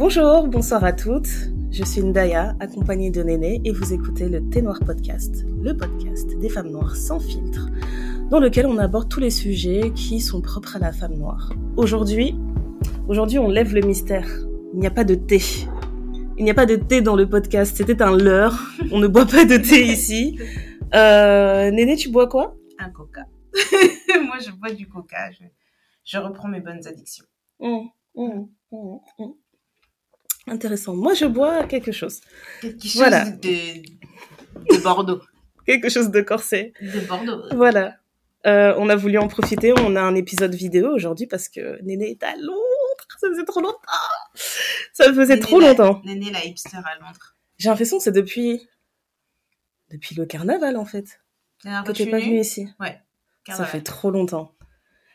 Bonjour, bonsoir à toutes. Je suis Ndaya, accompagnée de Néné, et vous écoutez le Thé Noir Podcast, le podcast des femmes noires sans filtre, dans lequel on aborde tous les sujets qui sont propres à la femme noire. Aujourd'hui, aujourd'hui, on lève le mystère. Il n'y a pas de thé. Il n'y a pas de thé dans le podcast. C'était un leurre. On ne boit pas de thé ici. Euh, Néné, tu bois quoi? Un coca. Moi, je bois du coca. Je, je reprends mes bonnes addictions. Mmh, mmh, mmh, mmh. Intéressant. Moi, je bois quelque chose. Quelque chose Voilà. de, de Bordeaux. Quelque chose de corsé. De Bordeaux. Voilà. Euh, on a voulu en profiter. On a un épisode vidéo aujourd'hui parce que Néné est à Londres. Ça faisait trop longtemps. Ça faisait Néné, trop la- longtemps. Néné, la hipster à Londres. J'ai l'impression que c'est depuis depuis le carnaval en fait que t'es pas es venu ici. Ouais. Ça fait trop longtemps.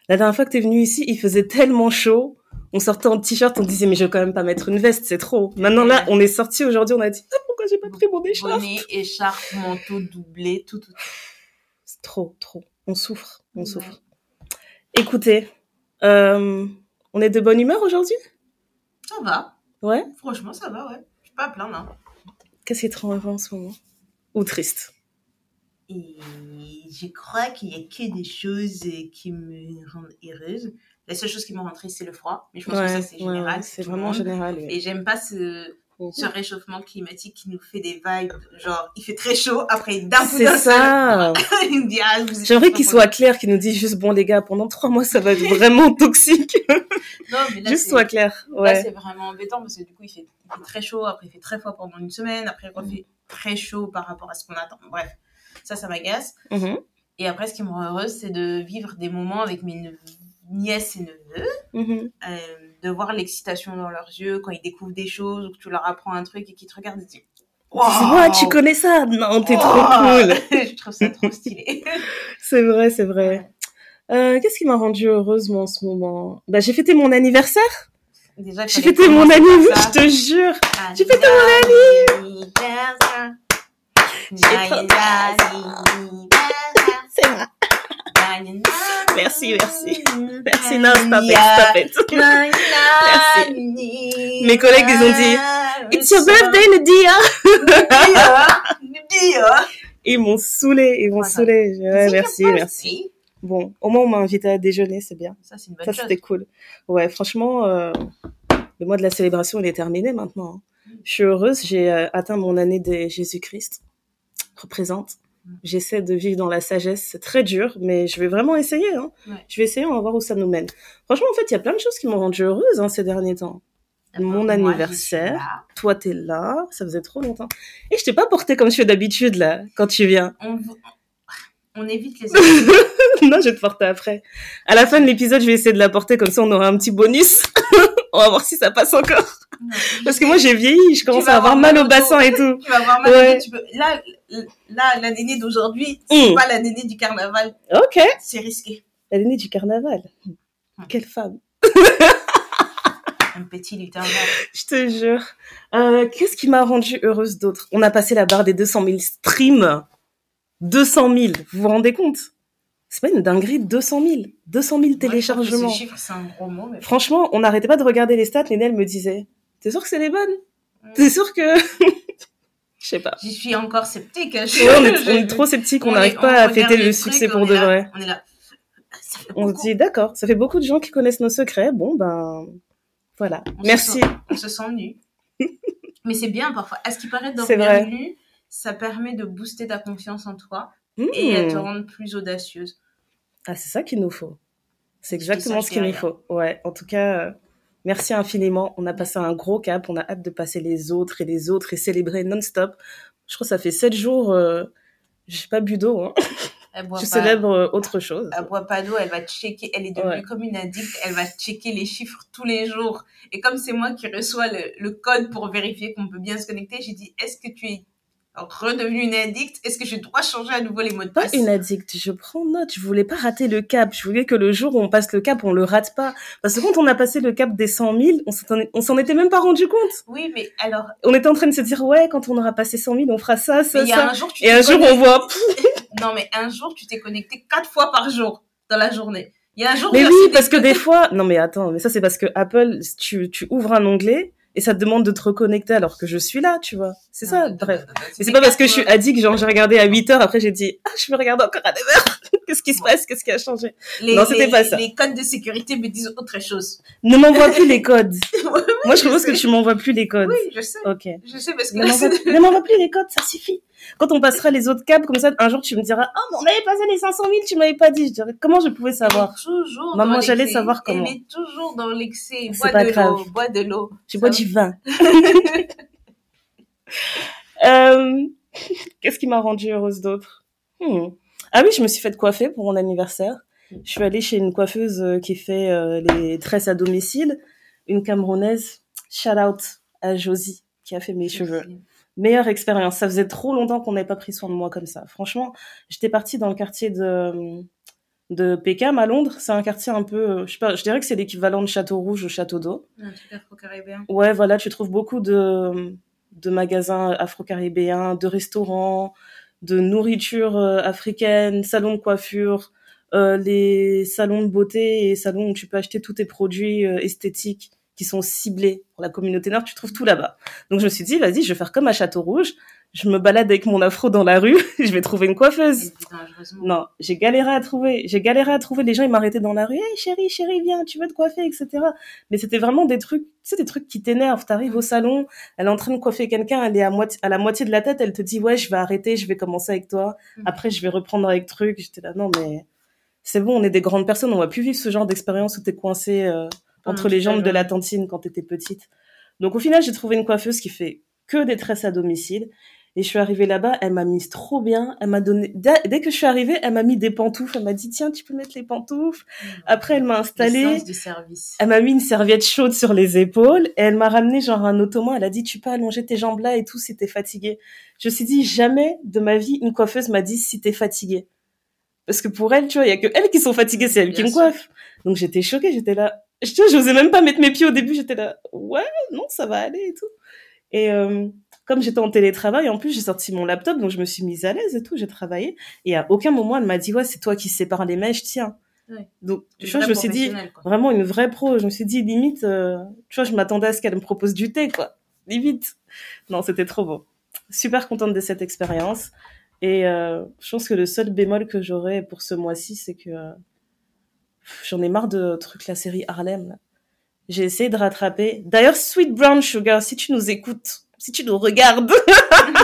La dernière fois que t'es venu ici, il faisait tellement chaud. On sortait en t-shirt, on disait mais je vais quand même pas mettre une veste, c'est trop. Maintenant là, on est sorti aujourd'hui, on a dit ah, pourquoi j'ai pas pris mon écharpe Bonnet, écharpe, manteau doublé, tout, tout. C'est trop, trop. On souffre, on Ouais. souffre. Écoutez, euh, on est de bonne humeur aujourd'hui? Ça va. Ouais? Franchement, ça va, ouais. Je suis pas à plaindre. Hein. Qu'est-ce qui te rend heureux en ce moment? Ou triste? Et je crois qu'il y a que des choses euh, qui me rendent heureuse. La seule chose qui me rend triste, c'est le froid. Mais je pense que ça, c'est général. ouais, c'est vraiment général. oui. Et j'aime pas ce, ce réchauffement climatique qui nous fait des vibes. Genre, il fait très chaud, après d'un coup C'est d'un ça. ah, J'aimerais qu'il soit clair, qu'il nous dise juste bon les gars, pendant trois mois ça va être vraiment toxique. Non, mais là, juste soit clair. Là, Ouais. c'est vraiment embêtant parce que du coup, il fait, il fait très chaud, après, il fait très froid pendant une semaine, après, il refait très chaud par rapport à ce qu'on attend. Bref, ça, ça m'agace. Mhm, Et après, ce qui me rend heureuse, c'est de vivre des moments avec mes neveux- nièces et neveux, mhm. euh, de voir l'excitation dans leurs yeux quand ils découvrent des choses ou que tu leur apprends un truc et qu'ils te regardent et disent Dis-moi, tu connais ça Non, t'es trop Wow. cool. Je trouve ça trop stylé. C'est vrai, c'est vrai. Euh, Qu'est-ce qui m'a rendue heureuse moi en ce moment? Bah j'ai fêté mon anniversaire. Déjà, J'ai fêté mon anniversaire, je te jure. J'ai fêté mon anniversaire. C'est. Joyeux Merci, merci. Merci, non, stop it, stop it. Merci. Mes collègues, ils ont dit, It's your birthday, Nadia Nadia. Ils m'ont saulé, ils m'ont ça- saoulé. Ouais, merci, merci. Bon, au moins on m'a invité à déjeuner, c'est bien. Ça, c'est une bonne Ça, c'était cool. Ouais, franchement, euh, le mois de la célébration, il est terminé maintenant. hein. Je suis heureuse, j'ai euh, atteint mon année de Jésus-Christ. Représente. J'essaie de vivre dans la sagesse. C'est très dur, mais je vais vraiment essayer. Hein. Ouais. Je vais essayer, on va voir où ça nous mène. Franchement, en fait, il y a plein de choses qui m'ont rendue heureuse hein, ces derniers temps. Mon Moi, je suis anniversaire. Toi, t'es là, ça faisait trop longtemps. Et je t'ai pas porté comme je fais d'habitude, là, quand tu viens. On évite les non, je vais te porter après. À la fin de l'épisode, je vais essayer de la porter, comme ça on aura un petit bonus. on va voir si ça passe encore. Parce que moi, j'ai vieilli, je commence à avoir avoir mal mal au bassin et tout. Tu vas voir ma Ouais. nénée, tu peux... Là, là, la nénée d'aujourd'hui, c'est Mm. pas la nénée du carnaval. Ok. C'est risqué. La l'aînée du carnaval. Ouais. Quelle femme. Un petit lutin. Je te jure. Euh, Qu'est-ce qui m'a rendue heureuse d'autre? On a passé la barre des 200 000 streams. 200 000. Vous vous rendez compte? C'est pas une dinguerie, 200 000. 200 000 téléchargements. Chiffre, c'est un gros mot, mais Franchement, on n'arrêtait pas de regarder les stats. Nénel me disait, t'es sûr que c'est les bonnes Mm. T'es sûr que... Je sais pas. j'y suis encore sceptique. Ouais, on, est, on est trop sceptiques, on n'arrive pas à fêter le trucs, succès pour de là- vrai. On est là. Ça fait On se dit, d'accord, ça fait beaucoup de gens qui connaissent nos secrets. Bon, ben, voilà. On se Merci. sent- On se sent nu. mais c'est bien parfois. À ce qui paraît, vrai. nu, ça permet de booster ta confiance en toi Mmh. et à te rendre plus audacieuse. Ah, c'est ça qu'il nous faut. C'est exactement ce qu'il nous faut. Ouais, en tout cas, euh, merci infiniment. On a passé un gros cap. On a hâte de passer les autres et les autres et célébrer non-stop. Je crois que ça fait sept jours, euh, j'ai pas bu d'eau. Hein. Elle boit Je pas- célèbre euh, autre chose. Elle boit pas d'eau, elle va checker, elle est devenue Ouais. comme une addict, elle va checker les chiffres tous les jours. Et comme c'est moi qui reçois le, le code pour vérifier qu'on peut bien se connecter, j'ai dit, est-ce que tu es redevenue une addict Est-ce que je dois changer à nouveau les mots de Pas passe? une addict, je prends note. Je voulais pas rater le cap. Je voulais que le jour où on passe le cap, on le rate pas. Parce que quand on a passé le cap des 100 000, on s'en- était même pas rendu compte. Oui, mais alors, On était en train de se dire, ouais, quand on aura passé 100 000, on fera ça, ça, il y a ça. un jour, tu Et un jour, on voit, Non, mais un jour, tu t'es connecté quatre fois par jour dans la journée. Il y a un jour Mais oui, parce que des fois, non mais attends, mais ça c'est parce que Apple, tu, tu ouvres un onglet et ça te demande de te reconnecter alors que je suis là, tu vois. C'est ça, Non, bref. non, non, Mais c'est pas parce que je suis addict, genre j'ai regardé à 8 heures, après j'ai dit, ah, je vais regarder encore à 9 heures. Qu'est-ce qui se passe? Qu'est-ce qui a changé? Les, Non, c'était pas ça. Les codes de sécurité me disent autre chose. Ne m'envoie plus les codes. Moi, je je propose que tu m'envoies plus les codes. Oui, je sais. Ok. Je sais parce que ne m'envoie plus les codes, ça suffit. Quand on passera les autres câbles, comme ça, un jour, tu me diras, oh, mais on avait passé les 500 000, tu m'avais pas dit. Je dirais, comment je pouvais savoir? Elle est toujours Maman, j'allais savoir comment. Elle est toujours dans l'excès. C'est Bois pas de grave. l'eau, bois de l'eau. Tu Ça bois du vin. Euh, Qu'est-ce qui m'a rendue heureuse d'autre? Hmm. Ah oui, je me suis fait coiffer pour mon anniversaire. Je suis allée chez une coiffeuse euh, qui fait euh, les tresses à domicile, une Camerounaise. Shout out à Josie qui a fait mes cheveux. Meilleure expérience. Ça faisait trop longtemps qu'on n'avait pas pris soin de moi comme ça. Franchement, j'étais partie dans le quartier de de Peckham à Londres. C'est un quartier un peu, euh, je sais pas, je dirais que c'est l'équivalent de Château Rouge au Château d'Eau. Un truc afro-caribéen. Ouais, voilà, tu trouves beaucoup de, de magasins afro-caribéens, de restaurants, de nourriture euh, africaine, salons de coiffure, euh, les salons de beauté et salons où tu peux acheter tous tes produits esthétiques qui sont ciblés pour la communauté nord, tu trouves tout là-bas. Donc je me suis dit, vas-y, je vais faire comme à Château Rouge, je me balade avec mon afro dans la rue, je vais trouver une coiffeuse. Non, j'ai galéré à trouver. J'ai galéré à trouver. Les gens, ils m'arrêtaient dans la rue. Hey, chérie, chérie, viens, tu veux te coiffer, etc. Mais c'était vraiment des trucs, tu sais, des trucs qui t'énervent. T'arrives au salon, elle est en train de coiffer quelqu'un, elle est à, moitié, à la moitié de la tête, elle te dit, ouais, je vais arrêter, je vais commencer avec toi. Mhm. Après, je vais reprendre avec truc. J'étais là, non, mais c'est bon, on est des grandes personnes, on va plus vivre ce genre d'expérience où t'es coincé euh, entre les jambes de la tantine quand t'étais petite. Donc au final, j'ai trouvé une coiffeuse qui fait que des tresses à domicile. Et je suis arrivée là-bas, elle m'a mise trop bien. Elle m'a donné, dès, que je suis arrivée, elle m'a mis des pantoufles. Elle m'a dit, tiens, tu peux mettre les pantoufles. Après, elle m'a installée. du service. Elle m'a mis une serviette chaude sur les épaules et elle m'a ramené genre un ottoman. Elle a dit, tu peux allonger tes jambes là et tout si t'es fatiguée. Je me suis dit, jamais de ma vie, une coiffeuse m'a dit si t'es fatiguée. Parce que pour elle, tu vois, il y a que elles qui sont fatiguées, c'est elle qui Bien me sûr. coiffe. Donc j'étais choquée, j'étais là. Je j'osais même pas mettre mes pieds au début, j'étais là. Ouais, non, ça va aller et tout. Et euh, comme j'étais en télétravail, en plus, j'ai sorti mon laptop, donc je me suis mise à l'aise et tout, j'ai travaillé. Et à aucun moment, elle m'a dit, ouais, c'est toi qui sépare les mèches, tiens. Ouais. Donc, tu vois, je me suis dit, quoi. vraiment une vraie pro. Je me suis dit, limite, euh, tu vois, je m'attendais à ce qu'elle me propose du thé, quoi. Limite. Non, c'était trop beau. Super contente de cette expérience. Et euh, je pense que le seul bémol que j'aurais pour ce mois-ci, c'est que j'en ai marre de trucs, la série Harlem. là. J'ai essayé de rattraper. D'ailleurs, Sweet Brown Sugar, si tu nous écoutes, si tu nous regardes,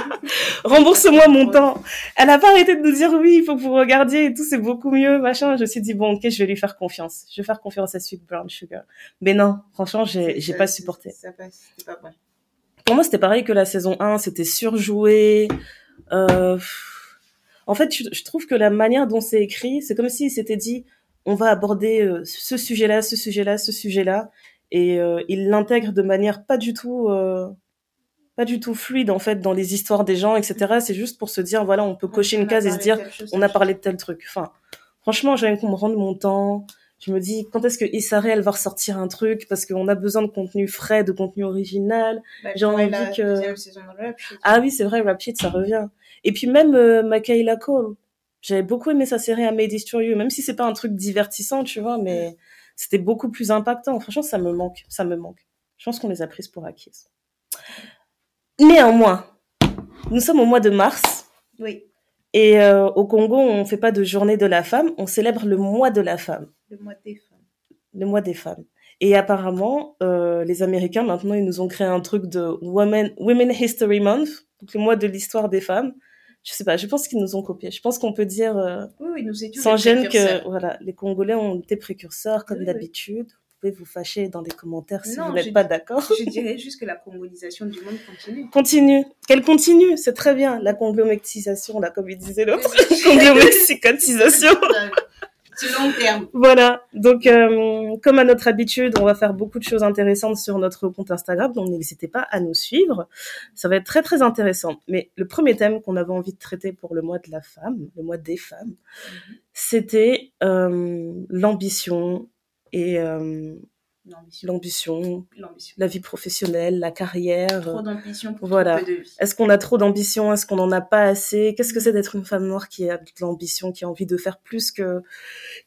rembourse-moi mon temps. Elle a pas arrêté de nous dire oui, il faut que vous regardiez et tout, c'est beaucoup mieux, machin. Je me suis dit bon, ok, je vais lui faire confiance. Je vais faire confiance à Sweet Brown Sugar. Mais non, franchement, j'ai, j'ai pas supporté. Ça passe, c'est pas bon. Pour moi, c'était pareil que la saison 1, c'était surjoué. Euh, En fait, je, je trouve que la manière dont c'est écrit, c'est comme s'il s'était dit, on va aborder euh, ce sujet-là, ce sujet-là, ce sujet-là, et euh, il l'intègre de manière pas du tout, euh, pas du tout fluide en fait dans les histoires des gens, etc. C'est juste pour se dire, voilà, on peut cocher une case et se dire, on a parlé de tel truc. Enfin, franchement, j'aime qu'on me rende mon temps. Je me dis, quand est-ce que Issa elle va ressortir un truc? Parce qu'on a besoin de contenu frais, de contenu original. Bah, j'ai envie que- Ah oui, c'est vrai, Rap Sheet, ça revient. Et puis même euh, Michaela Cole. J'avais beaucoup aimé sa série I Made For You, même si c'est pas un truc divertissant, tu vois, mais c'était beaucoup plus impactant. Franchement, ça me manque, ça me manque. Je pense qu'on les a prises pour acquises. Néanmoins, nous sommes au mois de mars. Oui, Et euh, au Congo, on fait pas de journée de la femme, on célèbre le mois de la femme, le mois des femmes. le mois des femmes. Et apparemment, euh, les Américains, maintenant, ils nous ont créé un truc de Women, Women History Month, donc le mois de l'histoire des femmes. Je sais pas, je pense qu'ils nous ont copié. Je pense qu'on peut dire, euh, Oui, oui, nous étions sans gêne, que voilà, les Congolais ont été précurseurs, comme Oui, d'habitude. Vous pouvez vous fâcher dans les commentaires si Non, vous n'êtes pas d'accord. Je dirais juste que la congolisation du monde continue. Continue. Qu'elle continue, c'est très bien. La conglométisation, là, comme il disait l'autre. Conglométicotisation. C'est long terme. Voilà, donc euh, comme à notre habitude, on va faire beaucoup de choses intéressantes sur notre compte Instagram, donc n'hésitez pas à nous suivre. Ça va être très très intéressant. Mais le premier thème qu'on avait envie de traiter pour le mois de la femme, le mois des femmes, c'était euh, l'ambition et euh, L'ambition. la vie professionnelle, la carrière. Trop d'ambition pour Voilà. trop peu de vie. Est-ce qu'on a trop d'ambition? Est-ce qu'on n'en a pas assez? Qu'est-ce que c'est d'être une femme noire qui a de l'ambition, qui a envie de faire plus que,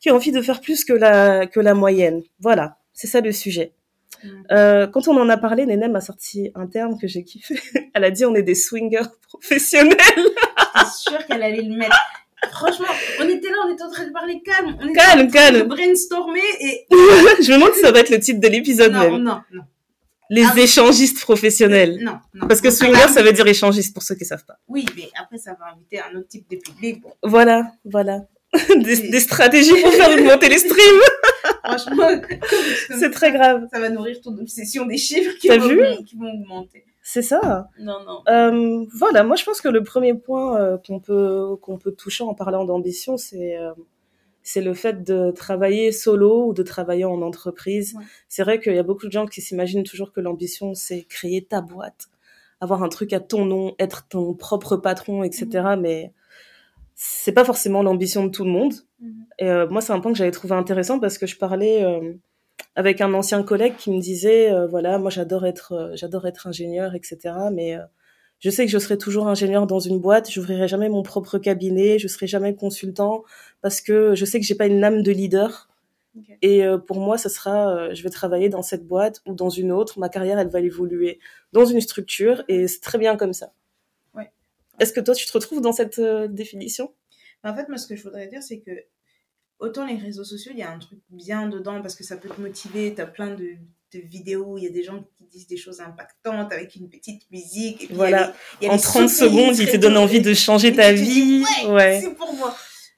qui a envie de faire plus que la que la moyenne? Voilà, c'est ça le sujet. Euh, quand on en a parlé, Néné m'a sorti un terme que j'ai kiffé. Elle a dit on est des swingers professionnels. J'étais sûre qu'elle allait le mettre. Franchement, on était là, on était en train de parler calme. On était Calme, en train calme. de brainstormer et... je me demande si ça va être le titre de l'épisode Non, même. non, non. Les Ah échangistes professionnels. Non, non. Parce que swinger, ça veut dire échangiste pour ceux qui savent pas. Oui, mais après, ça va inviter un autre type de public. Bon, Voilà, voilà. des, stratégies pour faire augmenter les streams. franchement, C'est très grave. Ça va nourrir ton obsession des chiffres qui, T'as vont, vu qui vont augmenter. C'est ça. Non, non. Euh, voilà, moi je pense que le premier point euh, qu'on peut qu'on peut toucher en parlant d'ambition, c'est euh, c'est le fait de travailler solo ou de travailler en entreprise. Ouais. C'est vrai qu'il y a beaucoup de gens qui s'imaginent toujours que l'ambition c'est créer ta boîte, avoir un truc à ton nom, être ton propre patron, etc. Mais c'est pas forcément l'ambition de tout le monde. Mhm. Et euh, moi, c'est un point que j'avais trouvé intéressant parce que je parlais euh, avec un ancien collègue qui me disait, euh, voilà, moi j'adore être, euh, j'adore être ingénieur, etc. Mais euh, je sais que je serai toujours ingénieur dans une boîte, j'ouvrirai jamais mon propre cabinet, je serai jamais consultant parce que je sais que j'ai pas une âme de leader. Et pour moi, ça sera, je vais travailler dans cette boîte ou dans une autre. Ma carrière, elle va évoluer dans une structure et c'est très bien comme ça. Ouais. Est-ce que toi, tu te retrouves dans cette définition? En fait, moi, ce que je voudrais dire, c'est que autant les réseaux sociaux, il y a un truc bien dedans parce que ça peut te motiver. Tu as plein de, de vidéos il y a des gens qui disent des choses impactantes avec une petite musique. Et puis il y a Voilà. les- il y a En les 30 sous-pays secondes, il te donne envie de changer ta dis, vie. ouais, Ouais. c'est pour moi.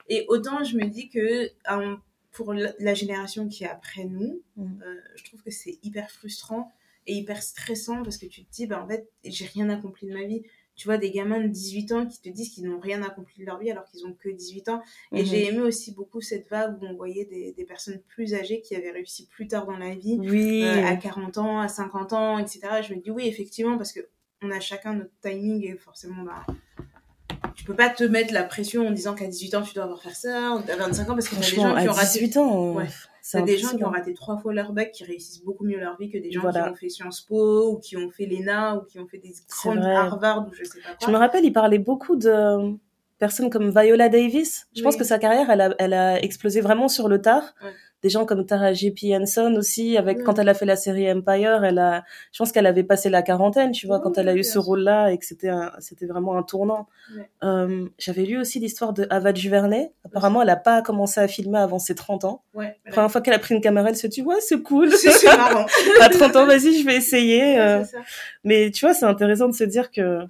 Et autant je me dis que euh, pour la, génération qui est après nous, Mhm. euh, je trouve que c'est hyper frustrant et hyper stressant parce que tu te dis, bah, en fait, j'ai rien accompli de ma vie. Tu vois, des gamins de 18 ans qui te disent qu'ils n'ont rien accompli de leur vie alors qu'ils ont que 18 ans. Et Mhm. j'ai aimé aussi beaucoup cette vague où on voyait des, des personnes plus âgées qui avaient réussi plus tard dans la vie, Oui. euh, à 40 ans, à 50 ans, etc. Je me dis oui, effectivement, parce que on a chacun notre timing et forcément, bah, tu peux pas te mettre la pression en disant qu'à 18 ans tu dois avoir faire ça, à 25 ans parce que t'as des Franchement, gens qui à ont raté 18 ans, Ouais. C'est des gens qui ont raté trois fois leur bac qui réussissent beaucoup mieux leur vie que des gens Voilà. qui ont fait Sciences Po ou qui ont fait l'ENA ou qui ont fait des grandes. Harvard ou je sais pas Je quoi. me rappelle, il parlait beaucoup de personnes comme Viola Davis. Je pense que sa carrière, elle a, elle a explosé vraiment sur le tard. Ouais. Des gens comme Tara J.P. Henson aussi, avec Ouais. quand elle a fait la série Empire, elle a, je pense qu'elle avait passé la quarantaine, tu vois, quand elle a eu ce rôle-là et que c'était un- c'était vraiment un tournant. Ouais. Euh, J'avais lu aussi l'histoire de Ava DuVernay. Apparemment, elle a pas commencé à filmer avant ses 30 ans. Ouais, La première fois qu'elle a pris une caméra, elle se dit, ouais, c'est cool. c'est marrant. à 30 ans, vas-y, je vais essayer. euh. C'est ça. Mais tu vois, c'est intéressant de se dire que,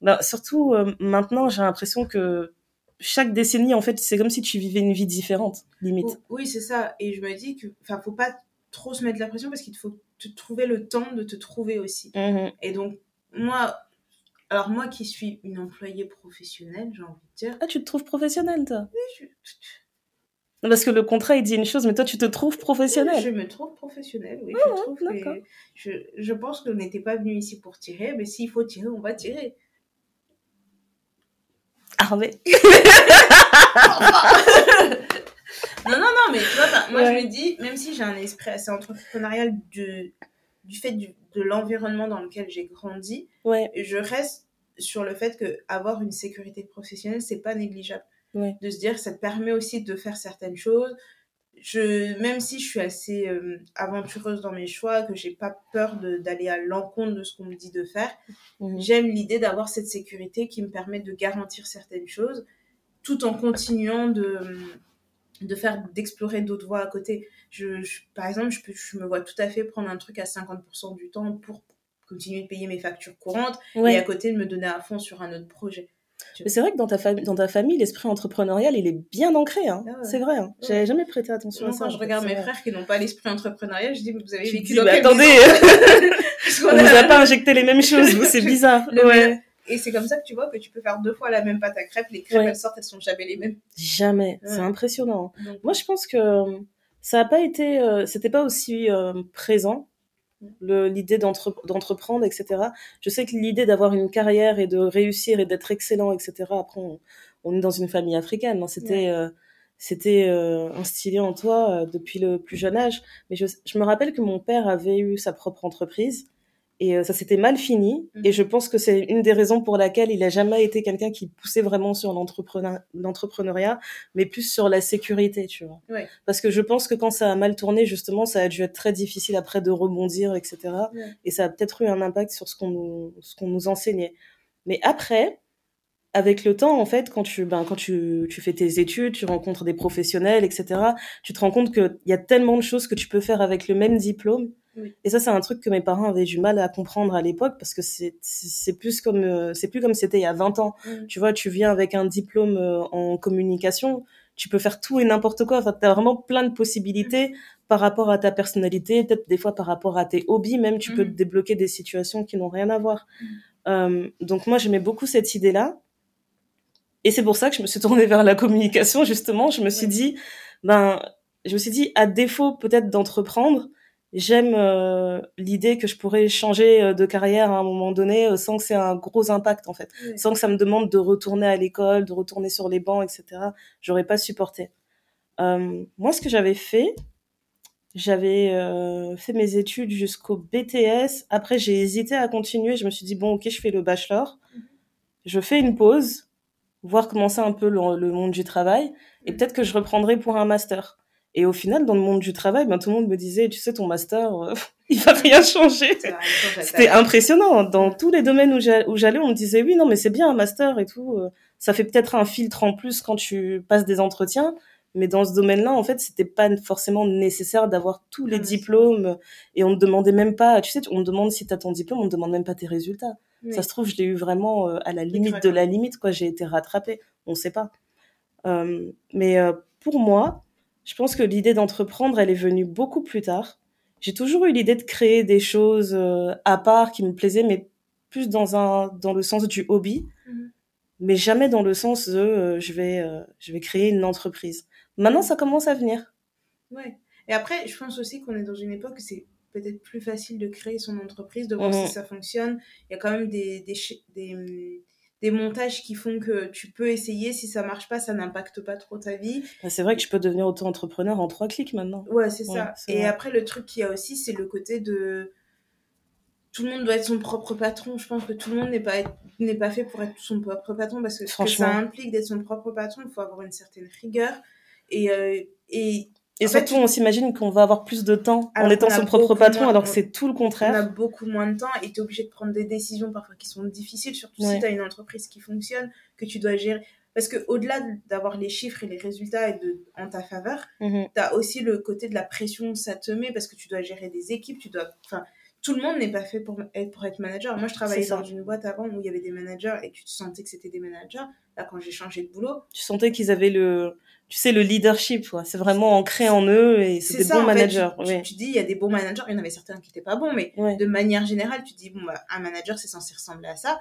bah, surtout euh, maintenant, j'ai l'impression que chaque décennie, en fait, c'est comme si tu vivais une vie différente, limite. Oh, Oui, c'est ça. Et je me dis que, enfin, faut pas trop se mettre la pression parce qu'il faut te trouver le temps de te trouver aussi. Mhm. Et donc, moi, alors moi qui suis une employée professionnelle, j'ai envie de dire, Ah, tu te trouves professionnel, toi? Je, Parce que le contrat, il dit une chose, mais toi, tu te trouves professionnel. je me trouve professionnelle, oui. Ah je trouve que je, je pense qu'on n'était pas venu ici pour tirer, mais s'il faut tirer, on va tirer. Harvey. Non, non, non, mais tu vois, moi Ouais. je me dis, même si j'ai un esprit assez entrepreneurial du, du fait du- de l'environnement dans lequel j'ai grandi, Ouais, je reste sur le fait que avoir une sécurité professionnelle, c'est pas négligeable. ouais. De se dire ça te permet aussi de faire certaines choses. Je, même si je suis assez euh, aventureuse dans mes choix, que j'ai pas peur d'aller à l'encontre de ce qu'on me dit de faire, Mhm. j'aime l'idée d'avoir cette sécurité qui me permet de garantir certaines choses tout en continuant de, de faire d'explorer d'autres voies à côté. Je, je- par exemple, je, peux, je me vois tout à fait prendre un truc à 50% du temps pour continuer de payer mes factures courantes Ouais. et à côté de me donner à fond sur un autre projet. Mais c'est vrai que dans ta, fami- dans ta famille, l'esprit entrepreneurial, il est bien ancré. Hein. Ah ouais. C'est vrai. Hein. J'avais jamais prêté attention Moi, à ça. quand je regarde mes frères qui n'ont pas l'esprit entrepreneurial, je dis, vous avez vécu dans quelle attendez, on a- nous a pas injecté les mêmes choses, vous, c'est bizarre. Ouais. Et c'est comme ça que tu vois que tu peux faire deux fois la même pâte à crêpes. Les crêpes, elles sortent, elles sont jamais les mêmes. Jamais. C'est impressionnant. Donc, Moi, je pense que euh, ça a pas été, euh, c'était pas aussi euh, présent l'idée d'entre- d'entreprendre, etc. Je sais que l'idée d'avoir une carrière et de réussir et d'être excellent, etc. Après, on, on est dans une famille africaine. hein. C'était, euh, c'était euh, instillé en toi euh, depuis le plus jeune âge. Mais je, je me rappelle que mon père avait eu sa propre entreprise Et euh, ça s'était mal fini. Mhm. Et je pense que c'est une des raisons pour laquelle il a jamais été quelqu'un qui poussait vraiment sur l'entrepreneur- l'entrepreneuriat, mais plus sur la sécurité, tu vois. Ouais. Parce que je pense que quand ça a mal tourné, justement, ça a dû être très difficile après de rebondir, etc. Ouais. Et ça a peut-être eu un impact sur ce qu'on nous, ce qu'on nous enseignait. Mais après, avec le temps, en fait, quand tu, ben, quand tu, tu fais tes études, tu rencontres des professionnels, etc., tu te rends compte qu'il y a tellement de choses que tu peux faire avec le même diplôme. Oui. Et ça, c'est un truc que mes parents avaient du mal à comprendre à l'époque parce que c'est, c'est plus comme, euh, c'est plus comme c'était il y a 20 ans. Mm. Tu vois, tu viens avec un diplôme euh, en communication, tu peux faire tout et n'importe quoi. Enfin, t'as vraiment plein de possibilités par rapport à ta personnalité, peut-être des fois par rapport à tes hobbies, même tu peux Mhm. te débloquer des situations qui n'ont rien à voir. Mhm. Euh, donc moi, j'aimais beaucoup cette idée-là. Et c'est pour ça que je me suis tournée vers la communication, justement. Je me suis dit, ben, je me suis dit, à défaut peut-être d'entreprendre, j'aime euh, l'idée que je pourrais changer euh, de carrière à un moment donné euh, sans que c'est un gros impact, en fait sans que ça me demande de retourner à l'école, de retourner sur les bancs, etc. J'aurais pas supporté. Euh, moi, ce que j'avais fait, j'avais euh, fait mes études jusqu'au BTS. Après, j'ai hésité à continuer. Je me suis dit bon, ok, je fais le bachelor. Mhm. Je fais une pause, voir comment c'est un peu le, le monde du travail, et peut-être que je reprendrai pour un master. Et au final, dans le monde du travail, ben, tout le monde me disait, tu sais, ton master, euh, il va rien changer. C'était impressionnant. Dans Mm. tous les domaines où j'a- où j'allais, on me disait oui, non, mais c'est bien un master et tout. euh, Ça fait peut-être un filtre en plus quand tu passes des entretiens. Mais dans ce domaine-là, en fait, c'était pas forcément nécessaire d'avoir tous les Ah, diplômes. Et on ne demandait même pas, tu sais, on te demande si tu as ton diplôme, on ne demande même pas tes résultats. Oui. Ça se trouve, je l'ai eu vraiment euh, à la limite de la limite, quoi. J'ai été rattrapée. On sait pas. Euh, mais euh, pour moi, je pense que l'idée d'entreprendre, elle est venue beaucoup plus tard. J'ai toujours eu l'idée de créer des choses euh, à part qui me plaisaient, mais plus dans un dans le sens du hobby, Mhm. mais jamais dans le sens de je vais je vais créer une entreprise. Maintenant, ça commence à venir. Ouais. Et après, je pense aussi qu'on est dans une époque où c'est peut-être plus facile de créer son entreprise, de voir Mhm. si ça fonctionne. Il y a quand même des, des, des, hum, des montages qui font que tu peux essayer. Si ça marche pas, ça n'impacte pas trop ta vie. Bah, C'est vrai que je peux devenir auto-entrepreneur en trois clics maintenant. Ouais, c'est Ouais, ça. Et vrai. après, le truc qu'il y a aussi, c'est le côté de. Tout le monde doit être son propre patron. Je pense que tout le monde n'est pas, n'est pas fait pour être son propre patron parce que ce que Franchement. ça implique d'être son propre patron, il faut avoir une certaine rigueur. Et, euh, et Et En fait, surtout, on s'imagine qu'on va avoir plus de temps en étant son propre patron, moins- alors que c'est tout le on a contraire. beaucoup moins de temps et tu es obligé de prendre des décisions parfois qui sont difficiles, surtout Ouais. si tu as une entreprise qui fonctionne, que tu dois gérer. Parce que au-delà d'avoir les chiffres et les résultats et de, en ta faveur, Mhm. tu as aussi le côté de la pression que ça te met parce que tu dois gérer des équipes, tu dois. Enfin, tout le monde n'est pas fait pour être, pour être manager. Moi, je travaillais dans une boîte avant où il y avait des managers et tu te sentais que c'était des managers. Là, quand j'ai changé de boulot, Tu sentais qu'ils avaient le, tu sais, le leadership, quoi. C'est vraiment ancré en eux et c'est des ça, bons fait. managers. Tu, tu- oui. tu dis, il y a des bons managers, il y en avait certains qui n'étaient pas bons, mais Ouais. de manière générale, tu dis, bon, bah, un manager, c'est censé ressembler à ça.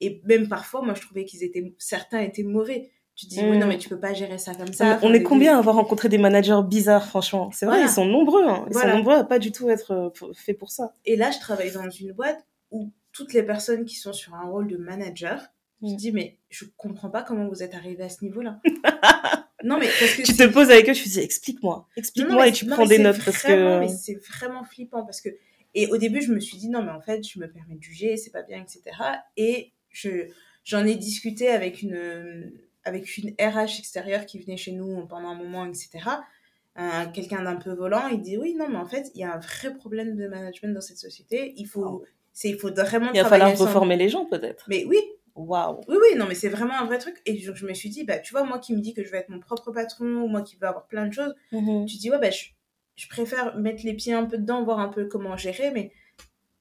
Et même parfois, moi, je trouvais qu'ils étaient, certains étaient mauvais. Tu dis, oui, Mm. non, mais tu peux pas gérer ça comme Non, ça. Enfin, on est des- combien à avoir rencontré des managers bizarres, franchement? C'est vrai, Voilà. ils sont nombreux. Hein. Ils Voilà. sont nombreux à pas du tout être euh, f- faits pour ça. Et là, je travaille dans une boîte où toutes les personnes qui sont sur un rôle de manager, je Mm. dis, mais je comprends pas comment vous êtes arrivé à ce niveau-là. non, mais parce que Tu te poses avec eux, tu te dis, explique-moi, Non, non, explique-moi et tu non, prends des notes parce que. mais c'est vraiment flippant parce que et au début je me suis dit non mais en fait je me permets de juger c'est pas bien etc et je j'en ai discuté avec une avec une RH extérieure qui venait chez nous pendant un moment etc Un- quelqu'un d'un peu volant il dit oui non mais en fait il y a un vrai problème de management dans cette société il faut c'est il faut vraiment Il va falloir reformer les gens, peut-être. mais oui Waouh. oui, oui, non, mais c'est vraiment un vrai truc. Et je, je me suis dit, bah, tu vois, moi qui me dis que je vais être mon propre patron, moi qui veux avoir plein de choses, Mhm. tu dis, ouais, bah, je, je préfère mettre les pieds un peu dedans, voir un peu comment gérer, mais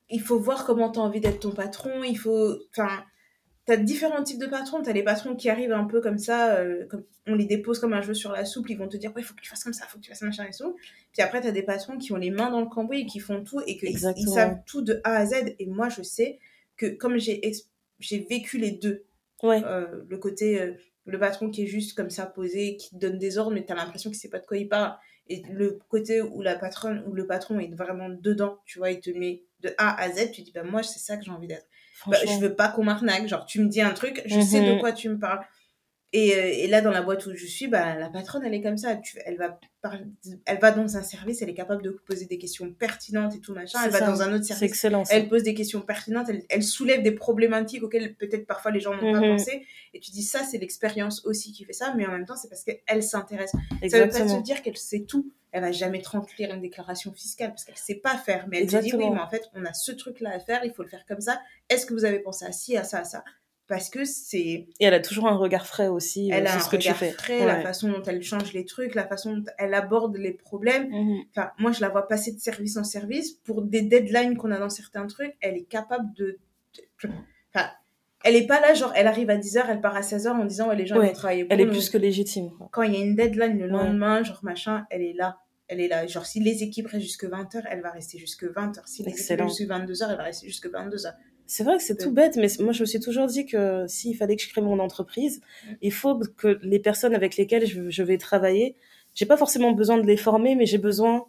il faut voir comment tu as envie d'être ton patron. Il faut. Enfin, tu as différents types de patrons. Tu as les patrons qui arrivent un peu comme ça, euh, comme, on les dépose comme un jeu sur la soupe, ils vont te dire, ouais, il faut que tu fasses comme ça, il faut que tu fasses machin et tout. Puis après, tu as des patrons qui ont les mains dans le cambouis et qui font tout et qu'ils ils savent tout de A à Z. Et moi, je sais que comme j'ai j'ai vécu les deux, Ouais. euh, le côté euh, le patron qui est juste comme ça posé qui te donne des ordres mais t'as l'impression qu'il sait pas de quoi il parle et le côté où la patronne ou le patron est vraiment dedans tu vois il te met de A à Z tu dis bah moi c'est ça que j'ai envie d'être bah, je veux pas qu'on m'arnaque. Genre tu me dis un truc je sais de Mhm. quoi tu me parles Et, euh, et, là, dans la boîte où je suis, bah, la patronne, elle est comme ça. Tu, elle, va elle va dans un service, elle est capable de poser des questions pertinentes et tout machin. Elle va dans un autre service, excellent, elle pose des questions pertinentes, elle, elle soulève des problématiques auxquelles peut-être parfois les gens n'ont pas mhm. pensé. Et tu dis, ça, c'est l'expérience aussi qui fait ça, mais en même temps, c'est parce qu'elle s'intéresse. Ça veut pas se dire qu'elle sait tout. Elle va jamais te remplir une déclaration fiscale parce qu'elle sait pas faire. Mais elle te dit, oui, mais en fait, on a ce truc-là à faire, il faut le faire comme ça. Est-ce que vous avez pensé à ci, à ça, à ça? Parce que c'est et elle a toujours un regard frais aussi euh, elle a un regard frais la façon dont elle change les trucs la façon dont elle aborde les problèmes. Mhm. enfin moi je la vois passer de service en service pour des deadlines qu'on a dans certains trucs. Elle est capable de, enfin elle est pas là genre elle arrive à 10h elle part à 16h en disant ouais, les gens vont travailler elle est plus que légitime quand il y a une deadline le lendemain genre machin elle est là. Elle est là. Genre si les équipes restent jusque 20h elle va rester jusque 20h si les équipes restent jusque 22h elle va rester jusque 22h c'est vrai que c'est tout bête, mais moi je me suis toujours dit que s'il fallait que je crée mon entreprise, il faut que les personnes avec lesquelles je, je vais travailler, j'ai pas forcément besoin de les former, mais j'ai besoin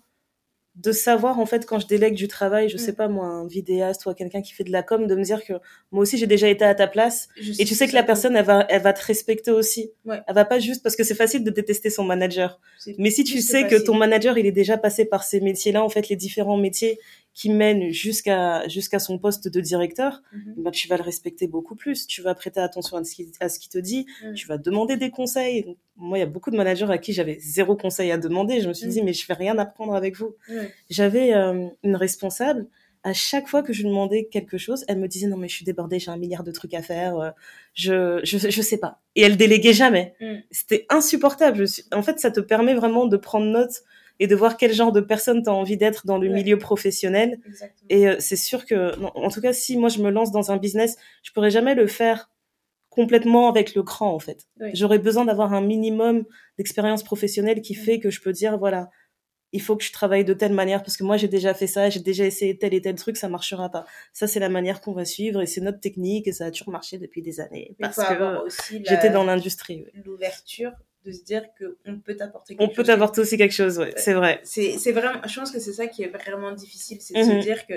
de savoir en fait quand je délègue du travail, je sais pas moi, un vidéaste ou quelqu'un qui fait de la com, de me dire que moi aussi j'ai déjà été à ta place et tu sais que la personne elle va elle va te respecter aussi. Ouais. Elle va pas juste parce que c'est facile de détester son manager. Mais si tu sais que ton manager il est déjà passé par ces métiers-là en fait les différents métiers qui mènent jusqu'à jusqu'à son poste de directeur, mm-hmm. bah, tu vas le respecter beaucoup plus, tu vas prêter attention à ce qu'il à ce qu'il te dit, mm. tu vas demander des conseils. Moi, il y a beaucoup de managers à qui j'avais zéro conseil à demander, je me suis dit mais je vais rien apprendre avec vous j'avais euh, une responsable. À chaque fois que je demandais quelque chose, elle me disait non mais je suis débordée, j'ai un milliard de trucs à faire, euh, je, je je sais pas. Et elle déléguait jamais. Mm. C'était insupportable. En fait, ça te permet vraiment de prendre note et de voir quel genre de personne tu as envie d'être dans le milieu professionnel. Exactement. Et euh, c'est sûr que, en tout cas, si moi je me lance dans un business, je pourrais jamais le faire complètement avec le cran en fait. J'aurais besoin d'avoir un minimum d'expérience professionnelle qui mm. fait que je peux dire voilà, il faut que je travaille de telle manière parce que moi j'ai déjà fait ça, j'ai déjà essayé tel et tel truc, ça marchera pas. Ça c'est la manière qu'on va suivre et c'est notre technique et ça a toujours marché depuis des années parce que j'étais dans l'industrie. L'ouverture de se dire qu'on peut t'apporter quelque chose. On peut t'apporter aussi quelque chose, ouais, c'est vrai. C'est vraiment, je pense que c'est ça qui est vraiment difficile, c'est de se mhm. dire que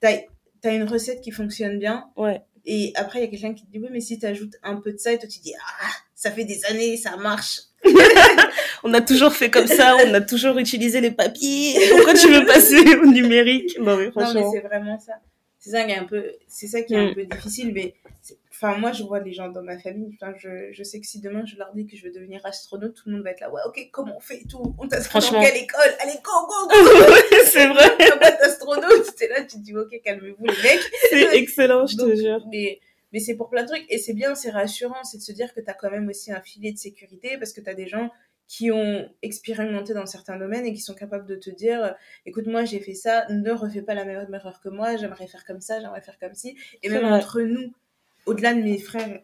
t'as as une recette qui fonctionne bien. Ouais. Et après, il y a quelqu'un qui te dit, oui, mais si tu ajoutes un peu de ça, et toi, tu dis, ah, ça fait des années, ça marche. on a toujours fait comme ça, on a toujours utilisé les papiers. Pourquoi tu veux passer au numérique? Non, mais franchement. Non, mais c'est vraiment ça. C'est ça qui est un peu, c'est ça qui est un mm. peu difficile, mais enfin, moi, je vois les gens dans ma famille. Enfin, je, je sais que si demain je leur dis que je veux devenir astronaute, tout le monde va être là. Ouais, ok, comment on fait et tout On t'inscrit dans quelle école? Allez, go, go, go C'est vrai. Astronaute. C'est là, tu te dis, ok, calmez-vous, les mecs. C'est excellent, je te jure. Mais, mais c'est pour plein de trucs. Et c'est bien, c'est rassurant, c'est de se dire que tu as quand même aussi un filet de sécurité parce que tu as des gens qui ont expérimenté dans certains domaines et qui sont capables de te dire écoute moi j'ai fait ça ne refais pas la même erreur que moi j'aimerais faire comme ça j'aimerais faire comme ci et même entre nous au-delà de mes frères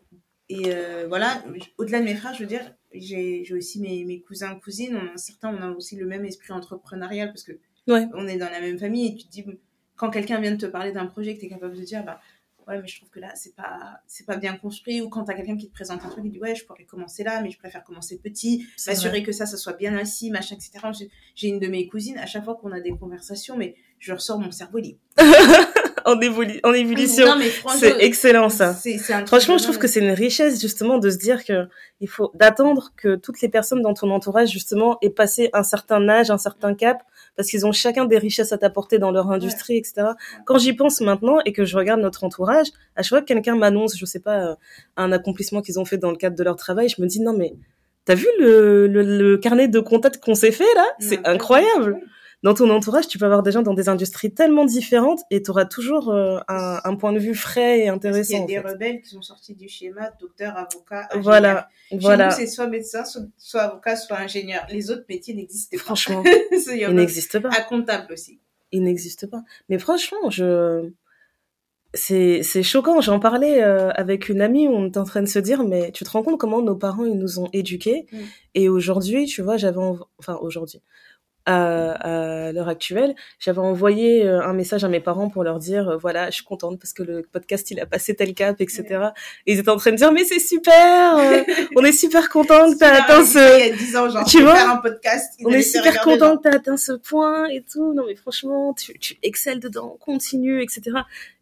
et euh, voilà au-delà de mes frères je veux dire j'ai aussi mes, mes cousins cousines. On, certains on a aussi le même esprit entrepreneurial parce que on est dans la même famille et tu te dis quand quelqu'un vient de te parler d'un projet que tu es capable de dire bah ouais mais je trouve que là c'est pas c'est pas bien construit. Ou quand t'as quelqu'un qui te présente un truc il dit ouais je pourrais commencer là mais je préfère commencer petit m'assurer que ça ça soit bien assis machin etc j'ai une de mes cousines à chaque fois qu'on a des conversations mais je ressors mon cerveau il en, en ébullition c'est excellent ça. franchement je trouve que c'est une richesse justement de se dire que il faut d'attendre que toutes les personnes dans ton entourage justement aient passé un certain âge un certain cap parce qu'ils ont chacun des richesses à t'apporter dans leur industrie, etc. Quand j'y pense maintenant et que je regarde notre entourage, à chaque fois que quelqu'un m'annonce, je sais pas, euh, un accomplissement qu'ils ont fait dans le cadre de leur travail, je me dis non mais t'as vu le, le, carnet de contacts qu'on s'est fait là? C'est incroyable dans ton entourage, tu peux avoir des gens dans des industries tellement différentes et tu auras toujours euh, un, un, point de vue frais et intéressant. Il y a des rebelles qui sont sortis du schéma docteur, avocat, ingénieur. Voilà, Chez voilà. nous, c'est soit médecin, soit, avocat, soit ingénieur. Les autres métiers n'existent pas. Franchement, ils n'existent pas. À comptable aussi. Ils n'existent pas. Mais franchement, je c'est choquant. J'en parlais euh, avec une amie où on était en train de se dire mais tu te rends compte comment nos parents ils nous ont éduqués? Mm. et aujourd'hui tu vois j'avais enfin aujourd'hui à, l'heure actuelle. J'avais envoyé euh, un message à mes parents pour leur dire, euh, voilà, je suis contente parce que le podcast, il a passé tel cap, etc. Et ils étaient en train de dire, mais c'est super, euh, on est super content que tu as atteint ce... Il y a 10 ans, genre, tu vois, faire un podcast, on est super content que tu as atteint ce point et tout. Non, mais franchement, tu, tu excelles dedans, continue, etc.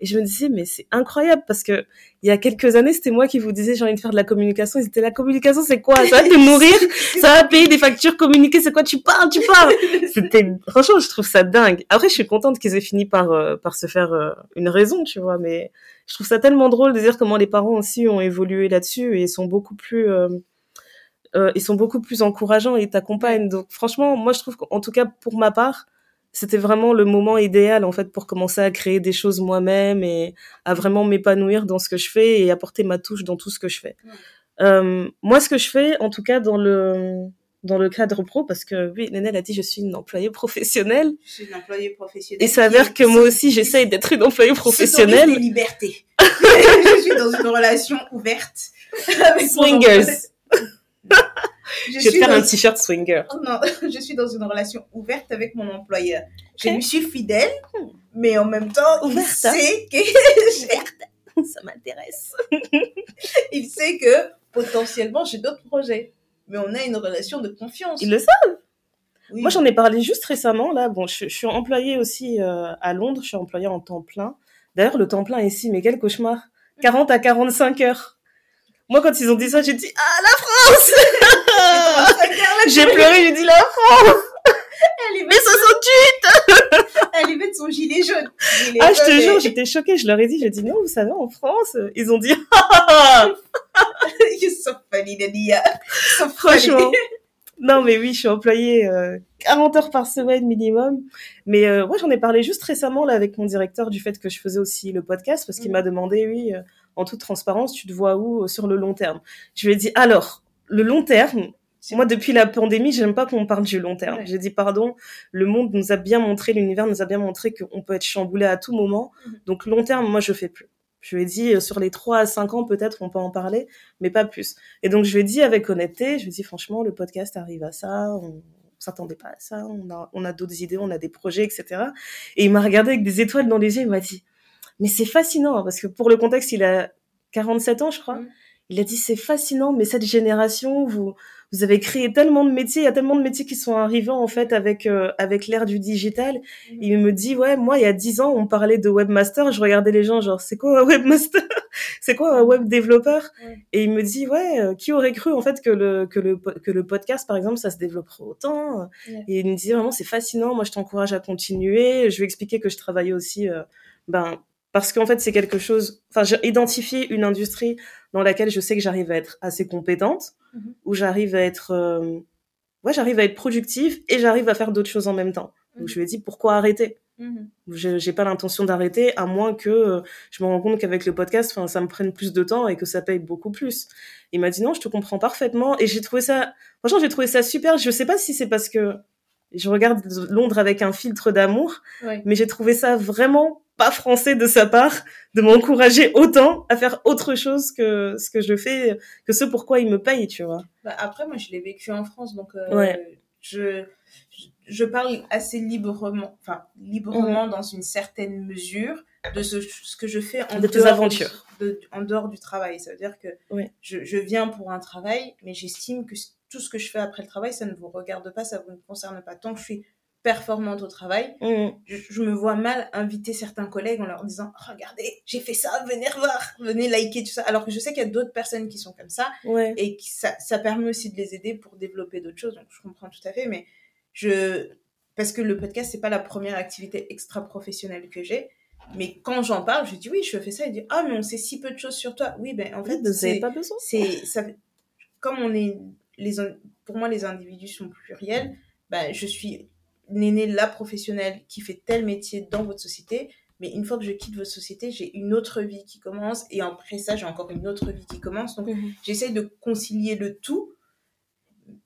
Et je me disais, mais c'est incroyable parce que il y a quelques années, c'était moi qui vous disais j'ai envie de faire de la communication. Ils étaient la communication, c'est quoi? Ça va te nourrir, ça va payer des factures, communiquer, c'est quoi? Tu parles, tu parles. C'était franchement, je trouve ça dingue. Après, je suis contente qu'ils aient fini par euh, par se faire euh, une raison, tu vois. Mais je trouve ça tellement drôle de dire comment les parents aussi ont évolué là-dessus et sont beaucoup plus euh, ils sont beaucoup plus encourageants et t'accompagnent. Donc franchement, moi je trouve qu'en tout cas pour ma part, c'était vraiment le moment idéal en fait pour commencer à créer des choses moi-même et à vraiment m'épanouir dans ce que je fais et apporter ma touche dans tout ce que je fais. Euh, moi, ce que je fais, en tout cas dans le dans le cadre pro, parce que oui, Nénel a dit je suis une employée professionnelle. Je suis une employée professionnelle. Et ça s'avère que moi aussi j'essaye d'être une employée professionnelle. Des libertés. je suis dans une relation ouverte. Avec Swingers. Je, vais te faire un t-shirt swinger. Oh non, je suis dans une relation ouverte avec mon employeur. Je lui suis fidèle, hmm. mais en même temps, il sait que ça m'intéresse. il sait que potentiellement j'ai d'autres projets, mais on a une relation de confiance. Ils le savent. Moi, j'en ai parlé juste récemment. Là, bon, je, suis employée aussi euh, à Londres. Je suis employée en temps plein. D'ailleurs, le temps plein ici, mais quel cauchemar 40 à 45 heures. Moi, quand ils ont dit ça, j'ai dit Ah, la France J'ai pleuré, j'ai dit La France Elle est Mais 68 Elle est met son gilet jaune. ah, je te jure, j'étais choquée. Je leur ai dit, j'ai dit non, vous savez, en France, ils ont dit You're so funny, Nadia. So Franchement. Non, mais oui, je suis employée euh, 40 heures par semaine minimum. Mais euh, moi, j'en ai parlé juste récemment là avec mon directeur du fait que je faisais aussi le podcast parce qu'il mm. m'a demandé, oui, euh, en toute transparence, tu te vois où euh, sur le long terme? Je lui ai dit, alors, le long terme, moi, depuis la pandémie, j'aime pas qu'on parle du long terme. J'ai dit, pardon, le monde nous a bien montré, l'univers nous a bien montré qu'on peut être chamboulé à tout moment. Mhm. Donc, long terme, moi, je fais plus. Je lui ai dit, euh, sur les 3 à 5 ans, peut-être, on peut en parler, mais pas plus. Et donc, je lui ai dit avec honnêteté, je lui ai dit, franchement, le podcast arrive à ça, on, s'attendait pas à ça, on a, on a d'autres idées, on a des projets, etc. Et il m'a regardé avec des étoiles dans les yeux, il m'a dit, mais c'est fascinant, hein, parce que pour le contexte, il a 47 ans, je crois. Mm. Il a dit, c'est fascinant, mais cette génération, vous, vous avez créé tellement de métiers, il y a tellement de métiers qui sont arrivés, en fait, avec, euh, avec l'ère du digital. Mm. Il me dit, ouais, moi, il y a 10 ans, on parlait de webmaster, je regardais les gens, genre, c'est quoi un webmaster? c'est quoi un web développeur? Et il me dit, ouais, euh, qui aurait cru, en fait, que le, que le, que le podcast, par exemple, ça se développerait autant? Et il me dit, vraiment, c'est fascinant, moi, je t'encourage à continuer. Je lui expliquer que je travaillais aussi, euh, ben, parce qu'en fait c'est quelque chose enfin j'ai identifié une industrie dans laquelle je sais que j'arrive à être assez compétente mhm. où j'arrive à être euh, ouais j'arrive à être productive et j'arrive à faire d'autres choses en même temps donc mhm. je lui ai dit pourquoi arrêter? Mhm. j'ai pas l'intention d'arrêter à moins que euh, je me rends compte qu'avec le podcast enfin ça me prenne plus de temps et que ça paye beaucoup plus il m'a dit non je te comprends parfaitement et j'ai trouvé ça franchement j'ai trouvé ça super je sais pas si c'est parce que je regarde Londres avec un filtre d'amour mais j'ai trouvé ça vraiment pas français de sa part de m'encourager autant à faire autre chose que ce que je fais, que ce pourquoi il me paye, tu vois. Bah après, moi, je l'ai vécu en France, donc euh, je, je parle assez librement, enfin librement mhm. dans une certaine mesure de ce, ce que je fais en de dehors aventures. De, en dehors du travail. Ça veut dire que je, je viens pour un travail, mais j'estime que tout ce que je fais après le travail, ça ne vous regarde pas, ça vous ne concerne pas. Tant que je suis performante au travail, mm. je, me vois mal inviter certains collègues en leur disant regardez j'ai fait ça venez voir venez liker tout ça alors que je sais qu'il y a d'autres personnes qui sont comme ça et qui, ça, ça permet aussi de les aider pour développer d'autres choses. Donc je comprends tout à fait mais je parce que le podcast c'est pas la première activité extra professionnelle que j'ai mais quand j'en parle je dis oui je fais ça il dit ah mais on sait si peu de choses sur toi oui ben en fait c'est pas besoin. c'est ça comme on est les pour moi les individus sont pluriels ben je suis Néné, la professionnelle qui fait tel métier dans votre société, mais une fois que je quitte votre société, j'ai une autre vie qui commence, et après ça, j'ai encore une autre vie qui commence. Donc, mhm. j'essaye de concilier le tout,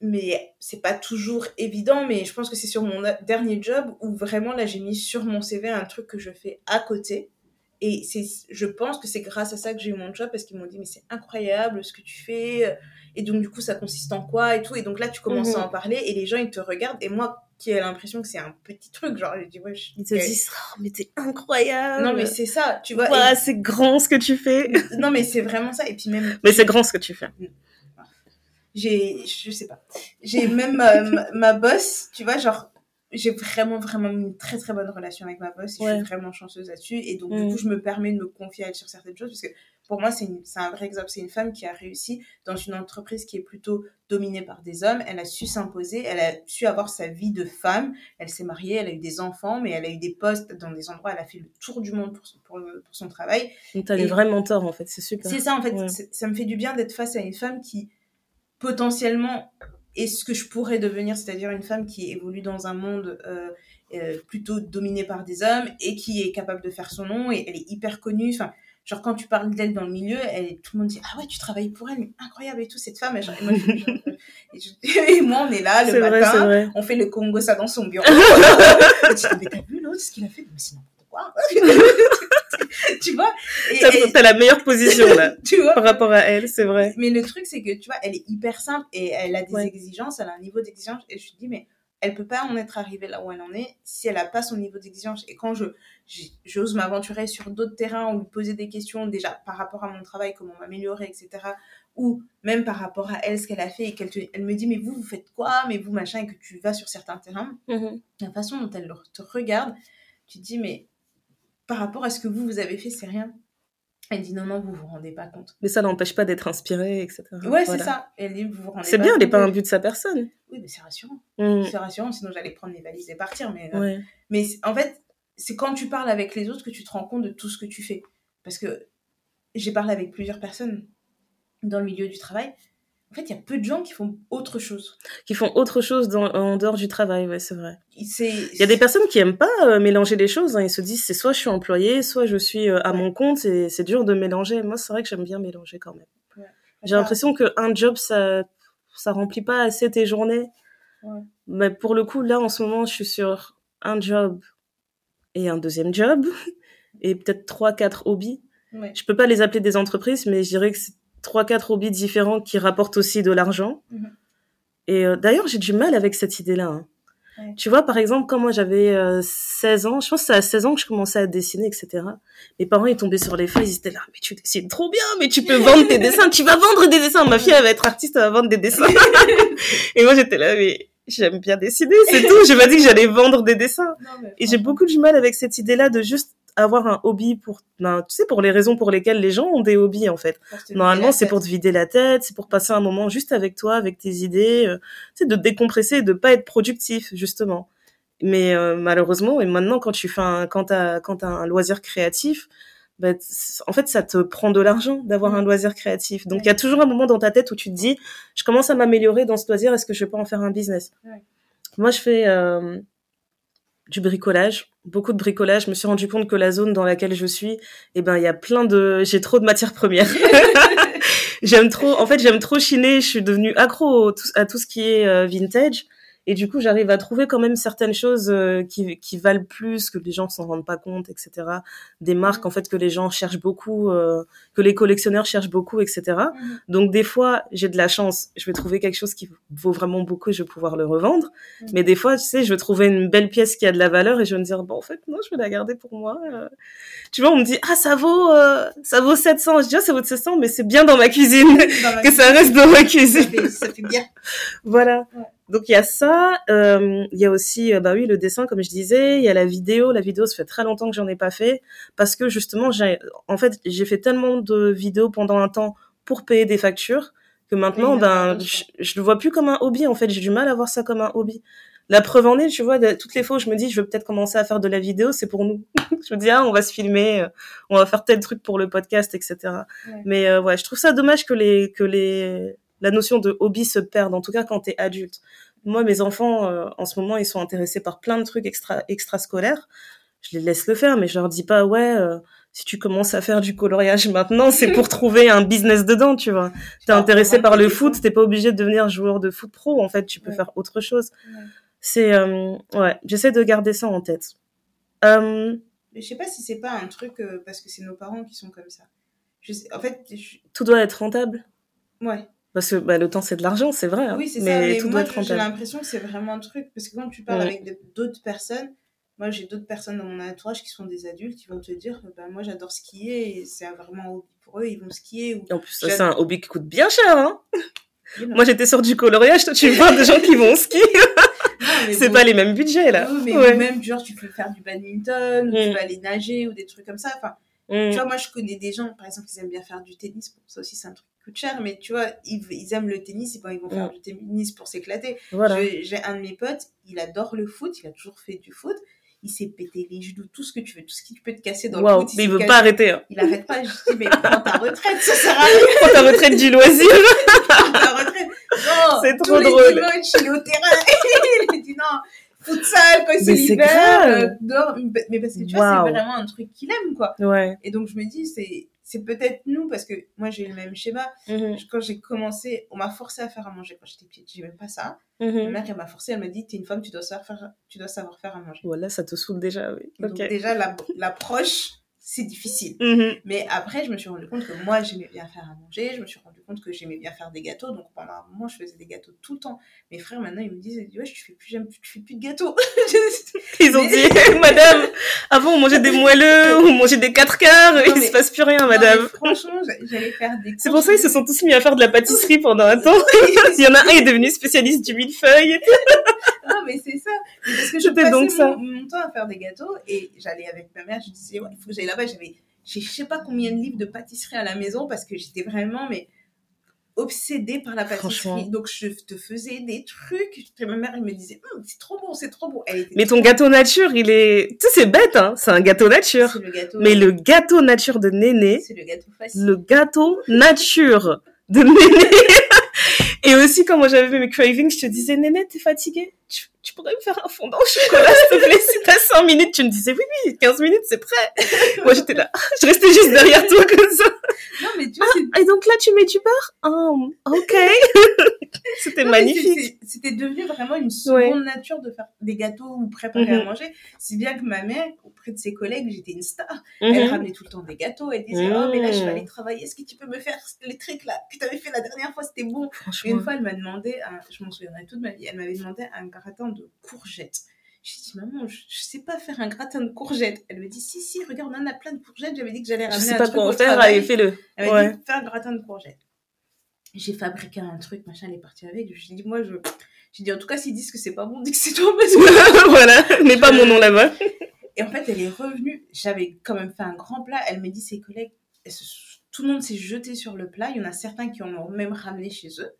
mais c'est pas toujours évident, mais je pense que c'est sur mon dernier job où vraiment, là, j'ai mis sur mon CV un truc que je fais à côté. Et c'est, je pense que c'est grâce à ça que j'ai eu mon job, parce qu'ils m'ont dit, mais c'est incroyable ce que tu fais. Et donc, du coup, ça consiste en quoi et tout. Et donc là, tu commences à mhm. en parler et les gens, ils te regardent. Et moi, qui a l'impression que c'est un petit truc. Genre, je dis, ouais, je- Ils te disent, oh, mais t'es incroyable. Non, mais c'est ça, tu vois. C'est grand ce que tu fais. Non, mais c'est vraiment ça. Et puis même, mais c'est grand ce que tu fais. j'ai, je sais pas, j'ai même euh, ma, ma boss, tu vois, genre, j'ai vraiment, vraiment une très, très bonne relation avec ma boss. Et Je suis vraiment chanceuse là-dessus. Et donc, Mm. du coup, je me permets de me confier à elle sur certaines choses parce que pour moi, c'est, un vrai exemple. C'est une femme qui a réussi dans une entreprise qui est plutôt dominée par des hommes. Elle a su s'imposer, elle a su avoir sa vie de femme. Elle s'est mariée, elle a eu des enfants, mais elle a eu des postes dans des endroits. Elle a fait le tour du monde pour son, pour son travail. Donc t'as des vrais mentors en fait, c'est super. C'est ça, en fait. Ouais. Ça me fait du bien d'être face à une femme qui, potentiellement, est ce que je pourrais devenir, c'est-à-dire une femme qui évolue dans un monde euh, euh, plutôt dominé par des hommes et qui est capable de faire son nom et elle est hyper connue. Enfin, genre, quand tu parles d'elle dans le milieu, elle, tout le monde dit Ah ouais, tu travailles pour elle, mais incroyable et tout, cette femme. Et, genre- et moi, je- je- et je- et moi, on est là le matin, vrai. on fait le Congo ça dans son bureau. Et tu te dis, mais t'as vu l'autre, ce qu'il a fait? Mais c'est n'importe quoi. tu vois T'as la meilleure position là tu vois? par rapport à elle, c'est vrai. mais le truc, c'est que tu vois, elle est hyper simple et elle a des Ouais. exigences, elle a un niveau d'exigence. Et je me dis, mais elle peut pas en être arrivée là où elle en est si elle a pas son niveau d'exigence. Et quand je j'ose m'aventurer sur d'autres terrains ou lui poser des questions, déjà par rapport à mon travail, comment m'améliorer, etc. Ou même par rapport à elle, ce qu'elle a fait et qu'elle elle me dit, mais vous, vous faites quoi? Mais vous, machin, et que tu vas sur certains terrains, Mhm. la façon dont elle te regarde, tu te dis, mais par rapport à ce que vous, vous avez fait, c'est rien. Elle dit, non, non, vous vous rendez pas compte. Mais ça n'empêche pas d'être inspiré, etc. Ouais, Voilà. c'est ça. Elle dit, vous vous rendez C'est bien, elle n'est pas un but de sa personne. Oui, mais c'est rassurant. Mhm. C'est rassurant, sinon j'allais prendre mes valises et partir. Mais, euh, mais en fait, c'est quand tu parles avec les autres que tu te rends compte de tout ce que tu fais. Parce que j'ai parlé avec plusieurs personnes dans le milieu du travail. En fait, il y a peu de gens qui font autre chose. Qui font autre chose dans- en dehors du travail, ouais, c'est vrai. Il y a des personnes qui aiment pas euh, mélanger les choses. hein. Ils se disent c'est soit je suis employé, soit je suis euh, à mon compte. Et c'est dur de mélanger. Moi, c'est vrai que j'aime bien mélanger quand même. J'ai l'impression qu'un job, ça, ça remplit pas assez tes journées. Ouais. Mais pour le coup, là, en ce moment, je suis sur un job et un deuxième job et peut-être trois, quatre hobbies. Ouais. Je peux pas les appeler des entreprises, mais je dirais que c'est trois, quatre hobbies différents qui rapportent aussi de l'argent. Mhm. Et euh, d'ailleurs, j'ai du mal avec cette idée-là. hein. Ouais. Tu vois, par exemple, quand moi j'avais euh, 16 ans, je pense que c'est à 16 ans que je commençais à dessiner, etc. Mes parents, ils tombaient sur les feuilles, ils étaient là, mais tu dessines trop bien, mais tu peux vendre tes dessins, tu vas vendre des dessins. Ma fille, elle va être artiste, elle va vendre des dessins. Et moi, j'étais là, mais j'aime bien dessiner, c'est tout. J'ai pas dit que j'allais vendre des dessins. Non, mais Et j'ai beaucoup de mal avec cette idée-là de juste avoir un hobby pour, ben, tu sais, pour les raisons pour lesquelles les gens ont des hobbies, en fait. Normalement, c'est pour te vider la tête, c'est pour passer un moment juste avec toi, avec tes idées, euh, tu sais, de te décompresser et de pas être productif, justement. Mais euh, malheureusement, et maintenant, quand tu fais un, quand t'as, quand t'as un loisir créatif, t- en fait, ça te prend de l'argent d'avoir un loisir créatif. Donc, il Ouais. y a toujours un moment dans ta tête où tu te dis, je commence à m'améliorer dans ce loisir, est-ce que je pas en faire un business? Ouais. Moi, je fais euh, du bricolage, beaucoup de bricolage. Je me suis rendu compte que la zone dans laquelle je suis, eh ben, il y a plein de, j'ai trop de matières premières. j'aime trop, en fait, j'aime trop chiner. Je suis devenue accro au- à tout ce qui est euh, vintage. Et du coup, j'arrive à trouver quand même certaines choses euh, qui, qui valent plus, que les gens s'en rendent pas compte, etc. Des marques, en fait, que les gens cherchent beaucoup, euh, que les collectionneurs cherchent beaucoup, etc. Mhm. Donc, des fois, j'ai de la chance. Je vais trouver quelque chose qui vaut vraiment beaucoup et je vais pouvoir le revendre. Mhm. Mais des fois, tu sais, je vais trouver une belle pièce qui a de la valeur et je vais me dire, bon, en fait, non, je vais la garder pour moi. euh. Tu vois, on me dit, ah, ça vaut, euh, ça vaut 700. Je dis, ah, ça vaut 700, mais c'est bien dans ma cuisine. Dans ma que ça reste dans ma ça cuisine. fait, ça fait bien. Voilà. Ouais. Donc il y a ça, euh, il y a aussi euh, bah oui le dessin comme je disais, il y a la vidéo. La vidéo, ça fait très longtemps que j'en ai pas fait parce que justement j'ai, en fait, j'ai fait tellement de vidéos pendant un temps pour payer des factures que maintenant Oui, ben je, je le vois plus comme un hobby. En fait, j'ai du mal à voir ça comme un hobby. La preuve en est, tu vois, toutes les fois où je me dis je veux peut-être commencer à faire de la vidéo, c'est pour nous. je me dis ah on va se filmer, euh, on va faire tel truc pour le podcast, etc. Ouais. Mais euh, ouais, je trouve ça dommage que les que les la notion de hobby se perde, en tout cas quand t'es adulte. Moi, mes enfants, euh, en ce moment, ils sont intéressés par plein de trucs extra extrascolaires. Je les laisse le faire, mais je leur dis pas, ouais, euh, si tu commences à faire du coloriage maintenant, c'est pour trouver un business dedans, tu vois. T'es intéressé par le foot, t'es pas obligé de devenir joueur de foot pro, en fait, tu peux Ouais. faire autre chose. Ouais. C'est, euh, ouais, j'essaie de garder ça en tête. Euh, Mais je sais pas si c'est pas un truc euh, parce que c'est nos parents qui sont comme ça. Je sais, en fait, je- tout doit être rentable. ouais. Parce que bah, le temps, c'est de l'argent, c'est vrai. hein. Oui, c'est ça. mais tout moi, doit être j'ai l'impression que c'est vraiment un truc. Parce que quand tu parles Mm. avec d'autres personnes, moi, j'ai d'autres personnes dans mon entourage qui sont des adultes qui vont te dire bah, Moi, j'adore skier et c'est vraiment un hobby pour eux. Ils vont skier. Ou... En plus, c'est un hobby qui coûte bien cher. Hein. Moi, j'étais sur du coloriage. Toi, tu vois des gens qui vont au ski. C'est bon. pas les mêmes budgets, là. Oui, mais Ouais. même, genre, tu peux faire du badminton, ou Mm. tu vas aller nager, ou des trucs comme ça. Enfin, Mm. tu vois, moi, je connais des gens, par exemple, qui aiment bien faire du tennis. Bon, ça aussi, c'est un truc coûte cher, mais tu vois, ils, ils aiment le tennis, et ben, ils vont faire Mm. du tennis pour s'éclater. Voilà. J'ai un de mes potes, il adore le foot, il a toujours fait du foot. Il s'est pété les genoux, tout ce que tu veux, tout ce qui peut te casser dans le foot. Mais il veut pas arrêter. Hein. Il arrête pas. Je dis, mais prends ta retraite, ça sert à rien, Prends ta retraite du loisir. prends ta retraite. Non, C'est tous trop les drôle. dimanches, il est au terrain. il dit non, futsal quand c'est l'hiver, euh, dehors. Mais parce que tu vois, c'est vraiment un truc qu'il aime, quoi. Ouais. Et donc, je me dis, c'est c'est peut-être nous, parce que moi, j'ai eu le même schéma. Mhm. Quand j'ai commencé, on m'a forcé à faire à manger quand j'étais petite. J'aimais pas ça. Ma Mhm. mère, elle m'a forcé, elle m'a dit, t'es une femme, tu dois savoir faire, tu dois savoir faire à manger. Voilà, ça te saoule déjà, oui. Donc déjà, la- l'approche, c'est difficile. Mhm. Mais après, je me suis rendu compte que moi, j'aimais bien faire à manger. Je me suis rendu compte que j'aimais bien faire des gâteaux. Donc pendant un moment, je faisais des gâteaux tout le temps. Mes frères, maintenant, ils me disent, ouais, je fais plus, j'aime plus, tu fais plus de gâteaux. Ils ont dit, madame, avant on mangeait des moelleux, on mangeait des quatre quarts, Non, il mais- se passe plus rien, Non, madame. franchement, j'a- j'allais faire des C'est pour ça qu'ils se sont tous mis à faire de la pâtisserie pendant un temps. Il y en a un, il est devenu spécialiste du millefeuille. Non, mais c'est ça. Mais parce que je passais donc mon, ça. mon temps à faire des gâteaux et j'allais avec ma mère, je disais, ouais, il faut que j'aille là-bas. J'avais, je sais pas combien de livres de pâtisserie à la maison parce que j'étais vraiment, mais obsédée par la pâtisserie. Donc, je te faisais des trucs. Et ma mère, elle me disait, Hum, c'est trop bon, c'est trop bon. Elle était Mais ton gâteau nature, il est... Tu sais, c'est bête, hein. C'est un gâteau nature. C'est le gâteau. Mais le gâteau nature de Néné, C'est le gâteau facile. le gâteau nature de Néné. Et aussi, quand moi j'avais mes cravings, je te disais, Néné, t'es fatiguée tu, tu pourrais me faire un fondant au chocolat, s'il te plaît? Si t'as 5 minutes, tu me disais, oui, oui, 15 minutes, c'est prêt. Moi, j'étais là. Je restais juste derrière toi comme ça. Non, mais tu vois, c'est Et donc là, tu mets du beurre Oh, ok. C'était magnifique. C'était devenu vraiment une seconde nature de faire des gâteaux ou préparer à Mhm. manger. Si bien que ma mère, auprès de ses collègues, j'étais une star. Mhm. Elle ramenait tout le temps des gâteaux. Elle disait Oh, mais là, je vais Mhm. aller travailler. Est-ce que tu peux me faire les trucs là que tu avais fait la dernière fois? C'était bon. Une fois, elle m'a demandé, un- je m'en souviendrai toute ma vie, elle m'avait demandé un gratin de courgettes. J'ai dit, maman, je, je sais pas faire un gratin de courgettes. Elle me dit, si, si, regarde, on en a plein de courgettes. J'avais dit que j'allais Je ramener sais un pas truc quoi faire, allez, fais-le. Elle m'a Ouais. dit, fais un gratin de courgettes. J'ai fabriqué un truc, machin, elle est partie avec. J'ai dit, moi, je. J'ai dit, en tout cas, s'ils disent que c'est pas bon, dis que c'est toi parce que. voilà, mets pas mon nom là-bas. Et en fait, elle est revenue. J'avais quand même fait un grand plat. Elle m'a dit, ses collègues, se- tout le monde s'est jeté sur le plat. Il y en a certains qui en ont même ramené chez eux.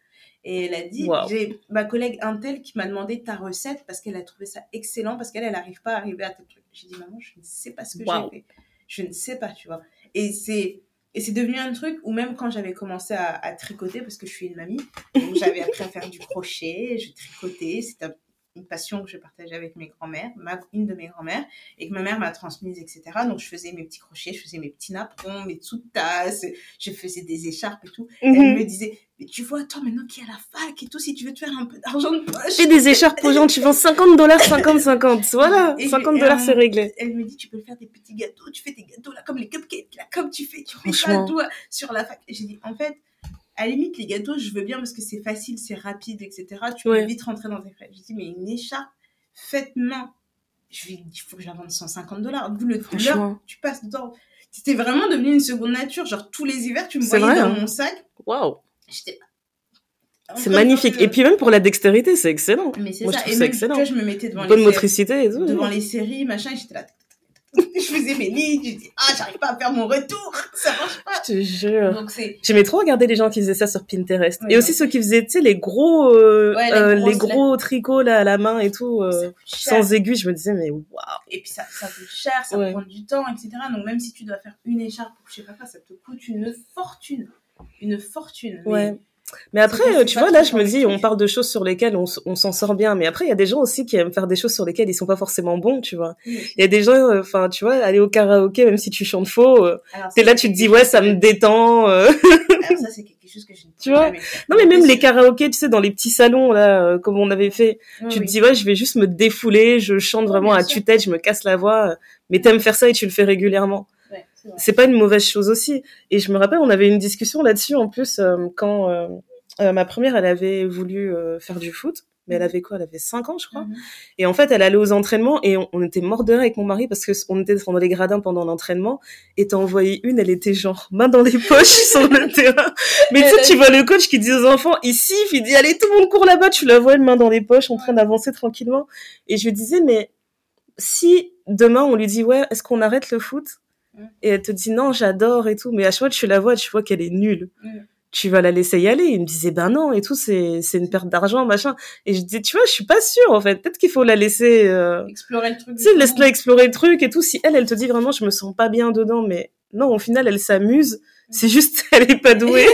Et elle a dit, Wow. j'ai ma collègue Intel qui m'a demandé ta recette parce qu'elle a trouvé ça excellent, parce qu'elle, elle n'arrive pas à arriver à tel truc. J'ai dit, maman, je ne sais pas ce que Wow. j'ai fait. Je ne sais pas, tu vois. Et c'est. Et c'est devenu un truc où même quand j'avais commencé à, à tricoter, parce que je suis une mamie, j'avais appris à faire du crochet, je tricotais, c'était un- une passion que je partageais avec mes grands-mères, ma- une de mes grands-mères, et que ma mère m'a transmise, etc. Donc je faisais mes petits crochets, je faisais mes petits napperons, mes sous-tasses, je faisais des écharpes et tout. Elle Mhm. me disait, mais tu vois, toi maintenant qui est à la fac et tout, si tu veux te faire un peu d'argent de poche, Fais des écharpes aux gens, tu vends 50 dollars, 50-50. Voilà, Et- 50 et dollars, c'est réglé. elle me dit, tu peux faire des petits gâteaux, tu fais des gâteaux là, comme les cupcakes, là, comme tu fais, tu fais ça, euh, sur la fac. Et J'ai dit, en fait, à la limite, les gâteaux, je veux bien parce que c'est facile, c'est rapide, etc. Tu Ouais. peux vite rentrer dans tes frais. J'ai dit, mais une écharpe faite main, je vais, il faut que je la vende 150 dollars. Vu le l'heure tu passes dedans. C'était vraiment devenu une seconde nature. Genre, tous les hivers, tu me voyais vrai, dans hein. mon sac. Waouh, J'étais c'est magnifique. Et puis même pour la dextérité, c'est excellent. mais c'est moi, je Et même, excellent. vois, je me mettais devant Bonne les motricité et tout. devant les séries, machin, et j'étais là. Je faisais mes lignes, je dis, ah, j'arrive pas à faire mon retour, ça marche pas. Je te jure. Donc c'est, J'aimais trop regarder les gens qui faisaient ça sur Pinterest. Ouais, et aussi ceux qui faisaient, tu sais, les gros, euh, Ouais, les euh, les, gros tricots là à la main et tout, euh, sans aiguille. Je me disais, mais waouh. Et puis ça, ça coûte cher, ça Ouais. prend du temps, etc. Donc même si tu dois faire une écharpe ou je sais pas quoi, ça te coûte une fortune. Une fortune. Mais- Ouais. Mais après, euh, tu vois, là, je me dis, on parle de choses sur lesquelles on, s'en sort bien. Mais après, il y a des gens aussi qui aiment faire des choses sur lesquelles ils sont pas forcément bons, tu vois. Il y a des gens, enfin, tu vois, aller au karaoké, même si tu chantes faux, euh, t'es là, tu te dis, ouais, ça me détend. euh. Alors ça, c'est quelque chose que je ne Tu vois? jamais. Non, mais même les karaokés, tu sais, dans les petits salons, là, euh, comme on avait fait, tu te dis, ouais, je vais juste me défouler, je chante vraiment à tue-tête, je me casse la voix. euh, Mais t'aimes faire ça et tu le fais régulièrement. C'est pas une mauvaise chose aussi. Et je me rappelle, on avait une discussion là-dessus, en plus, euh, quand, euh, euh, ma première, elle avait voulu faire du foot, mais elle avait quoi? Elle avait 5 ans, je crois. Mhm. Et en fait, elle allait aux entraînements et on, on était mort de rire avec mon mari parce que on était dans les gradins pendant l'entraînement et t'as envoyé une, elle était genre main dans les poches sur le terrain. Mais tu sais, tu vois le coach qui dit aux enfants, siffle, il dit allez, tout le monde court là-bas, tu la vois, une main dans les poches en train d'avancer tranquillement. Et je lui disais, mais si demain on lui dit ouais, est-ce qu'on arrête le foot? Mm. Et elle te dit non, j'adore et tout, mais à chaque fois que tu la vois, tu vois qu'elle est nulle. Mm. Tu vas la laisser y aller. Il me disait ben non et tout, c'est c'est une perte d'argent machin. Et je dis tu vois, je suis pas sûre en fait. Peut-être qu'il faut la laisser. Euh... Explorer le truc. Tu sais, laisse-la explorer le truc et tout. Si elle, elle te dit vraiment, je me sens pas bien dedans, mais non, au final, elle s'amuse. C'est juste, elle est pas douée.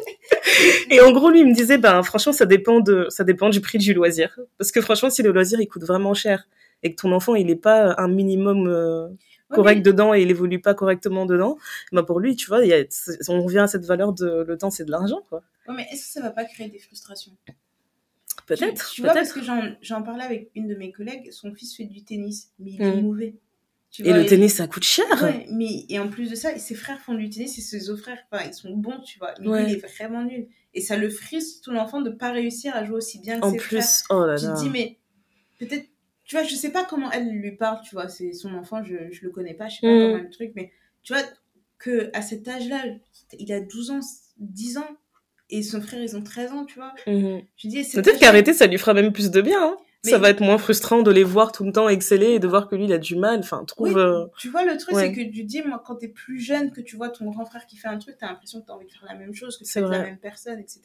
et en gros, lui, il me disait, ben, franchement, ça dépend de, ça dépend du prix du loisir. Parce que franchement, si le loisir, il coûte vraiment cher et que ton enfant, il est pas un minimum euh, correct dedans et il évolue pas correctement dedans, ben, pour lui, tu vois, il y a, on revient à cette valeur de le temps, c'est de l'argent, quoi. mais, ouais, mais est-ce que ça va pas créer des frustrations? Peut-être, Tu, tu vois, parce que j'en, parlais avec une de mes collègues, son fils fait du tennis, mais il Mm. est mauvais. Tu Et vois, le tennis, ça coûte cher. Ouais, mais et en plus de ça, ses frères font du tennis et ses autres frères, enfin, ils sont bons, tu vois. Mais Ouais. lui, il est vraiment nul. Et ça le frustre tout l'enfant de pas réussir à jouer aussi bien que En ses frères. plus, oh là Tu là. te dis, mais peut-être, tu vois, je sais pas comment elle lui parle, tu vois, c'est son enfant, je, je le connais pas, je sais pas Mm. comment le truc, mais tu vois, que à cet âge-là, il a 12 ans, 10 ans, et son frère, ils ont 13 ans, tu vois. Mhm. Je dis, c'est Peut-être qu'arrêter, ça lui fera même plus de bien. Hein. Mais- Ça va être moins frustrant de les voir tout le temps exceller et de voir que lui, il a du mal. Enfin, trouve... Oui, euh, tu vois, le truc, ouais. c'est que tu dis, moi, quand t'es plus jeune, que tu vois ton grand frère qui fait un truc, t'as l'impression que t'as envie de faire la même chose, que C'est es la même personne, etc.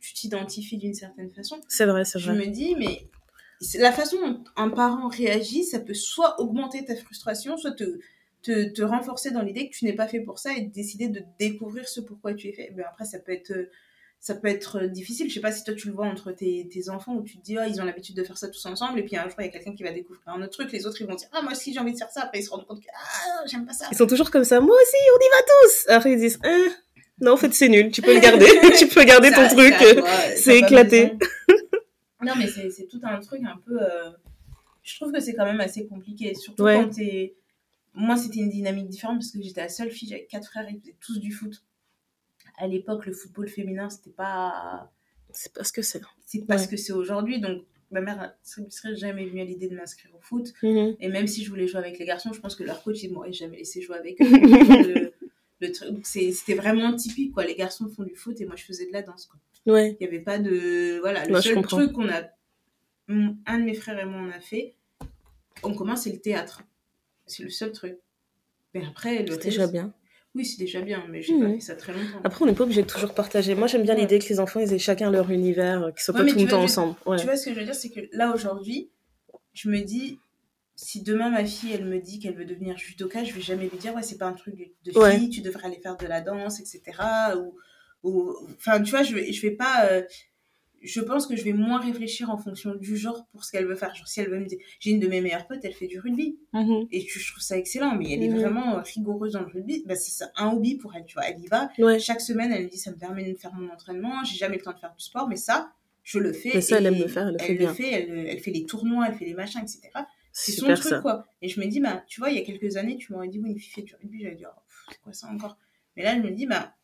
Tu t'identifies d'une certaine façon. C'est vrai, c'est Je vrai. me dis, mais la façon dont un parent réagit, ça peut soit augmenter ta frustration, soit te, te, te renforcer dans l'idée que tu n'es pas fait pour ça et décider de découvrir ce pourquoi tu es fait. Mais après, ça peut être, ça peut être difficile. Je sais pas si toi tu le vois entre tes, tes enfants où tu te dis, ah, ils ont l'habitude de faire ça tous ensemble, et puis un jour, il y a quelqu'un qui va découvrir un autre truc, les autres, ils vont dire, ah, moi aussi, j'ai envie de faire ça. Après, ils se rendent compte que, ah, j'aime pas ça. Ils sont toujours comme ça. Moi aussi, on y va tous. Après, ils disent, Hein, non, en fait, c'est nul. Tu peux le garder. tu peux garder ton Ça- truc. c'est éclaté. Non, mais c'est tout un truc un peu. euh, Je trouve que c'est quand même assez compliqué. Surtout Ouais. quand t'es. Moi, c'était une dynamique différente parce que j'étais la seule fille, j'avais quatre frères, ils faisaient tous du foot. À l'époque, le football féminin, c'était pas. C'est pas ce que c'est. C'est pas Ouais. ce que c'est aujourd'hui. Donc, ma mère ne serait jamais venue à l'idée de m'inscrire au foot. Mhm. Et même si je voulais jouer avec les garçons, je pense que leur coach, ils m'auraient jamais laissé jouer avec eux. le, truc, c'était vraiment typique, quoi. Les garçons font du foot et moi, je faisais de la danse, quoi. Ouais. Il n'y avait pas de. Voilà, le Ouais, seul truc qu'on a. Un de mes frères et moi, on a fait en commun, c'est le théâtre. C'est le seul truc. Mais après, le C'est déjà bien. Oui, c'est déjà bien, mais j'ai pas Mhm. fait ça très longtemps. Après, on n'est pas obligé de toujours partager. Moi, j'aime bien Ouais. l'idée que les enfants, ils aient chacun leur univers, qu'ils soient Ouais, pas tout le temps je- ensemble. Ouais. Tu vois ce que je veux dire, c'est que là, aujourd'hui, je me dis. Si demain ma fille elle me dit qu'elle veut devenir judoka, je vais jamais lui dire ouais c'est pas un truc de de fille, tu devrais aller faire de la danse, etc. Ou, ou enfin tu vois je je vais pas euh, je pense que je vais moins réfléchir en fonction du genre pour ce qu'elle veut faire. Genre, si elle veut me dire, j'ai une de mes meilleures potes, elle fait du rugby. Mhm. Et je, trouve ça excellent, mais elle est Mhm. vraiment rigoureuse dans le rugby. Bah, c'est un hobby pour elle, tu vois. Elle y va. Ouais. Chaque semaine, elle me dit, ça me permet de faire mon entraînement. J'ai jamais le temps de faire du sport, mais ça, je le fais. Mais ça, elle aime le faire, elle le fait bien. fait, elle, elle fait les tournois, elle fait les machins, etc. C'est son truc, ça. quoi. Et je me dis, bah, tu vois, il y a quelques années, tu m'aurais dit, oui, une fille fait du rugby. J'allais dire, oh, c'est quoi ça encore? Mais là, je me dis, bah,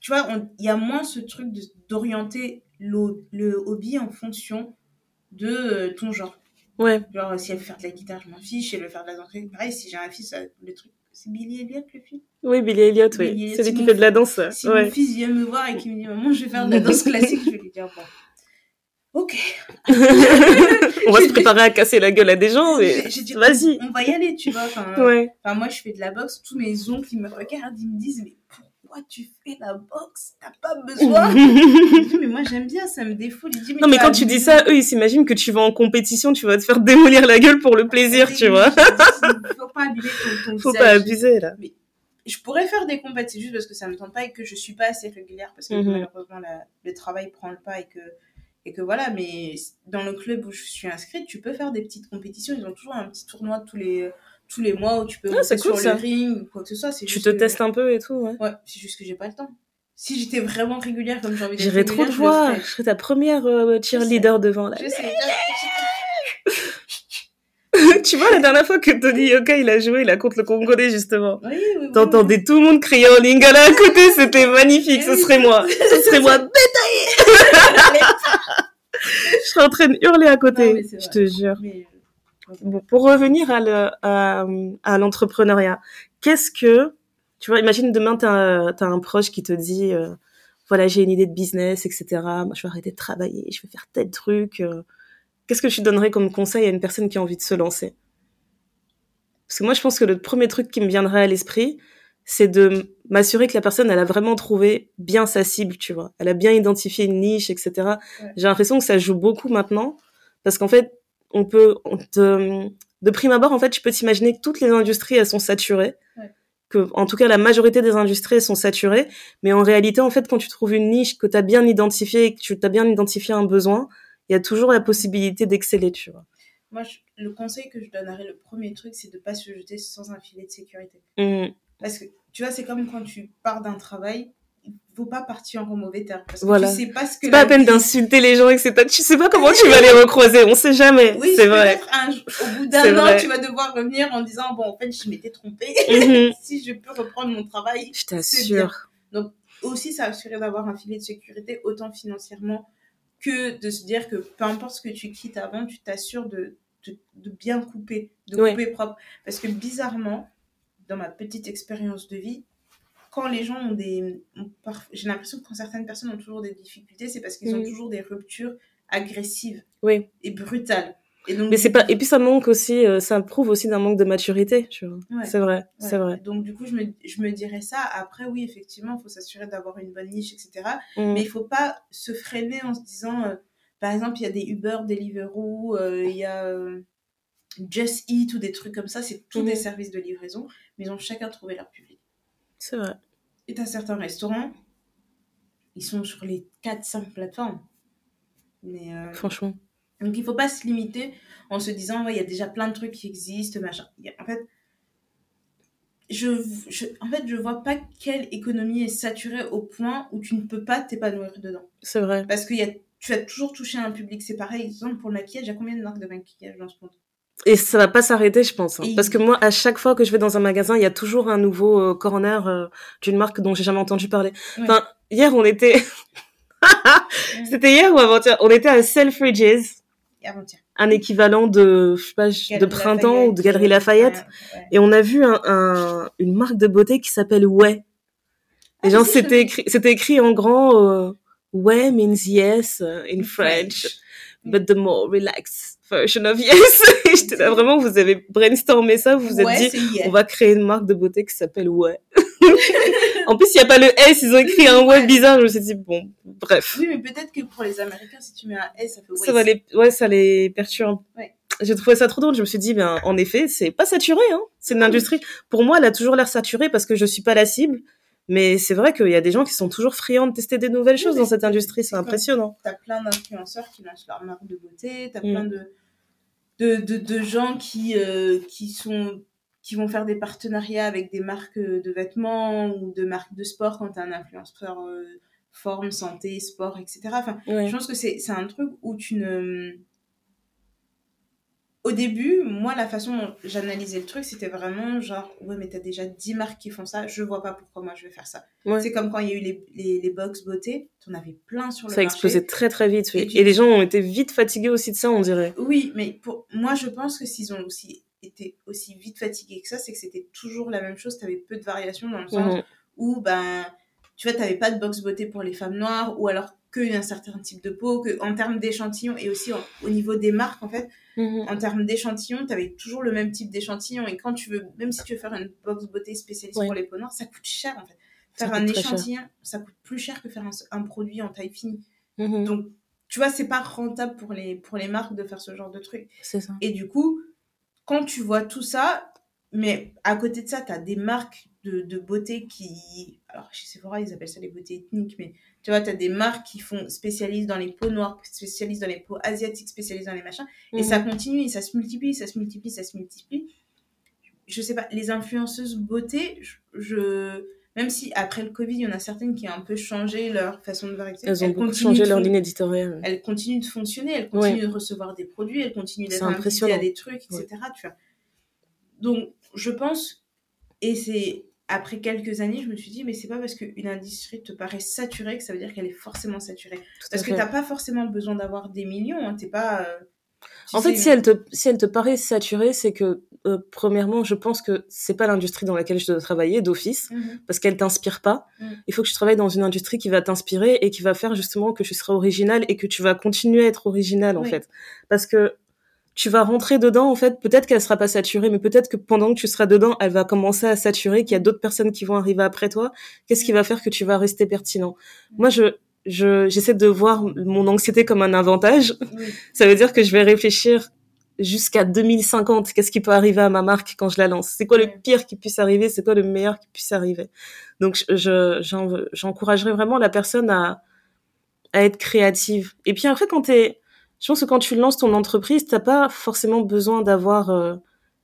tu vois, il y a moins ce truc d'orienter le, le hobby en fonction de euh, ton genre. Ouais. Genre, si elle veut faire de la guitare, je m'en fiche. Si elle veut faire de la danse, pareil, si j'ai un fils, ça- le truc. C'est Billy Elliot, le film Oui, Billy Elliot, oui. Billy Celui qui fait de la danse. Si mon fils vient me voir et qu'il me dit, maman, je vais faire de la danse classique, je vais lui dire, bon. Ok. On va se préparer à casser la gueule à des gens, mais vas-y. On va y aller, tu vois. Enfin, Ouais. Enfin, moi, je fais de la boxe. Tous mes oncles, ils me regardent, ils me disent, mais pourquoi tu fais la boxe T'as pas besoin. Je dis, mais moi, j'aime bien, ça me défoule. Il dit, Non, mais quand tu dis ça, eux, ils s'imaginent que tu vas en compétition, tu vas te faire démolir la gueule pour le plaisir, tu vois. Faut pas abuser ton, ton Faut visage. pas abuser, là. Je pourrais faire des c'est juste parce que ça me tente pas et que je suis pas assez régulière parce que Mhm. malheureusement, la- le travail prend le pas et que, et que voilà. Mais dans le club où je suis inscrite, tu peux faire des petites compétitions. Ils ont toujours un petit tournoi tous les, tous les mois où tu peux Ah, monter sur cool, ça. le ring ou quoi que ce soit. Tu te que- testes un peu et tout, ouais. Ouais, c'est juste que j'ai pas le temps. Si j'étais vraiment régulière comme j'ai envie d'être J'irais trop te voir. Je serais ta première euh, cheerleader devant, là. Je sais, tu vois, la dernière fois que Tony Yoka, il a joué, il a contre le Congolais, justement. Oui, oui, oui. T'entendais tout le monde crier en lingala à côté, c'était magnifique, ce serait moi. Ce serait moi. je serais en train de hurler à côté. Non, c'est je te jure. Mais, euh, Bon, pour revenir à le- à, à l'entrepreneuriat, qu'est-ce que, tu vois, imagine demain, tu as, un proche qui te dit, euh, voilà, j'ai une idée de business, etc. Moi, je vais arrêter de travailler, je vais faire tel truc. euh. Qu'est-ce que tu donnerais comme conseil à une personne qui a envie de se lancer? Parce que moi, je pense que le premier truc qui me viendrait à l'esprit, c'est de m'assurer que la personne, elle a vraiment trouvé bien sa cible, tu vois. Elle a bien identifié une niche, etc. Ouais. J'ai l'impression que ça joue beaucoup maintenant, parce qu'en fait, on peut, on te- de prime abord, en fait, tu peux t'imaginer que toutes les industries, elles sont saturées. Ouais. Que, en tout cas, la majorité des industries, elles sont saturées. Mais en réalité, en fait, quand tu trouves une niche que tu as bien identifiée et que tu as bien identifié un besoin, il y a toujours la possibilité d'exceller, tu vois. moi, je- le conseil que je donnerais, le premier truc, c'est de pas se jeter sans un filet de sécurité. Mhm. Parce que, tu vois, c'est comme quand tu pars d'un travail, il faut pas partir en mauvais terme. Parce que Voilà. tu sais pas ce que C'est pas la peine vie- d'insulter les gens, etc. Tu sais pas comment tu vas les recroiser, on sait jamais. Oui, c'est vrai. un au bout d'un an, vrai. tu vas devoir revenir en disant, bon, en fait, je m'étais trompée. Mhm. si je peux reprendre mon travail, Je t'assure. aussi s'assurer d'avoir un filet de sécurité autant financièrement que de se dire que peu importe ce que tu quittes avant, tu t'assures de, de, de bien couper, de couper propre. Parce que bizarrement, dans ma petite expérience de vie, quand les gens ont des... ont parf- J'ai l'impression que quand certaines personnes ont toujours des difficultés, c'est parce qu'ils ont Mhm. toujours des ruptures agressives Oui. et brutales. Et donc, Mais c'est pas, et puis ça manque aussi, euh, ça prouve aussi d'un manque de maturité, tu vois. Ouais. C'est vrai, Ouais. c'est vrai. Donc, du coup, je me, je me dirais ça. Après, oui, effectivement, il faut s'assurer d'avoir une bonne niche, etc. Mhm. Mais il faut pas se freiner en se disant, euh, par exemple, il y a des Uber, Deliveroo, euh, il y a Just Eat ou des trucs comme ça. C'est tous des services de livraison, mais ils ont chacun trouvé leur public. C'est vrai. Et tu as certains restaurants, ils sont sur les 4-5 plateformes. Mais, euh, Franchement. donc il faut pas se limiter en se disant, ouais, il y a déjà plein de trucs qui existent, machin. A- en fait, je, je, en fait, je vois pas quelle économie est saturée au point où tu ne peux pas t'épanouir dedans. C'est vrai. Parce que y a, tu vas toujours toucher un public. C'est pareil, par exemple, pour le maquillage, il y a combien de marques de maquillage dans ce monde Et ça va pas s'arrêter, je pense. hein. Et- Parce que moi, à chaque fois que je vais dans un magasin, il y a toujours un nouveau euh, corner euh, d'une marque dont j'ai jamais entendu parler. Ouais. Enfin, hier, on était... C'était hier ou avant-hier? On était à Selfridges, avant-hier. un équivalent de, je sais pas, de printemps ou de Galerie euh, Lafayette. ouais, ouais. Et on a vu un, un- une marque de beauté qui s'appelle Ouais. Ah, Et genre, si, je c'était écrit, c'était écrit en grand, euh, Ouais means yes uh, in French, but the more relaxed version of yes. J'étais là, vraiment, vous avez brainstormé ça, vous vous êtes Ouais, dit, on va créer une marque de beauté qui s'appelle Ouais. en plus, il n'y a pas le S, ils ont écrit un Ouais Ouais. bizarre, je me suis dit, bon, bref. Oui, mais peut-être que pour les Américains, si tu mets un S, ça fait Ça va les, ouais, ça les perturbe. Ouais. J'ai trouvé ça trop drôle. Je me suis dit, ben, en effet, c'est pas saturé, hein. C'est une industrie. Pour moi, elle a toujours l'air saturée parce que je suis pas la cible. Mais c'est vrai qu'il y a des gens qui sont toujours friands de tester des nouvelles choses dans cette industrie. C'est impressionnant. T'as plein d'influenceurs qui lancent leur marque de beauté, t'as Mm. plein de, de, de, de gens qui, euh, qui, sont, qui vont faire des partenariats avec des marques de vêtements ou de marques de sport quand t'es un influenceur euh, forme, santé, sport, etc. Enfin, je pense que c'est c'est un truc où tu ne... Au début, moi, la façon dont j'analysais le truc, c'était vraiment genre, ouais, mais t'as déjà 10 marques qui font ça, je vois pas pourquoi moi je vais faire ça. Ouais. C'est comme quand il y a eu les, les, les box beauté, t'en avais plein sur le Ça a marché. explosé très très vite. oui. Et tu- Et les gens ont été vite fatigués aussi de ça, on dirait. Oui, mais pour moi, je pense que s'ils ont aussi été aussi vite fatigués que ça, c'est que c'était toujours la même chose. Tu avais peu de variations dans le sens où, ben, tu vois, tu n'avais pas de box beauté pour les femmes noires ou alors qu'un certain type de peau, que en termes d'échantillons et aussi en- au niveau des marques, en fait, Mhm. en termes d'échantillons, tu avais toujours le même type d'échantillon. Et quand tu veux, même si tu veux faire une box beauté spécialiste Ouais. pour les peaux noires, ça coûte cher, en fait. Faire un cher. échantillon, ça coûte plus cher que faire un, un produit en taille fine. Mhm. Donc, tu vois, c'est pas rentable pour les, pour les marques de faire ce genre de truc. C'est ça. Et du coup, quand tu vois tout ça, mais à côté de ça, tu as des marques de, de beauté qui. Alors, chez Sephora, ils appellent ça les beautés ethniques, mais tu vois, tu as des marques qui font spécialistes dans les peaux noires, spécialistes dans les peaux asiatiques, spécialistes dans les machins. Et Mhm. ça continue, et ça se multiplie, ça se multiplie, ça se multiplie. Je sais pas, les influenceuses beauté, je. je- même si après le Covid, il y en a certaines qui ont un peu changé leur façon de voir. etc., Elles ont beaucoup continuent changé leur ligne éditoriale. elles continuent de fonctionner, elles continuent de recevoir des produits, elles continuent d'être invitées à des trucs, etc. Tu vois. Donc, je pense, et c'est après quelques années, je me suis dit, mais c'est pas parce qu'une industrie te paraît saturée que ça veut dire qu'elle est forcément saturée. parce que t'as pas forcément besoin d'avoir des millions, hein, t'es pas. Euh, en fait, si elle te si elle te paraît saturée, c'est que euh, premièrement, je pense que c'est pas l'industrie dans laquelle je dois travailler d'office Mhm. parce qu'elle t'inspire pas. Mhm. Il faut que je travaille dans une industrie qui va t'inspirer et qui va faire justement que tu seras original et que tu vas continuer à être original en fait. Parce que tu vas rentrer dedans en fait, peut-être qu'elle sera pas saturée, mais peut-être que pendant que tu seras dedans, elle va commencer à saturer, qu'il y a d'autres personnes qui vont arriver après toi. Qu'est-ce qui va faire que tu vas rester pertinent? Moi, je je j'essaie de voir mon anxiété comme un avantage. Oui. Ça veut dire que je vais réfléchir jusqu'à 2050. Qu'est-ce qui peut arriver à ma marque quand je la lance? C'est quoi le pire qui puisse arriver? C'est quoi le meilleur qui puisse arriver? Donc, je- je j'en- j'encouragerais vraiment la personne à à être créative. Et puis après, quand t'es, je pense que quand tu lances ton entreprise, t'as pas forcément besoin d'avoir euh,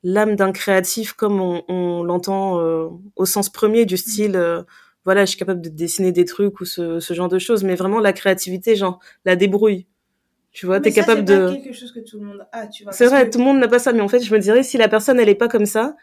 l'âme d'un créatif comme on, on l'entend euh, au sens premier du style. euh, voilà, je suis capable de dessiner des trucs ou ce, ce genre de choses, mais vraiment la créativité, genre la débrouille. Tu vois, t'es capable c'est de. pas quelque chose que tout le monde a, tu vois. C'est vrai, que- tout le monde n'a pas ça, mais en fait, je me dirais, si la personne, elle est pas comme ça,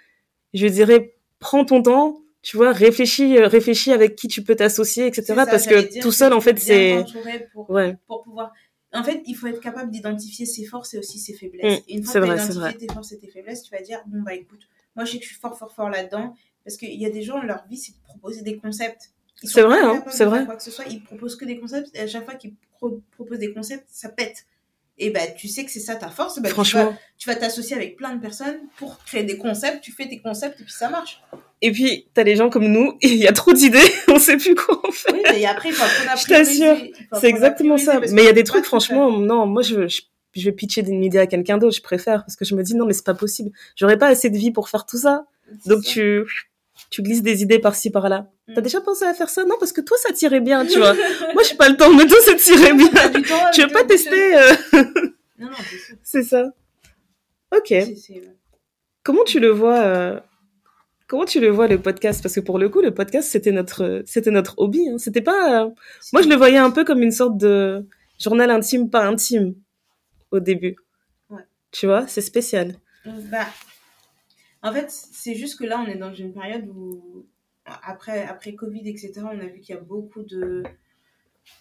je dirais, prends ton temps, tu vois, réfléchis, réfléchis avec qui tu peux t'associer, etc. c'est ça, parce que tout seul, en fait, c'est, Pour, ouais, pour pouvoir. En fait, il faut être capable d'identifier ses forces et aussi ses faiblesses. Mm, et une fois que tu as identifié tes forces et tes faiblesses, tu vas dire bon, bah écoute, moi je sais que je suis fort, fort, fort là-dedans. Parce qu'il y a des gens, leur vie, c'est de proposer des concepts. C'est vrai, hein, c'est vrai. Quoi que ce soit, ils proposent que des concepts et à chaque fois qu'ils pro- proposent des concepts, ça pète. Et bah, tu sais que c'est ça ta force. Bah, franchement. tu vas t'associer avec plein de personnes pour créer des concepts. Tu fais tes concepts et puis ça marche. Et puis, t'as les gens comme nous, il y a trop d'idées, on sait plus quoi en faire. Oui, mais après, il faut Je t'assure, C'est exactement ça. Mais il y a des trucs, franchement, non, moi, je, je, je vais pitcher une idée à quelqu'un d'autre, je préfère, parce que je me dis, non, mais c'est pas possible. J'aurais pas assez de vie pour faire tout ça. Donc, ça. tu, tu glisses des idées par-ci, par-là. Mm. T'as déjà pensé à faire ça? Non, parce que toi, ça tirait bien, tu vois. moi, j'ai pas le temps, mais toi, ça tirait bien. Tu veux pas tester, euh, Non, non, c'est ça. Ok. Comment tu le vois, euh, comment tu le vois, le podcast? Parce que pour le coup, le podcast, c'était notre, c'était notre hobby, hein. C'était pas, euh, Moi, je le voyais un peu comme une sorte de journal intime, pas intime, au début. Ouais. Tu vois, c'est spécial. Bah, en fait, c'est juste que là, on est dans une période où, après, après Covid, etc., on a vu qu'il y a beaucoup de,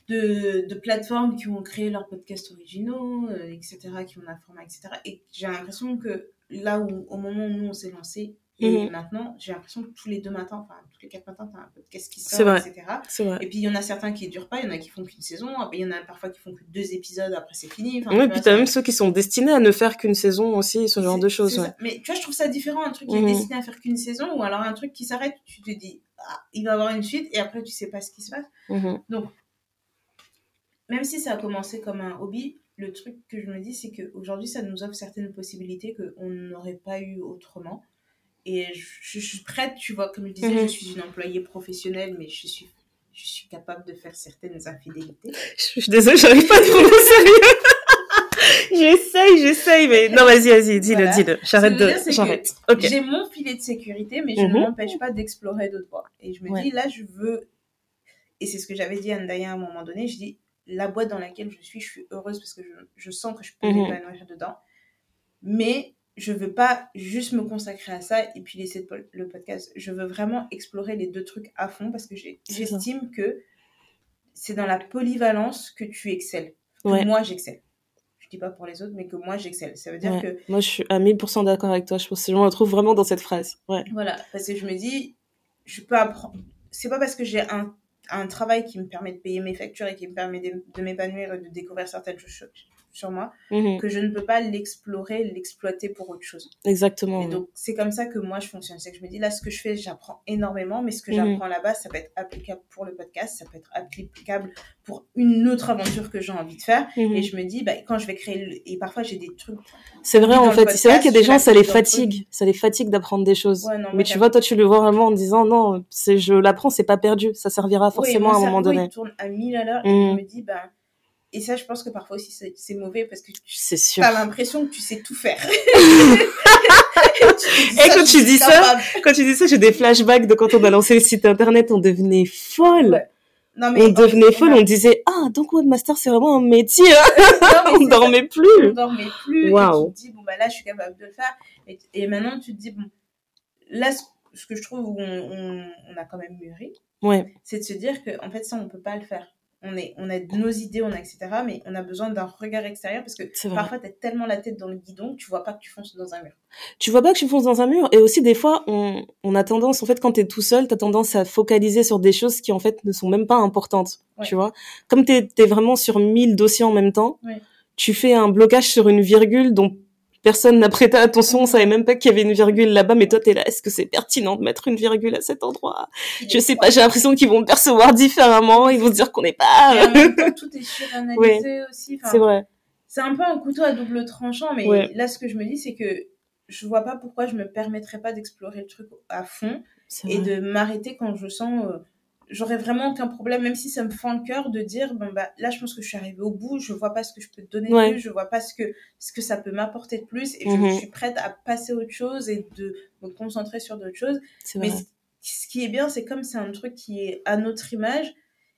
de, de plateformes qui ont créé leurs podcasts originaux, euh, etc., qui ont un format, etc. Et j'ai l'impression que là où, au moment où nous, on s'est lancé, et Mhm. maintenant, j'ai l'impression que tous les deux matins, enfin, tous les quatre matins, t'as un podcast qui sort, vrai. etc. Vrai. Et puis, il y en a certains qui durent pas, il y en a qui font qu'une saison, il y en a parfois qui font que deux épisodes, après c'est fini. Enfin, Oui, puis t'as même ceux qui sont destinés à ne faire qu'une saison aussi, ce genre de choses. Ouais. Mais tu vois, je trouve ça différent, un truc qui est destiné à faire qu'une saison, ou alors un truc qui s'arrête, tu te dis, ah, il va y avoir une suite, et après tu sais pas ce qui se passe. Mhm. Même si ça a commencé comme un hobby, le truc que je me dis, c'est qu'aujourd'hui, ça nous offre certaines possibilités qu'on n'aurait pas eu autrement. Et je, je suis prête, tu vois, comme je disais, Mhm. je suis une employée professionnelle, mais je suis, je suis capable de faire certaines infidélités. Je je suis désolée, j'arrive pas à prendre au sérieux. j'essaye, j'essaye, mais non, vas-y, vas-y, dis-le, Voilà. dis-le. J'arrête de, j'arrête. Ok. J'ai mon filet de sécurité, mais je Mhm. ne m'empêche pas d'explorer d'autres voies. Et je me Ouais. dis, là, je veux. Et c'est ce que j'avais dit à Ndaya à un moment donné. Je dis, la boîte dans laquelle je suis, je suis heureuse parce que je, je sens que je peux Mhm. m'épanouir dedans. Mais je veux pas juste me consacrer à ça et puis laisser le po- le podcast. Je veux vraiment explorer les deux trucs à fond parce que j'estime que c'est dans la polyvalence que tu excelles. Que Ouais. moi, j'excelle. Je dis pas pour les autres, mais que moi, j'excelle. Ça veut dire Ouais. que Moi, je suis à 1000% d'accord avec toi. Je pense que je me retrouve vraiment dans cette phrase. Ouais. Voilà, parce que je me dis, je peux apprendre. C'est pas parce que j'ai un, un travail qui me permet de payer mes factures et qui me permet de, de m'épanouir et de découvrir certaines choses sur moi Mhm. que je ne peux pas l'explorer, l'exploiter pour autre chose. Exactement. Et donc, c'est comme ça que moi je fonctionne. C'est que je me dis, là, ce que je fais, j'apprends énormément, mais ce que Mhm. j'apprends là-bas, ça peut être applicable pour le podcast, ça peut être applicable pour une autre aventure que j'ai envie de faire. Mhm. Et je me dis, bah, quand je vais créer. le- Et parfois, j'ai des trucs. C'est vrai, en fait. C'est vrai qu'il y a des gens, ça les fatigue. Ça les fatigue d'apprendre des choses. Ouais, non, moi, Mais tu vois, toi, tu le vois vraiment en disant, non, je l'apprends, c'est pas perdu. Ça servira forcément Oui, à un moment donné. Il tourne à 1000 à l'heure et Mhm. je me dis, ben. Et ça, je pense que parfois aussi, c'est mauvais parce que tu as l'impression que tu sais tout faire. Et quand tu dis ça, Quand tu dis ça, j'ai des flashbacks de quand on a lancé le site internet, on devenait folle. On devenait folle, on disait, ah, donc webmaster, c'est vraiment un métier. hein. Non, on ça. dormait on plus. dormait plus. Waouh. Et tu te dis, bon, bah là, je suis capable de le faire. Et, et maintenant, tu te dis, bon, là, ce- ce que je trouve où on, on, on a quand même mûri, Ouais. c'est de se dire que en fait ça on peut pas le faire. On est, on a nos idées, on a etc. Mais on a besoin d'un regard extérieur parce que parfois t'as tellement la tête dans le guidon que tu vois pas que tu fonces dans un mur. tu vois pas que tu fonces dans un mur et aussi des fois on, on a tendance en fait quand t'es tout seul t'as tendance à focaliser sur des choses qui en fait ne sont même pas importantes Ouais. tu vois comme t'es es vraiment sur 1000 dossiers en même temps Ouais. tu fais un blocage sur une virgule dont personne n'a prêté attention on savait même pas qu'il y avait une virgule là-bas mais toi t'es là est-ce que c'est pertinent de mettre une virgule à cet endroit? Je sais pas j'ai l'impression qu'ils vont me percevoir différemment ils vont se dire qu'on n'est Et en pas même temps, tout est suranalysé aussi. Enfin, c'est vrai c'est un peu un couteau à double tranchant, mais Ouais. là, ce que je me dis, c'est que je vois pas pourquoi je me permettrais pas d'explorer le truc à fond et de m'arrêter quand je sens. euh, J'aurais vraiment aucun problème, même si ça me fend le cœur, de dire bon bah là je pense que je suis arrivée au bout, je vois pas ce que je peux te donner de plus, je vois pas ce que ce que ça peut m'apporter de plus, et je- Mhm. je, suis prête à passer à autre chose et de me concentrer sur d'autres choses. Mais ce ce qui est bien, c'est comme c'est un truc qui est à notre image,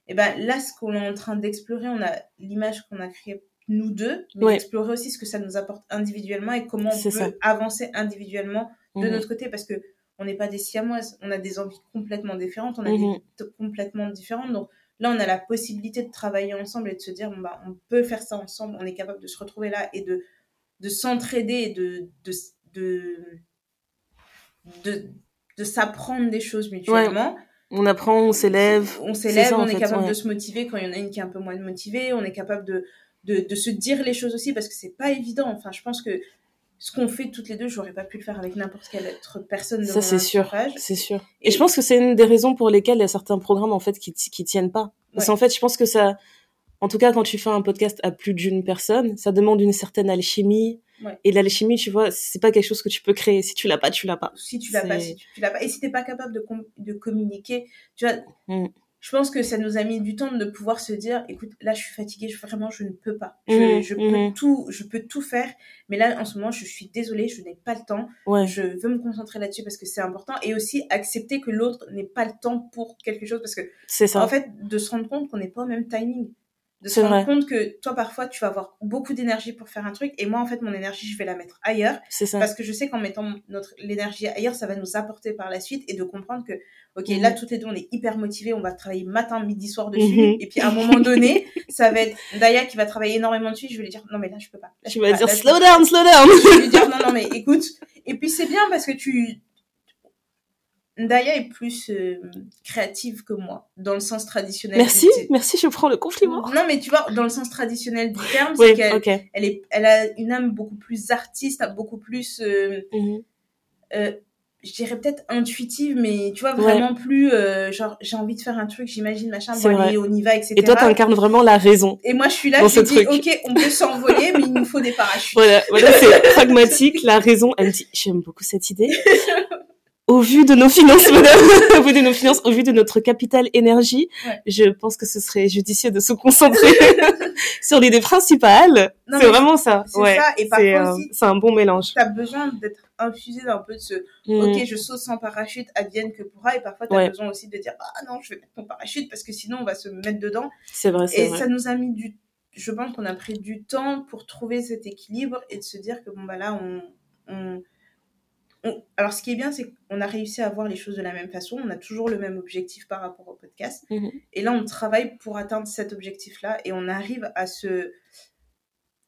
et ben là, ce qu'on est en train d'explorer, on a l'image qu'on a créée nous deux, mais Ouais. d'explorer aussi ce que ça nous apporte individuellement et comment on peut ça. avancer individuellement de Mhm. notre côté, parce que on n'est pas des siamoises, on a des envies complètement différentes, on a des Mhm. vies t- complètement différentes, donc là, on a la possibilité de travailler ensemble et de se dire, bon, bah, on peut faire ça ensemble, on est capable de se retrouver là et de, de s'entraider et de, de, de, de, de s'apprendre des choses mutuellement. on apprend on s'élève On s'élève, on est fait, capable ouais. de se motiver quand il y en a une qui est un peu moins motivée, on est capable de, de, de se dire les choses aussi parce que c'est pas évident. Enfin, je pense que ce qu'on fait toutes les deux, j'aurais pas pu le faire avec n'importe quelle autre personne de Ça, c'est sûr. C'est sûr. Et je pense que c'est une des raisons pour lesquelles il y a certains programmes en fait qui, ti- qui tiennent pas. Parce Ouais. qu'en fait, je pense que ça, en tout cas, quand tu fais un podcast à plus d'une personne, ça demande une certaine alchimie. Ouais. Et l'alchimie, tu vois, c'est pas quelque chose que tu peux créer. Si tu l'as pas, tu l'as pas. Si tu l'as pas, si tu, tu l'as pas. Et si t'es pas capable de, com- de communiquer, tu vois, Mm. Je pense que ça nous a mis du temps de pouvoir se dire, écoute, là, je suis fatiguée, je, vraiment, je ne peux pas. Je, je mhm. peux tout, je peux tout faire. Mais là, en ce moment, je suis désolée, je n'ai pas le temps. Ouais. Je veux me concentrer là-dessus parce que c'est important. Et aussi accepter que l'autre n'ait pas le temps pour quelque chose parce que C'est ça. En fait, de se rendre compte qu'on n'est pas au même timing. De se rendre vrai. compte que toi, parfois, tu vas avoir beaucoup d'énergie pour faire un truc, et moi, en fait, mon énergie, je vais la mettre ailleurs, c'est ça. parce que je sais qu'en mettant notre l'énergie ailleurs, ça va nous apporter par la suite, et de comprendre que, ok, Mhm. là, toutes les deux, on est hyper motivés, on va travailler matin, midi, soir dessus, Mhm. et puis à un moment donné, ça va être Daya qui va travailler énormément dessus, je vais lui dire, non, mais là, je peux pas. Là, je Tu vas pas. dire Là, slow down, slow down. je vais lui dire non, non, mais écoute. Et puis c'est bien parce que tu. Daya est plus euh, créative que moi, dans le sens traditionnel. Merci, du- merci, je prends le compliment. Non, mais tu vois, dans le sens traditionnel du terme, Oui, c'est qu'elle elle est, elle a une âme beaucoup plus artiste, beaucoup plus, euh, Mhm. euh, je dirais peut-être intuitive, mais tu vois, Ouais. vraiment plus, euh, genre, j'ai envie de faire un truc, j'imagine, machin, bon, allez, on y va, etc. Et toi, t'incarnes vraiment la raison. Et moi, je suis là, je me dis, ok, on peut s'envoler, mais il nous faut des parachutes. Voilà, voilà, c'est pragmatique, la raison. Elle me dit, j'aime beaucoup cette idée. Au vu de nos finances, madame, au vu de nos finances, au vu de notre capital énergie, Ouais. je pense que ce serait judicieux de se concentrer sur l'idée principale. C'est vraiment ça. c'est Ouais. ça, et parfois euh, c'est un bon mélange. T'as besoin d'être infusé d'un peu de ce Mm. ok, je saute sans parachute, advienne que pourra, et parfois tu as Ouais. besoin aussi de dire ah non, je vais mettre mon parachute parce que sinon on va se mettre dedans. C'est vrai, Et vrai. ça nous a mis du. Je pense qu'on a pris du temps pour trouver cet équilibre et de se dire que bon, bah là, on. on- on- Alors, ce qui est bien, c'est qu'on a réussi à voir les choses de la même façon. On a toujours le même objectif par rapport au podcast. Mhm. Et là, on travaille pour atteindre cet objectif-là et on arrive à se,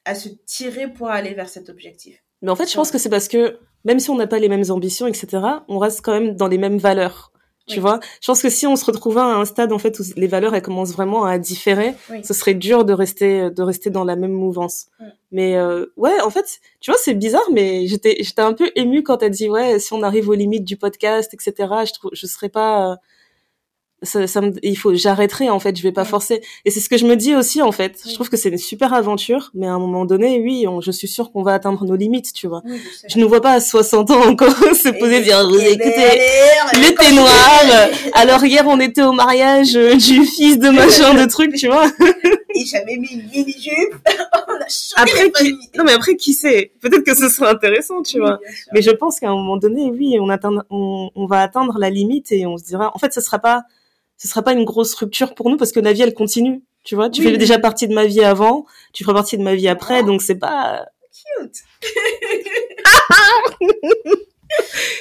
à se tirer pour aller vers cet objectif. Mais en fait, je pense que c'est parce que même si on n'a pas les mêmes ambitions, etc., on reste quand même dans les mêmes valeurs. Tu Oui. vois, je pense que si on se retrouvait à un stade en fait où les valeurs elles commencent vraiment à différer, Oui. ce serait dur de rester de rester dans la même mouvance. Mais euh, ouais, en fait, tu vois, c'est bizarre, mais j'étais j'étais un peu émue quand t'as dit ouais, si on arrive aux limites du podcast, etc. Je trouve je serais pas euh, ça, ça me, il faut j'arrêterai en fait je vais pas forcer. Et c'est ce que je me dis aussi en fait. Oui. je trouve que c'est une super aventure mais à un moment donné oui on, je suis sûre qu'on va atteindre nos limites tu vois. Oui, je ne vois pas à 60 ans encore se poser et dire écoutez l'été noir alors hier on était au mariage euh, du fils de machin de truc tu vois. Et j'avais mis une mini-jupe. on a après qui non mais après qui sait? Peut-être que ce sera intéressant tu vois. Oui, mais je pense qu'à un moment donné oui on atteint on, on va atteindre la limite et on se dira en fait ce sera pas ce sera pas une grosse rupture pour nous parce que la vie elle continue tu vois tu Oui. fais déjà partie de ma vie avant tu feras partie de ma vie après donc c'est pas Cute.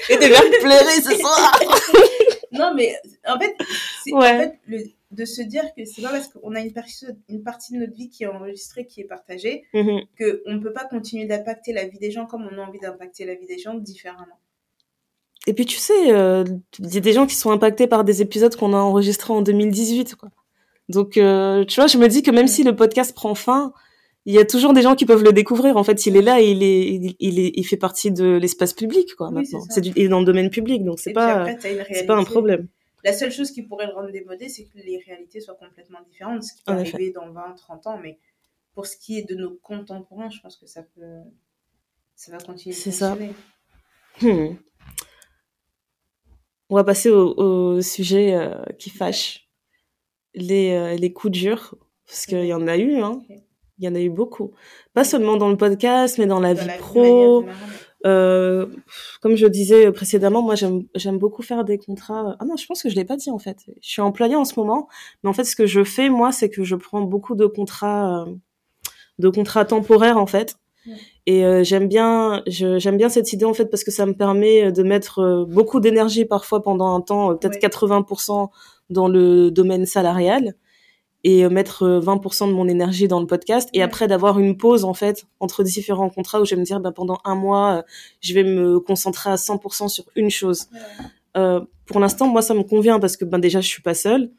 et Il va pleurer ce soir. non, mais en fait, c'est Ouais. en fait, le- de se dire que c'est pas parce qu'on a une, partie- une partie de notre vie qui est enregistrée, qui est partagée, Mhm. qu'on ne peut pas continuer d'impacter la vie des gens comme on a envie d'impacter la vie des gens différemment. Et puis tu sais, euh, il y a des gens qui sont impactés par des épisodes qu'on a enregistrés en 2018. Quoi. Donc, euh, tu vois, je me dis que même si le podcast prend fin, il y a toujours des gens qui peuvent le découvrir. En fait, il est là, et il est, il, il est, il fait partie de l'espace public, quoi. Oui, maintenant, c'est ça. c'est du- il est dans le domaine public, donc c'est Et pas, après, c'est pas un problème. La seule chose qui pourrait le rendre démodé, c'est que les réalités soient complètement différentes, ce qui peut En arriver dans 20, 30 ans. Mais pour ce qui est de nos contemporains, je pense que ça peut. Ça va continuer de C'est ça. Hmm. On va passer au, au sujet euh, qui fâche, les, euh, les coups durs, parce qu'il y en a eu, hein. Il y en a eu beaucoup. Pas seulement dans le podcast, mais dans la Dans vie la pro. Euh, comme je disais précédemment, moi j'aime beaucoup faire des contrats. Ah non, je pense que je l'ai pas dit en fait. Je suis employée en ce moment, mais en fait ce que je fais moi, c'est que je prends beaucoup de contrats, euh, de contrats temporaires en fait. Ouais. Et euh, j'aime bien, j'aime bien cette idée en fait parce que ça me permet de mettre euh, beaucoup d'énergie parfois pendant un temps, euh, peut-être Ouais. 80% dans le domaine salarial et euh, mettre euh, 20% de mon énergie dans le podcast et après d'avoir une pause en fait entre différents contrats où je vais me dire ben, pendant un mois euh, je vais me concentrer à 100% sur une chose. Euh, pour l'instant moi ça me convient parce que ben déjà je suis pas seule.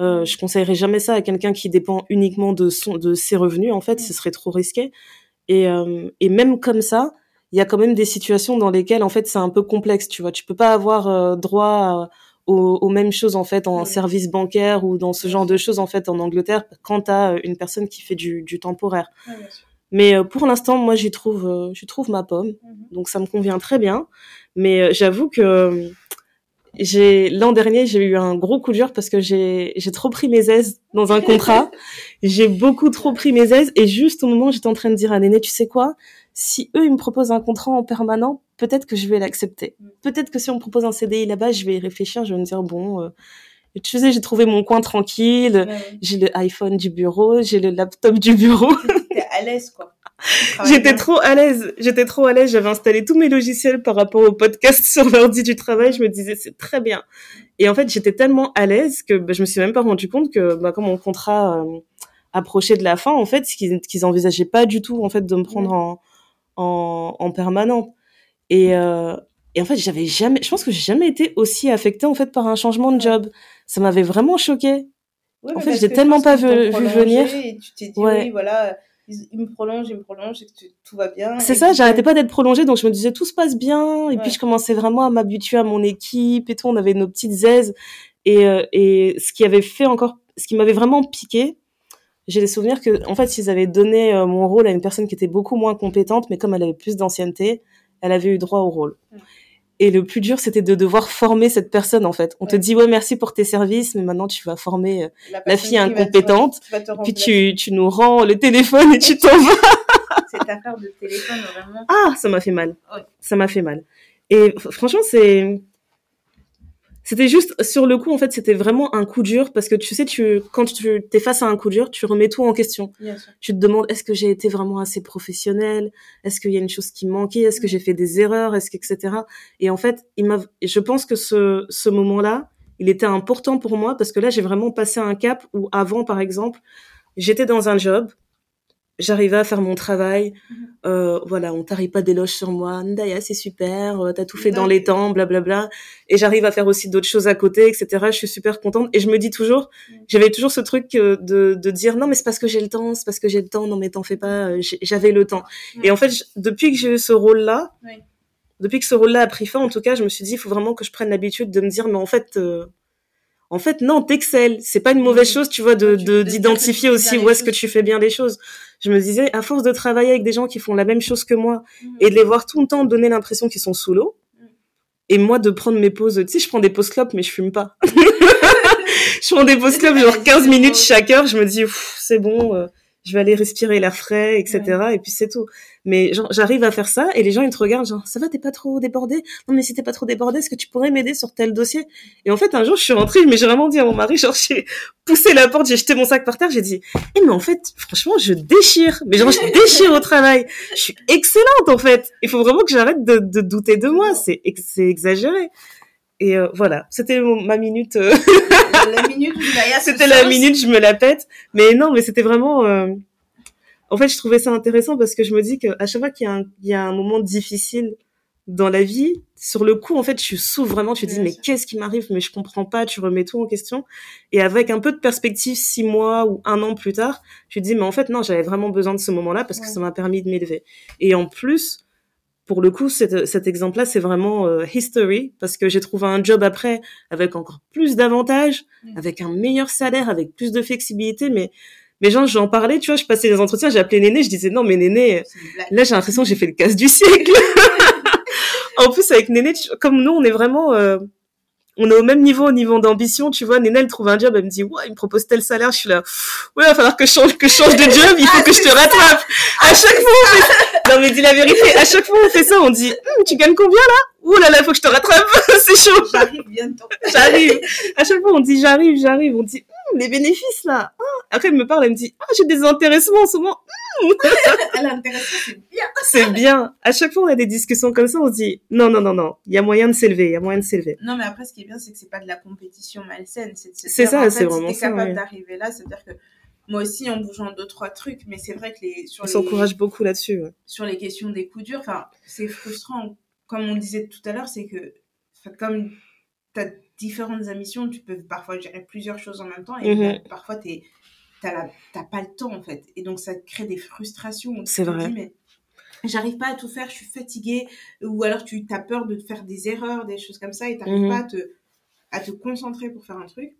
Euh, je conseillerais jamais ça à quelqu'un qui dépend uniquement de son de ses revenus en fait, ce serait trop risqué. Et euh, et même comme ça, il y a quand même des situations dans lesquelles en fait c'est un peu complexe, tu vois, tu peux pas avoir euh, droit à- aux, aux mêmes choses en fait en service bancaire ou dans ce genre de choses en fait en Angleterre quand t'as euh, une personne qui fait du, du temporaire. Ouais, bien sûr. Mais euh, pour l'instant, moi j'y trouve euh, j'y trouve ma pomme, Mhm. donc ça me convient très bien. Mais euh, j'avoue que euh, j'ai l'an dernier j'ai eu un gros coup dur parce que j'ai j'ai trop pris mes aises dans un contrat. j'ai beaucoup trop pris mes aises et juste au moment où j'étais en train de dire à Néné, tu sais quoi? Si eux ils me proposent un contrat en permanent, peut-être que je vais l'accepter. Peut-être que si on me propose un CDI là-bas, je vais y réfléchir, je vais me dire bon. euh, tu sais, j'ai trouvé mon coin tranquille. Ouais. J'ai le iPhone du bureau, j'ai le laptop du bureau. T'es à l'aise, quoi. J'étais trop à l'aise. J'étais trop à l'aise. J'avais installé tous mes logiciels par rapport au podcast sur l'ordi du travail. Je me disais, c'est très bien. Et en fait, j'étais tellement à l'aise que bah, je me suis même pas rendu compte que, bah, quand mon contrat euh, approchait de la fin, en fait, qu'ils qu'ils envisageaient pas du tout, en fait, de me prendre en, en, en permanent. Et, euh, et en fait, j'avais jamais, je pense que j'ai jamais été aussi affectée, en fait, par un changement de job. Ça m'avait vraiment choquée. Ouais, En fait, j'ai tellement pas vu- venir. Et tu t'es dit, Ouais. oui, voilà, ils, ils me prolongent, ils me prolongent, et que tu- tout va bien. C'est ça, j'arrêtais pas d'être prolongée, donc je me disais tout se passe bien. Et Ouais. puis je commençais vraiment à m'habituer à mon équipe et tout. On avait nos petites aises. Et, euh, et ce qui avait fait encore, ce qui m'avait vraiment piqué, j'ai des souvenirs que, en fait, s'ils avaient donné euh, mon rôle à une personne qui était beaucoup moins compétente, mais comme elle avait plus d'ancienneté, elle avait eu droit au rôle. Ouais. Et le plus dur, c'était de devoir former cette personne, en fait. On te dit, ouais, merci pour tes services, mais maintenant tu vas former euh, la fille qui va te- incompétente. qui va te Et puis tu, tu nous rends le téléphone et tu t'en vas. Cette affaire de téléphone, vraiment. Ah, ça m'a fait mal. Ouais. Ça m'a fait mal. Et franchement, c'est, c'était juste, sur le coup, en fait, c'était vraiment un coup dur parce que tu sais, tu, quand tu t'es face à un coup dur, tu remets tout en question. Tu te demandes, est-ce que j'ai été vraiment assez professionnelle? Est-ce qu'il y a une chose qui manquait? Est-ce que j'ai fait des erreurs? Est-ce que, etc. Et en fait, il m'a, je pense que ce, ce moment-là, il était important pour moi parce que là, j'ai vraiment passé un cap où avant, par exemple, j'étais dans un job, j'arrivais à faire mon travail, Mhm. euh, voilà, on t'arrive pas d'éloges sur moi, Ndaya, c'est super, euh, t'as tout fait dans les temps, blablabla, et j'arrive à faire aussi d'autres choses à côté, etc. Je suis super contente, et je me dis toujours, j'avais toujours ce truc euh, de, de dire, non mais c'est parce que j'ai le temps, c'est parce que j'ai le temps, non mais t'en fais pas, euh, j'avais le temps. Et en fait, je- depuis que j'ai eu ce rôle-là, depuis que ce rôle-là a pris fin, en tout cas, je me suis dit, il faut vraiment que je prenne l'habitude de me dire, mais en fait, euh, en fait, non, t'excelles. C'est pas une mauvaise chose, tu vois, de, d'identifier aussi où est-ce que tu fais bien les choses. Je me disais, à force de travailler avec des gens qui font la même chose que moi Mhm. et de les voir tout le temps donner l'impression qu'ils sont sous l'eau, Mm. et moi de prendre mes pauses, tu sais, je prends des pauses clopes, mais je fume pas. je prends des pauses clopes, genre 15 minutes chaque heure, je me dis, c'est bon, euh, je vais aller respirer l'air frais, etc. Et puis c'est tout. Mais j'arrive à faire ça et les gens ils te regardent genre ça va, t'es pas trop débordé? Non mais si t'es pas trop débordé, est-ce que tu pourrais m'aider sur tel dossier? Et en fait un jour je suis rentrée, mais j'ai vraiment dit à mon mari genre j'ai poussé la porte, j'ai jeté mon sac par terre, j'ai dit eh mais en fait franchement je déchire, mais genre je déchire au travail, je suis excellente en fait. Il faut vraiment que j'arrête de, de douter de moi, c'est c'est exagéré. Et euh, voilà, c'était ma minute. Euh, la minute C'était la minute, je me la pète. Mais non, mais c'était vraiment. Euh, en fait, je trouvais ça intéressant parce que je me dis qu'à chaque fois qu'il y, a un, il y a un moment difficile dans la vie, sur le coup, en fait, tu souffres vraiment, tu te dis, mais qu'est-ce qui m'arrive? Mais je comprends pas, tu remets tout en question. Et avec un peu de perspective, six mois ou un an plus tard, tu te dis, mais en fait, non, j'avais vraiment besoin de ce moment-là parce que ça m'a permis de m'élever. Et en plus, pour le coup, cet, cet exemple-là, c'est vraiment euh, history parce que j'ai trouvé un job après avec encore plus d'avantages, mm. avec un meilleur salaire, avec plus de flexibilité. Mais mais genre, j'en parlais, tu vois, je passais les entretiens, j'ai appelé Néné, je disais non, mais Néné, là j'ai l'impression que j'ai fait le casse du siècle. en plus avec Néné, comme nous, on est vraiment euh, on est au même niveau au niveau d'ambition, tu vois. Néné, elle trouve un job, elle me dit, ouais, il me propose tel salaire, je suis là, ouais, il va falloir que je change, que je change de job, il faut que je te rattrape. À chaque fois, on fait ça. Non, mais dis la vérité, à chaque fois, on fait ça, on dit, hum, tu gagnes combien, là? Ouh là là, faut que je te rattrape, c'est chaud. J'arrive bientôt. J'arrive. À chaque fois, on dit, j'arrive, j'arrive, on dit, hum, les bénéfices, là. Ah. Après, elle me parle, elle me dit, ah, j'ai des intéressements en ce moment. C'est bien. c'est bien. À chaque fois, on a des discussions comme ça, on se dit, non, non, non, non, il y a moyen de s'élever, il y a moyen de s'élever. Non, mais après, ce qui est bien, c'est que c'est pas de la compétition malsaine. C'est ça, c'est vraiment si es capable d'arriver là, c'est-à-dire que moi aussi, en bougeant deux, trois trucs, mais c'est vrai que les, sur on s'encourage beaucoup là-dessus. Sur les questions des coups durs, enfin, c'est frustrant. Comme on disait tout à l'heure, c'est que, comme tu as différentes ambitions, tu peux parfois gérer plusieurs choses en même temps et mhm. parfois tu es t'as pas le temps en fait. Et donc ça crée des frustrations. C'est vrai. mais j'arrive pas à tout faire, je suis fatiguée. Ou alors tu as peur de faire des erreurs, des choses comme ça, et t'arrives mmh. pas à te, à te concentrer pour faire un truc.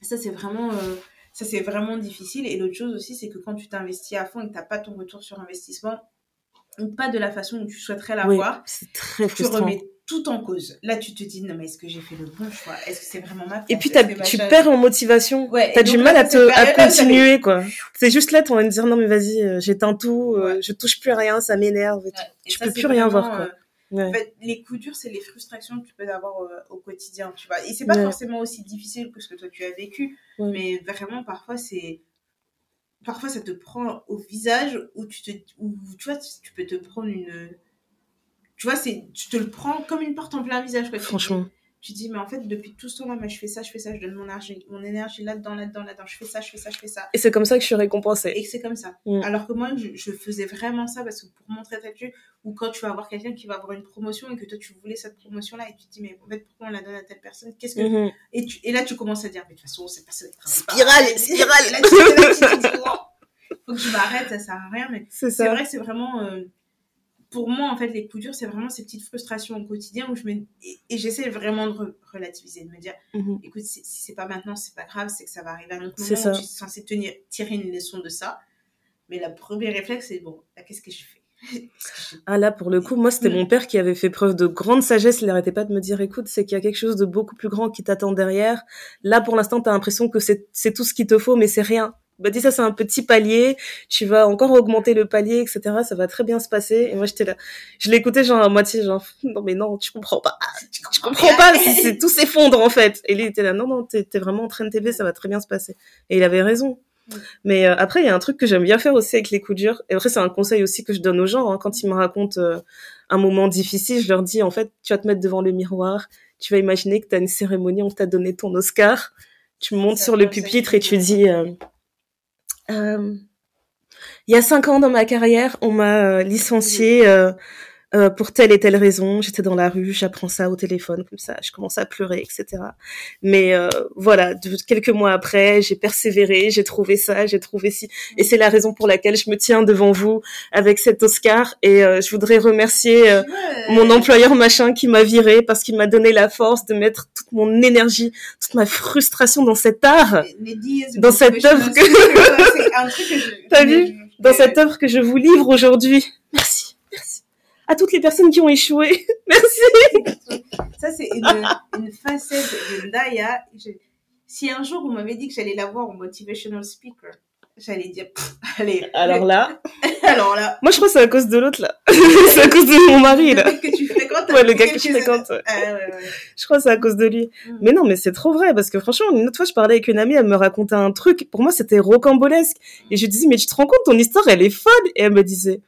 Ça, c'est vraiment, euh, ça, c'est vraiment difficile. Et l'autre chose aussi, c'est que quand tu t'investis à fond et que t'as pas ton retour sur investissement, ou pas de la façon où tu souhaiterais l'avoir, c'est très frustrant. Tu remets tout en cause. Là, tu te dis, non, mais est-ce que j'ai fait le bon choix? Est-ce que c'est vraiment ma Et puis, tu perds en motivation. Ouais, T'as du mal à, te, à continuer, quoi. C'est juste là, tu vas me dire, non, mais vas-y, euh, j'éteins tout, euh, je touche plus à rien, ça m'énerve. tu peux plus rien voir, quoi. Euh, en fait, les coups durs, c'est les frustrations que tu peux avoir au quotidien, tu vois. Et c'est pas forcément aussi difficile que ce que toi tu as vécu, mais vraiment, parfois, c'est parfois ça te prend au visage où tu te où, tu vois tu peux te prendre une tu vois, c'est, tu te le prends comme une porte en plein visage. Quoi. Franchement. Tu, dis, mais en fait, depuis tout ce temps-là, je fais ça, je fais ça, je donne mon énergie, mon énergie là-dedans, là-dedans, là-dedans, je fais ça, je fais ça, je fais ça. Et c'est comme ça que je suis récompensée. Et c'est comme ça. Mm. Alors que moi, je, faisais vraiment ça parce que pour montrer ta tête, ou quand tu vas avoir quelqu'un qui va avoir une promotion et que toi, tu voulais cette promotion-là et tu te dis, mais en fait, pourquoi on la donne à telle personne? Qu'est-ce que. Mm-hmm. et, tu, et là, tu commences à dire, mais de toute façon, cette personne est Spirale, spirale là, tu, là, tu dis, oh, faut que je m'arrête, ça sert à rien. Mais c'est vrai, c'est vraiment. Euh, pour moi, en fait, les coups durs, c'est vraiment ces petites frustrations au quotidien où je me. Et, j'essaie vraiment de relativiser, de me dire mhm. écoute, si, c'est pas maintenant, c'est pas grave, c'est que ça va arriver à un autre moment où tu es censé tenir, tirer une leçon de ça. Mais le premier réflexe, c'est bon, qu'est-ce que je fais? Ah là, pour le coup, moi, c'était mm. mon père qui avait fait preuve de grande sagesse. Il n'arrêtait pas de me dire, écoute, c'est qu'il y a quelque chose de beaucoup plus grand qui t'attend derrière. Là, pour l'instant, tu as l'impression que c'est tout ce qu'il te faut, mais c'est rien bah dis ça c'est un petit palier, tu vas encore augmenter le palier, etc. Ça va très bien se passer. Et moi j'étais là, je l'écoutais genre à moitié, genre non mais non, tu comprends pas, tu comprends pas, c'est tout s'effondre en fait. Et lui il était là, non non, t'es vraiment en train de t'aider, ça va très bien se passer. Et il avait raison. Mais euh, après il y a un truc que j'aime bien faire aussi avec les coups durs. Et après c'est un conseil aussi que je donne aux gens hein. quand ils me racontent euh, un moment difficile, je leur dis en fait tu vas te mettre devant le miroir, tu vas imaginer que tu as une cérémonie, on t'a donné ton Oscar, tu montes sur le pupitre et tu dis euh, il y a cinq ans dans ma carrière, on m'a euh, licencié euh, euh, pour telle et telle raison. J'étais dans la rue, j'apprends ça au téléphone comme ça, je commence à pleurer, etc. Mais euh, voilà, de, quelques mois après, j'ai persévéré, j'ai trouvé ça, j'ai trouvé ci, et c'est la raison pour laquelle je me tiens devant vous avec cet Oscar. Et euh, je voudrais remercier mon employeur machin qui m'a viré parce qu'il m'a donné la force de mettre toute mon énergie, toute ma frustration dans cet art, dans cette œuvre que, t'as vu, dans cette œuvre que je vous livre aujourd'hui. Merci à toutes les personnes qui ont échoué. Merci. Ça, c'est une, une, facette de Ndaya. Si un jour, vous m'avez dit que j'allais la voir en motivational speaker, j'allais dire, allez. Alors là. Alors là. Moi, je crois que c'est à cause de l'autre, là. c'est à cause de mon mari, là. Le gars que tu fréquentes. Ouais, le gars que je fréquente. Ah, ouais, ouais. Je crois que c'est à cause de lui. Mm. Mais non, mais c'est trop vrai, parce que franchement, une autre fois, je parlais avec une amie, elle me racontait un truc. Pour moi, c'était rocambolesque. Et je lui disais, mais tu te rends compte, ton histoire, elle est folle. Et elle me disait,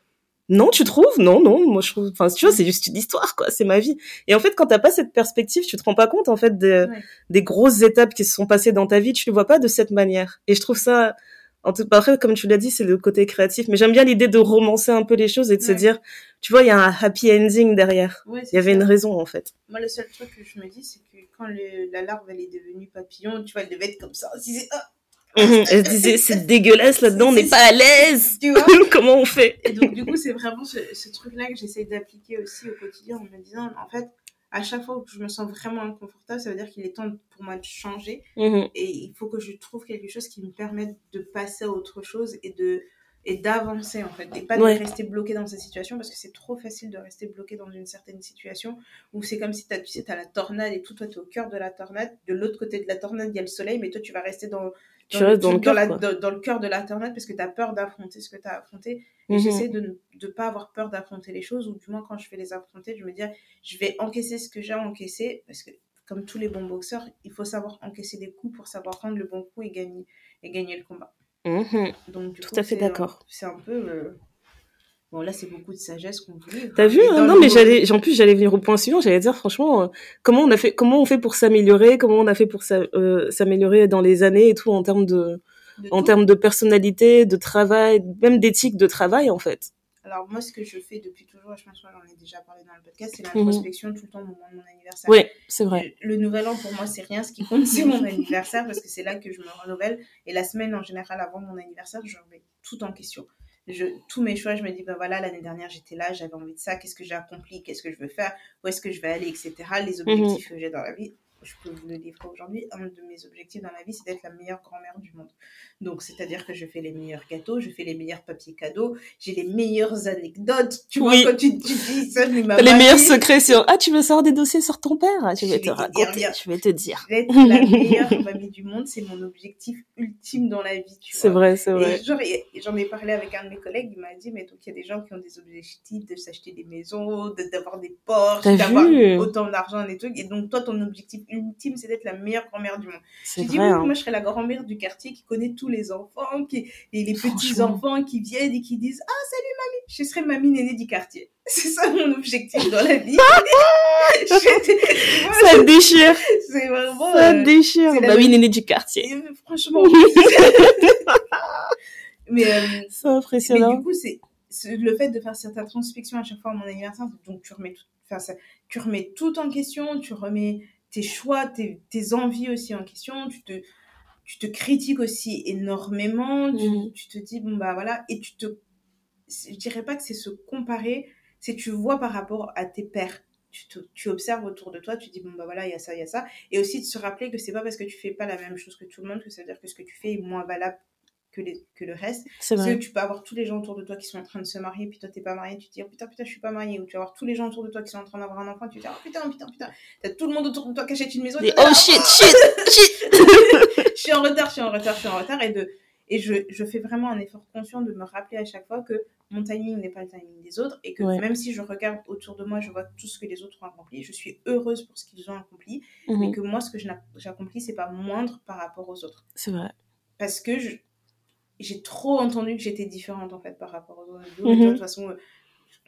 non, tu trouves? Non, non, moi, je trouve, enfin, tu vois, c'est juste une histoire, quoi. C'est ma vie. Et en fait, quand t'as pas cette perspective, tu te rends pas compte, en fait, des, Ouais. des grosses étapes qui se sont passées dans ta vie, tu les vois pas de cette manière. Et je trouve ça, en tout, bah, après, comme tu l'as dit, c'est le côté créatif. Mais j'aime bien l'idée de romancer un peu les choses et de se dire, tu vois, il y a un happy ending derrière. Ouais, Il y avait ça. une raison, en fait. Moi, le seul truc que je me dis, c'est que quand le- la larve, elle est devenue papillon, tu vois, elle devait être comme ça. Si c'est, ah. Elle se disait, c'est dégueulasse là-dedans, on n'est pas à l'aise. tu vois. Comment on fait? Et donc, du coup, c'est vraiment ce, ce truc-là que j'essaye d'appliquer aussi au quotidien en me disant, en fait, à chaque fois que je me sens vraiment inconfortable, ça veut dire qu'il est temps pour moi de changer. Mhm. Et il faut que je trouve quelque chose qui me permette de passer à autre chose et de et d'avancer en fait et pas Ouais. de rester bloqué dans cette situation parce que c'est trop facile de rester bloqué dans une certaine situation où c'est comme si t'as, tu sais t'as la tornade et tout toi t'es au cœur de la tornade de l'autre côté de la tornade il y a le soleil mais toi tu vas rester dans Tu restes dans le dans, cœur, la- quoi. dans- dans le cœur de tornade parce que t'as peur d'affronter ce que t'as affronté et Mhm. j'essaie de ne pas avoir peur d'affronter les choses, ou du moins quand je vais les affronter, je me dis, je vais encaisser ce que j'ai à encaisser, parce que comme tous les bons boxeurs, il faut savoir encaisser des coups pour savoir rendre le bon coup et gagner, et gagner le combat. Mhm. Donc, du Tout coup, à fait d'accord. C'est un peu... euh, Bon, là, c'est beaucoup de sagesse qu'on vous livre. T'as vu hein Non, mais j'allais, en plus, j'allais venir au point suivant. J'allais dire, franchement, euh, comment on a fait, comment on fait pour s'améliorer, comment on a fait pour s'a- euh, s'améliorer dans les années et tout en termes de, de en termes de personnalité, de travail, même d'éthique de travail, en fait. Alors, moi, ce que je fais depuis toujours, je pense que j'en ai déjà parlé dans le podcast, c'est Mhm. l'introspection tout le temps au moment de mon anniversaire. Oui, c'est vrai. Le nouvel an, pour moi, c'est rien. Ce qui compte, c'est mon anniversaire parce que c'est là que je me renouvelle. Et la semaine, en général, avant mon anniversaire, je remets tout en question. Je, tous mes choix, je me dis, ben voilà, l'année dernière, j'étais là, j'avais envie de ça, qu'est-ce que j'ai accompli, qu'est-ce que je veux faire, où est-ce que je vais aller, etc. Les objectifs que j'ai dans la vie. Je peux vous le livrer aujourd'hui. Un de mes objectifs dans la vie, c'est d'être la meilleure grand-mère du monde. Donc, c'est-à-dire que je fais les meilleurs gâteaux, je fais les meilleurs papiers cadeaux, j'ai les meilleures anecdotes. Tu Oui. vois, quand tu, tu dis ça, mais ma T'as les meilleurs secrets sur, ah, tu veux savoir des dossiers sur ton père? Je Je vais vais te te dire, raconter, viens. je vais te dire. d'être la meilleure mamie du monde, c'est mon objectif ultime dans la vie. tu C'est vrai, c'est vrai. J'en ai parlé avec un de mes collègues, il m'a dit, mais donc il y a des gens qui ont des objectifs de s'acheter des maisons, de- d'avoir des Porsche, d'avoir autant d'argent et trucs. Et donc toi, ton objectif ultime, c'est d'être la meilleure grand-mère du monde. J'ai dit, oui, hein. moi je serais la grand-mère du quartier qui connaît tous les enfants, qui, et les Franchement. petits-enfants qui viennent et qui disent, ah salut mamie, je serais mamie nénée du quartier. C'est ça mon objectif dans la vie. Moi, Ça déchire, c'est vraiment... ça euh, déchire. la Bah oui, même- néné du quartier. et, euh, franchement. mais, euh, C'est mais impressionnant. du coup, c'est le fait de faire cette introspection à chaque fois à mon anniversaire. Donc, tu remets tout, enfin, ça, tu remets tout en question, tu remets tes choix, tes, tes envies aussi en question, tu te, tu te critiques aussi énormément, tu, Mhm. tu te dis, bon, bah voilà, et tu te. Je dirais pas que c'est se comparer, c'est tu vois par rapport à tes pairs. Tu, te- tu observes autour de toi, tu dis, bon, bah voilà, il y a ça, il y a ça. Et aussi de se rappeler que c'est pas parce que tu fais pas la même chose que tout le monde que ça veut dire que ce que tu fais est moins valable que, les, que le reste. C'est Parce vrai. que tu peux avoir tous les gens autour de toi qui sont en train de se marier, puis toi t'es pas marié, tu te dis oh, putain putain je suis pas mariée, ou tu vas avoir tous les gens autour de toi qui sont en train d'avoir un enfant, tu te dis oh putain putain putain, t'as tout le monde autour de toi qui achète une maison, et là, oh shit, shit, shit. je suis en retard, je suis en retard, je suis en retard, et de et je, je fais vraiment un effort conscient de me rappeler à chaque fois que mon timing n'est pas le timing des autres, et que Ouais. même si je regarde autour de moi, je vois tout ce que les autres ont accompli, je suis heureuse pour ce qu'ils ont accompli, mais Mhm. que moi ce que accompli c'est pas moindre par rapport aux autres C'est vrai. parce que je- j'ai trop entendu que j'étais différente en fait par rapport aux autres. De Mhm. toute façon, euh,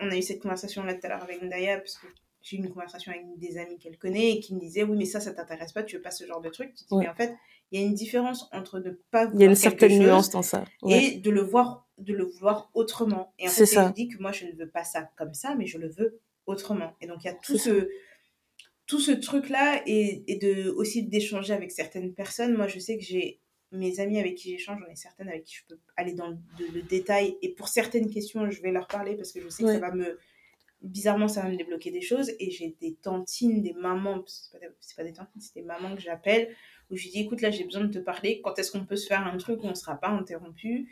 on a eu cette conversation là tout à l'heure avec Ndaya parce que j'ai eu une conversation avec des amis qu'elle connaît et qui me disaient oui mais ça ça t'intéresse pas, tu veux pas ce genre de truc. Tu te dis Ouais. mais en fait il y a une différence entre ne pas Il y a une certaine nuance dans ça. Ouais. et de le voir de le vouloir autrement. Et en fait ça. je dis que moi je ne veux pas ça comme ça mais je le veux autrement. Et donc il y a tout ce tout ce truc là et, et de aussi d'échanger avec certaines personnes. Moi je sais que j'ai mes amis avec qui j'échange, j'en ai certaines avec qui je peux aller dans le, de- le détail. Et pour certaines questions, je vais leur parler parce que je sais que ça va me. Bizarrement, ça va me débloquer des choses. Et j'ai des tantines, des mamans, c'est pas pas des tantines, c'est des mamans que j'appelle, où je dis écoute, là, j'ai besoin de te parler. Quand est-ce qu'on peut se faire un truc où on sera pas interrompu?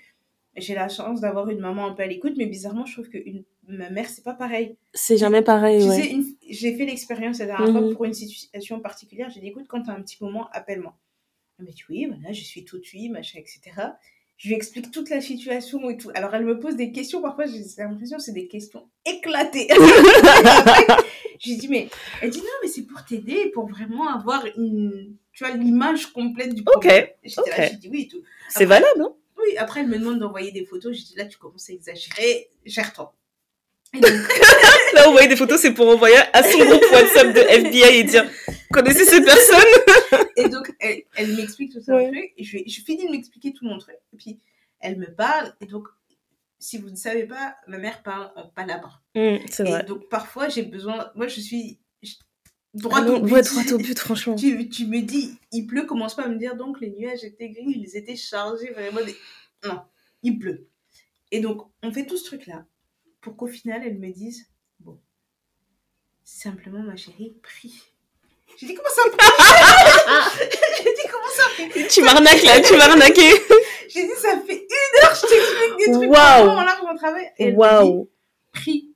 J'ai la chance d'avoir une maman un peu à l'écoute, mais bizarrement, je trouve que une, ma mère, c'est pas pareil. C'est jamais pareil, Tu ouais. sais, une- j'ai fait l'expérience la dernière fois pour une situation particulière. J'ai dit, écoute, quand tu as un petit moment, appelle-moi. Elle m'a dit, oui, voilà, je suis tout suite, machin, etc. je lui explique toute la situation et tout. Alors, elle me pose des questions, parfois, j'ai l'impression que c'est des questions éclatées. je lui dis, mais, elle dit, non, mais c'est pour t'aider, pour vraiment avoir une, tu vois, l'image complète du problème. Ok. okay. Là, dit oui et tout. C'est valable, hein Oui, après, elle me demande d'envoyer des photos. Je dis, là, tu commences à exagérer, gère-toi. Là, envoyer des photos, c'est pour envoyer à son groupe WhatsApp de FBI et dire, connaissez ces personnes Et donc, elle, elle m'explique tout ça. Ouais. Et je, je finis de m'expliquer tout mon truc. Et puis, elle me parle. Et donc, si vous ne savez pas, ma mère parle en palabre. Mmh, c'est vrai. Et donc, parfois, j'ai besoin. Moi, je suis droit ah non, au but. Ouais, droit au but, franchement. tu, tu me dis, il pleut, commence pas à me dire donc les nuages étaient gris, ils étaient chargés, vraiment. Des... Non, il pleut. Et donc, on fait tout ce truc-là pour qu'au final, elle me dise, bon, simplement, ma chérie, prie. J'ai dit, comment ça, prie J'ai dit, comment ça, prie Tu m'arnaques là, tu m'as arnaqué. J'ai dit, ça fait une heure, je t'explique des trucs. Waouh Wow. là, mon travail. Et elle Waouh prie.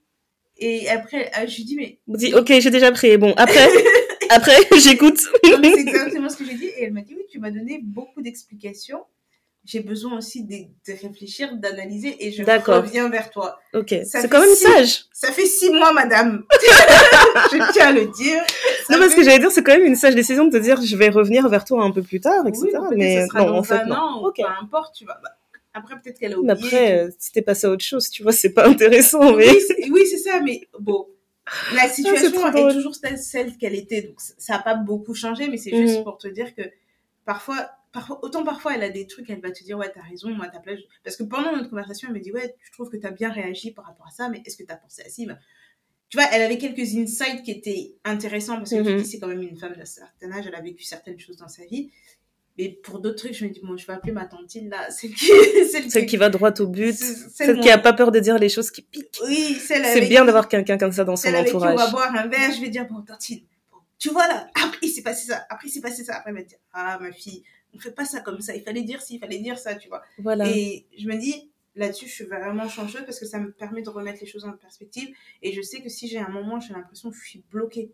Et après, je lui dis, mais. On dit, ok, j'ai déjà prié. Bon, après, après, j'écoute. C'est exactement ce que j'ai dit. Et elle m'a dit, oui, tu m'as donné beaucoup d'explications. J'ai besoin aussi de, de réfléchir, d'analyser et je reviens vers toi. Ok, c'est quand même six- sage. Ça fait six mois, madame. je tiens à le dire. Ça Non, parce fait- que j'allais dire, c'est quand même une sage décision de te dire, je vais revenir vers toi un peu plus tard, etc. Oui, mais non, en fait, non. an, peu importe, tu vois. Bah, après, peut-être qu'elle a Mais oublié. après, euh, si t'es passé à autre chose, tu vois, c'est pas intéressant, mais. Oui, c'est- oui, ça, mais bon. La situation trop est, drôle. toujours celle- celle qu'elle était, donc ça n'a pas beaucoup changé, mais c'est juste Mhm. pour te dire que parfois, parfois, autant parfois elle a des trucs, elle va te dire, ouais, t'as raison, moi, ta place. Parce que pendant notre conversation, elle me dit, ouais, je trouve que t'as bien réagi par rapport à ça, mais est-ce que t'as pensé à ci bah, Tu vois, elle avait quelques insights qui étaient intéressants parce que je me dis, c'est quand même une femme d'un certain âge, elle a vécu certaines choses dans sa vie. Mais pour d'autres trucs, je me dis, bon, je vais appeler ma tantine là, celle qui, celle Celle qui va droit au but, celle mon- qui a pas peur de dire les choses qui piquent. Oui, celle C'est avec bien d'avoir quelqu'un comme ça dans son celle avec qui on va entourage. boire un verre, je vais dire, bon, Tantine, tu vois là, après il s'est passé ça, après il s'est passé ça, après elle va dire, ah ma fille, on fait pas ça comme ça, il fallait dire ci, il fallait dire ça, tu vois. Voilà. Et je me dis, là-dessus, je suis vraiment chanceuse parce que ça me permet de remettre les choses en perspective. Et je sais que si j'ai un moment, j'ai l'impression que je suis bloquée.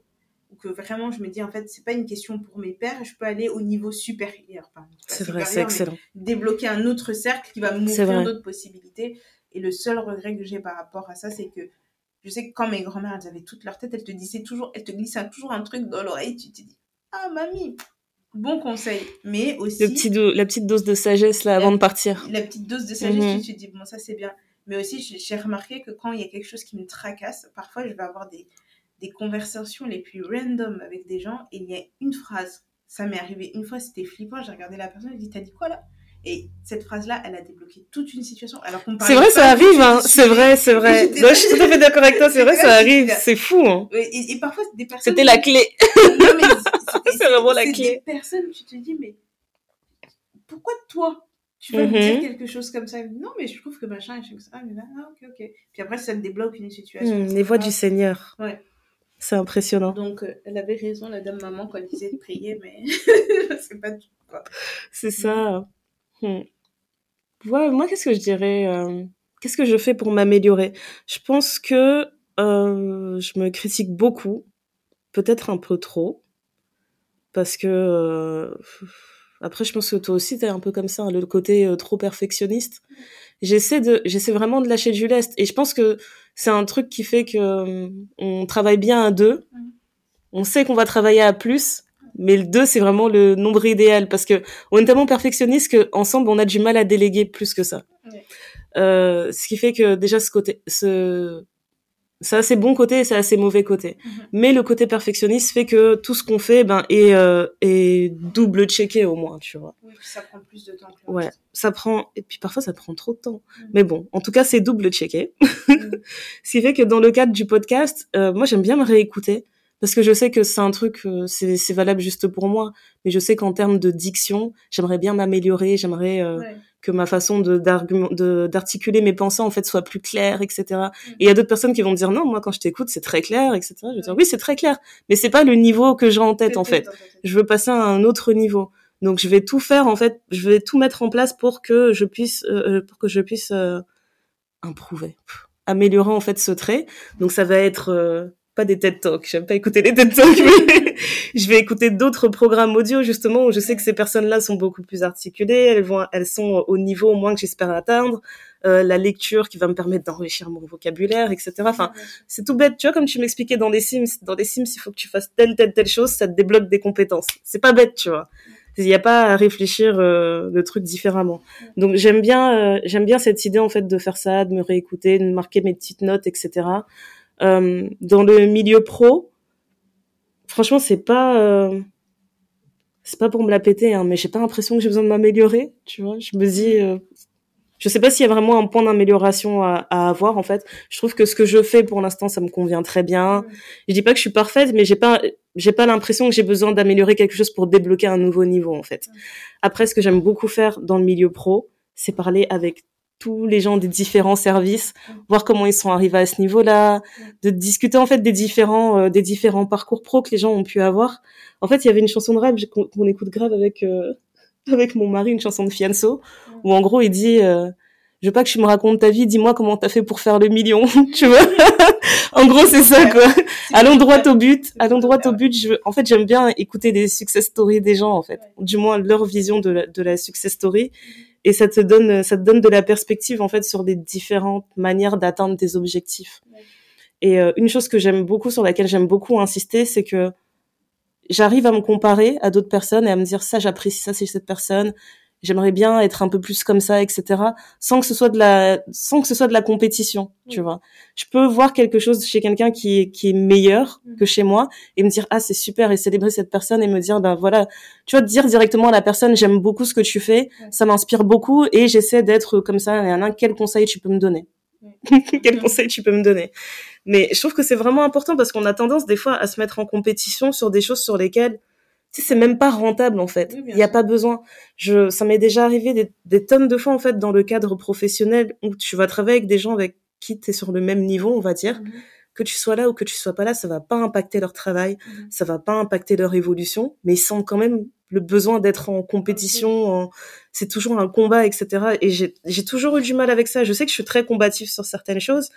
Ou que vraiment, je me dis, en fait, c'est pas une question pour mes pères, je peux aller au niveau supérieur. Pas C'est vrai, c'est excellent. débloquer un autre cercle qui va m'ouvrir d'autres possibilités. Et le seul regret que j'ai par rapport à ça, c'est que je sais que quand mes grand-mères, elles avaient toute leur tête, elles te disaient toujours, elles te glissaient toujours un truc dans l'oreille, tu te dis, ah mamie, bon conseil. Mais aussi, Le petit do- la petite dose de sagesse là avant de partir. la petite dose de sagesse, Mhm. tu te dis, bon, ça c'est bien. Mais aussi, j'ai- remarqué que quand il y a quelque chose qui me tracasse, parfois je vais avoir des, des conversations les plus random avec des gens et il y a une phrase. Ça m'est arrivé une fois, c'était flippant. J'ai regardé la personne, j'ai dit, t'as dit quoi là? Et cette phrase-là, elle a débloqué toute une situation. Alors qu'on C'est vrai, ça arrive, hein. C'est vrai, c'est vrai. Non, là- je suis tout à fait d'accord avec toi, c'est vrai, ça arrive. C'est fou, hein. Et, et parfois, des personnes. C'était la clé. Non, mais c'est- vraiment la clé. des personnes, tu te dis, mais pourquoi toi tu vas me Mhm. dire quelque chose comme ça? Non, mais je trouve que machin, je fais que ça. Mais là, ah, ok, ok. Puis après, ça te débloque une situation. Hmm, les voix du Seigneur. Ouais. C'est impressionnant. Donc, euh, elle avait raison, la dame maman, quand elle disait de prier, mais c'est pas tout. C'est ça. Hmm. Ouais, moi, qu'est-ce que je dirais euh, Qu'est-ce que je fais pour m'améliorer? Je pense que euh, je me critique beaucoup, peut-être un peu trop, parce que euh, après, je pense que toi aussi, t'es un peu comme ça, hein, le côté euh, trop perfectionniste. J'essaie de, j'essaie vraiment de lâcher du lest, et je pense que c'est un truc qui fait que euh, on travaille bien à deux. On sait qu'on va travailler à plus, mais le 2, c'est vraiment le nombre idéal parce que on est tellement perfectionniste que ensemble on a du mal à déléguer plus que ça. Ouais. Euh, ce qui fait que déjà ce côté, ce, ça a ses bons côtés et ça a ses mauvais côtés. Mhm. Mais le côté perfectionniste fait que tout ce qu'on fait, ben, est, euh, est double checké au moins, tu vois. Oui, puis ça prend plus de temps que Ouais, reste. ça prend, et puis parfois ça prend trop de temps. Mhm. Mais bon, en tout cas, c'est double checké. Mhm. Ce qui fait que dans le cadre du podcast, euh, moi j'aime bien me réécouter parce que je sais que c'est un truc, euh, c'est c'est valable juste pour moi, mais je sais qu'en termes de diction, j'aimerais bien m'améliorer, j'aimerais euh, Ouais. que ma façon de d'argument- de d'articuler mes pensées en fait soit plus claire, etc. Mm. Et il y a d'autres personnes qui vont me dire non, moi quand je t'écoute c'est très clair, etc. Je vais dire oui c'est très clair, mais c'est pas le niveau que j'ai en tête en fait. Je veux passer à un autre niveau. Donc je vais tout faire en fait, je vais tout mettre en place pour que je puisse euh, pour que je puisse euh, improuver, améliorer en fait ce trait. Donc ça va être pas des TED Talks, j'aime pas écouter les TED Talks, mais je vais écouter d'autres programmes audio justement où je sais que ces personnes-là sont beaucoup plus articulées, elles vont, elles sont au niveau au moins que j'espère atteindre, euh, la lecture qui va me permettre d'enrichir mon vocabulaire, etc. Enfin, c'est tout bête, tu vois, comme tu m'expliquais dans les Sims, dans les Sims, il faut que tu fasses telle, telle, telle chose, ça te débloque des compétences. C'est pas bête, tu vois. Il n'y a pas à réfléchir euh, le truc différemment. Donc j'aime bien, euh, j'aime bien cette idée en fait de faire ça, de me réécouter, de marquer mes petites notes, etc. Euh, dans le milieu pro, franchement, c'est pas, euh, c'est pas pour me la péter, hein, mais j'ai pas l'impression que j'ai besoin de m'améliorer. Tu vois, je me dis, euh, je sais pas s'il y a vraiment un point d'amélioration à, à, avoir en fait. Je trouve que ce que je fais pour l'instant, ça me convient très bien. Je dis pas que je suis parfaite, mais j'ai pas, j'ai pas l'impression que j'ai besoin d'améliorer quelque chose pour débloquer un nouveau niveau en fait. Après, ce que j'aime beaucoup faire dans le milieu pro, c'est parler avec tous les gens des différents services, voir comment ils sont arrivés à ce niveau-là, de discuter en fait des différents euh, des différents parcours pro que les gens ont pu avoir. En fait, il y avait une chanson de rap qu'on écoute grave avec euh, avec mon mari, une chanson de Fianso, où en gros il dit euh, je veux pas que tu me racontes ta vie, dis-moi comment t'as fait pour faire le million, tu vois. en gros, c'est ça, quoi. Allons droit au but, allons droit au but. Je en fait, j'aime bien écouter des success stories des gens, en fait. Du moins, leur vision de la, de la success story et ça te donne ça te donne de la perspective en fait sur des différentes manières d'atteindre tes objectifs. Et euh, une chose que j'aime beaucoup sur laquelle j'aime beaucoup insister, c'est que j'arrive à me comparer à d'autres personnes et à me dire ça j'apprécie ça c'est cette personne, j'aimerais bien être un peu plus comme ça, etc. Sans que ce soit de la, sans que ce soit de la compétition, tu vois. Je peux voir quelque chose chez quelqu'un qui est, qui est meilleur mm. que chez moi et me dire, ah, c'est super et célébrer cette personne et me dire, ben voilà, tu vois, dire directement à la personne, j'aime beaucoup ce que tu fais, ça m'inspire beaucoup et j'essaie d'être comme ça. Et un, quel conseil tu peux me donner? quel conseil tu peux me donner? Mais je trouve que c'est vraiment important parce qu'on a tendance des fois à se mettre en compétition sur des choses sur lesquelles c'est même pas rentable en fait. Il n'y a pas besoin. Je, ça m'est déjà arrivé des, des, tonnes de fois en fait dans le cadre professionnel où tu vas travailler avec des gens avec qui tu es sur le même niveau, on va dire. Mhm. Que tu sois là ou que tu sois pas là, ça va pas impacter leur travail, mhm. ça va pas impacter leur évolution, mais ils sentent quand même le besoin d'être en compétition. C'est toujours un combat, etc. Et j'ai toujours eu du mal avec ça. Je sais que je suis très combative sur certaines choses,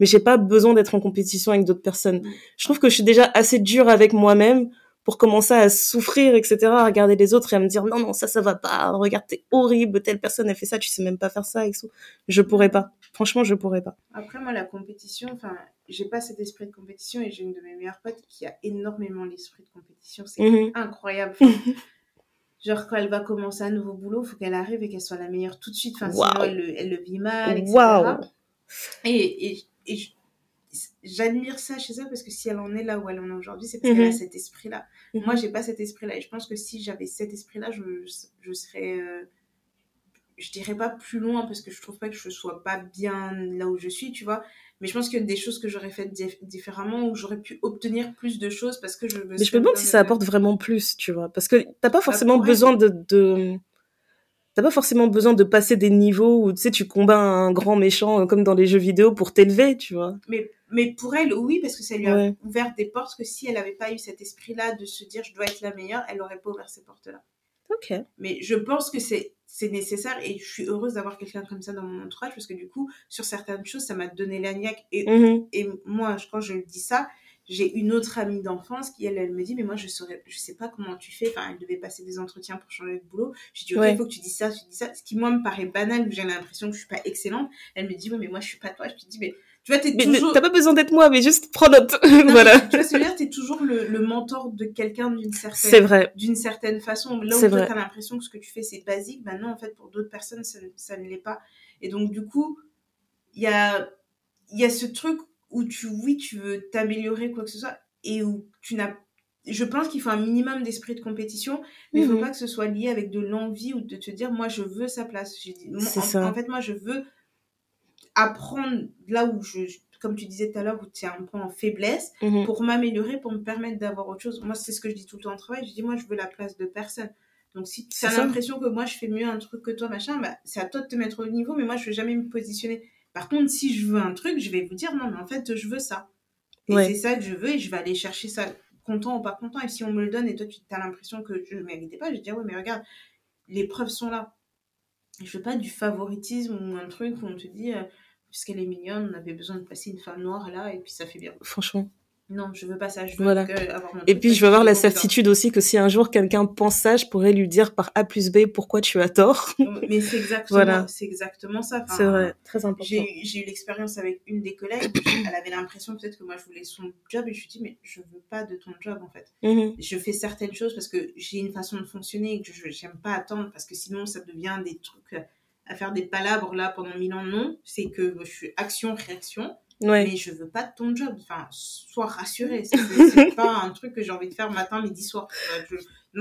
mais j'ai pas besoin d'être en compétition avec d'autres personnes. Mhm. Je trouve que je suis déjà assez dure avec moi-même pour commencer à souffrir, etc., à regarder les autres et à me dire non, non, ça, ça va pas, regarde, t'es horrible, telle personne a fait ça, tu sais même pas faire ça, et tout. Je pourrais pas. Franchement, je pourrais pas. Après, moi, la compétition, enfin, j'ai pas cet esprit de compétition et j'ai une de mes meilleures potes qui a énormément l'esprit de compétition. C'est mhm. incroyable. genre, quand elle va commencer un nouveau boulot, faut qu'elle arrive et qu'elle soit la meilleure tout de suite. Enfin, sinon, elle le, elle le, vit mal, etc. Et, et, et j'admire ça chez elle parce que si elle en est là où elle en est aujourd'hui, c'est parce qu'elle a mhm. cet esprit-là. Mhm. Moi, j'ai pas cet esprit-là. Et je pense que si j'avais cet esprit-là, je, je serais. Euh, je dirais pas plus loin parce que je trouve pas que je sois pas bien là où je suis, tu vois. Mais je pense qu'il y a des choses que j'aurais faites différemment où j'aurais pu obtenir plus de choses parce que je me Mais je me demande si ça apporte vraiment plus, tu vois. Parce que t'as pas bah, forcément besoin de, de t'as pas forcément besoin de passer des niveaux où tu sais tu combats un grand méchant euh, comme dans les jeux vidéo pour t'élever tu vois mais mais pour elle oui parce que ça lui a ouvert des portes que si elle avait pas eu cet esprit là de se dire je dois être la meilleure elle aurait pas ouvert ces portes là ok mais je pense que c'est c'est nécessaire et je suis heureuse d'avoir quelqu'un comme ça dans mon entourage parce que du coup sur certaines choses ça m'a donné la niaque et mm-hmm. et moi quand je dis ça j'ai une autre amie d'enfance qui, elle, elle me dit, mais moi, je saurais, je sais pas comment tu fais. Enfin, elle devait passer des entretiens pour changer de boulot. Je dis, ok, il faut que tu dis ça, tu dis ça. Ce qui, moi, me paraît banal, j'ai l'impression que je suis pas excellente. Elle me dit, ouais, mais moi, je suis pas toi. Je te dis, mais tu vois, t'es toujours. T'as pas besoin d'être moi, mais juste prends note. voilà. Tu vois, c'est-à-dire, t'es toujours le, le, mentor de quelqu'un d'une certaine. C'est vrai. D'une certaine façon. Là où tu as l'impression que ce que tu fais, c'est basique, maintenant, en fait, pour d'autres personnes, ça, ça ne l'est pas. Et donc, du coup, il y a, y a ce truc où tu, oui, tu veux t'améliorer, quoi que ce soit, et où tu n'as je pense qu'il faut un minimum d'esprit de compétition, mais il ne faut mhm. pas que ce soit lié avec de l'envie ou de te dire, moi, je veux sa place. C'est ça. en, fait, moi, je veux apprendre là où je, comme tu disais tout à l'heure, où tu es un point en faiblesse, mhm. pour m'améliorer, pour me permettre d'avoir autre chose. Moi, c'est ce que je dis tout le temps en travail. Je dis, moi, je veux la place de personne. Donc, si tu as l'impression que moi, je fais mieux un truc que toi, machin, bah, c'est à toi de te mettre au niveau, mais moi, je ne vais jamais me positionner. Par contre, si je veux un truc, je vais vous dire, non, mais en fait, je veux ça. Et c'est ça que je veux et je vais aller chercher ça, content ou pas content. Et si on me le donne et toi, tu as l'impression que je ne méritais pas, je vais dire, ouais, mais regarde, les preuves sont là. Je veux pas du favoritisme ou un truc où on te dit, euh, puisqu'elle est mignonne, on avait besoin de passer une femme noire là et puis ça fait bien. Franchement. Non, je veux pas ça. Je veux Voilà. que avoir mon Et puis, je veux avoir la certitude aussi que si un jour quelqu'un pense ça, je pourrais lui dire par A plus B pourquoi tu as tort. besoin. Mais c'est exactement, Voilà. c'est exactement ça. Enfin, C'est vrai, très important. J'ai eu- l'expérience avec une des collègues. Elle avait l'impression peut-être que moi je voulais son job et je lui dis mais je veux pas de ton job en fait. Mhm. Je fais certaines choses parce que j'ai une façon de fonctionner et que je j'aime pas attendre parce que sinon ça devient des trucs à faire des palabres là pendant mille ans. Non, c'est que je suis action réaction Ouais. mais je veux pas de ton job. Enfin, sois rassuré. C'est- pas un truc que j'ai envie de faire matin, midi, soir. Je-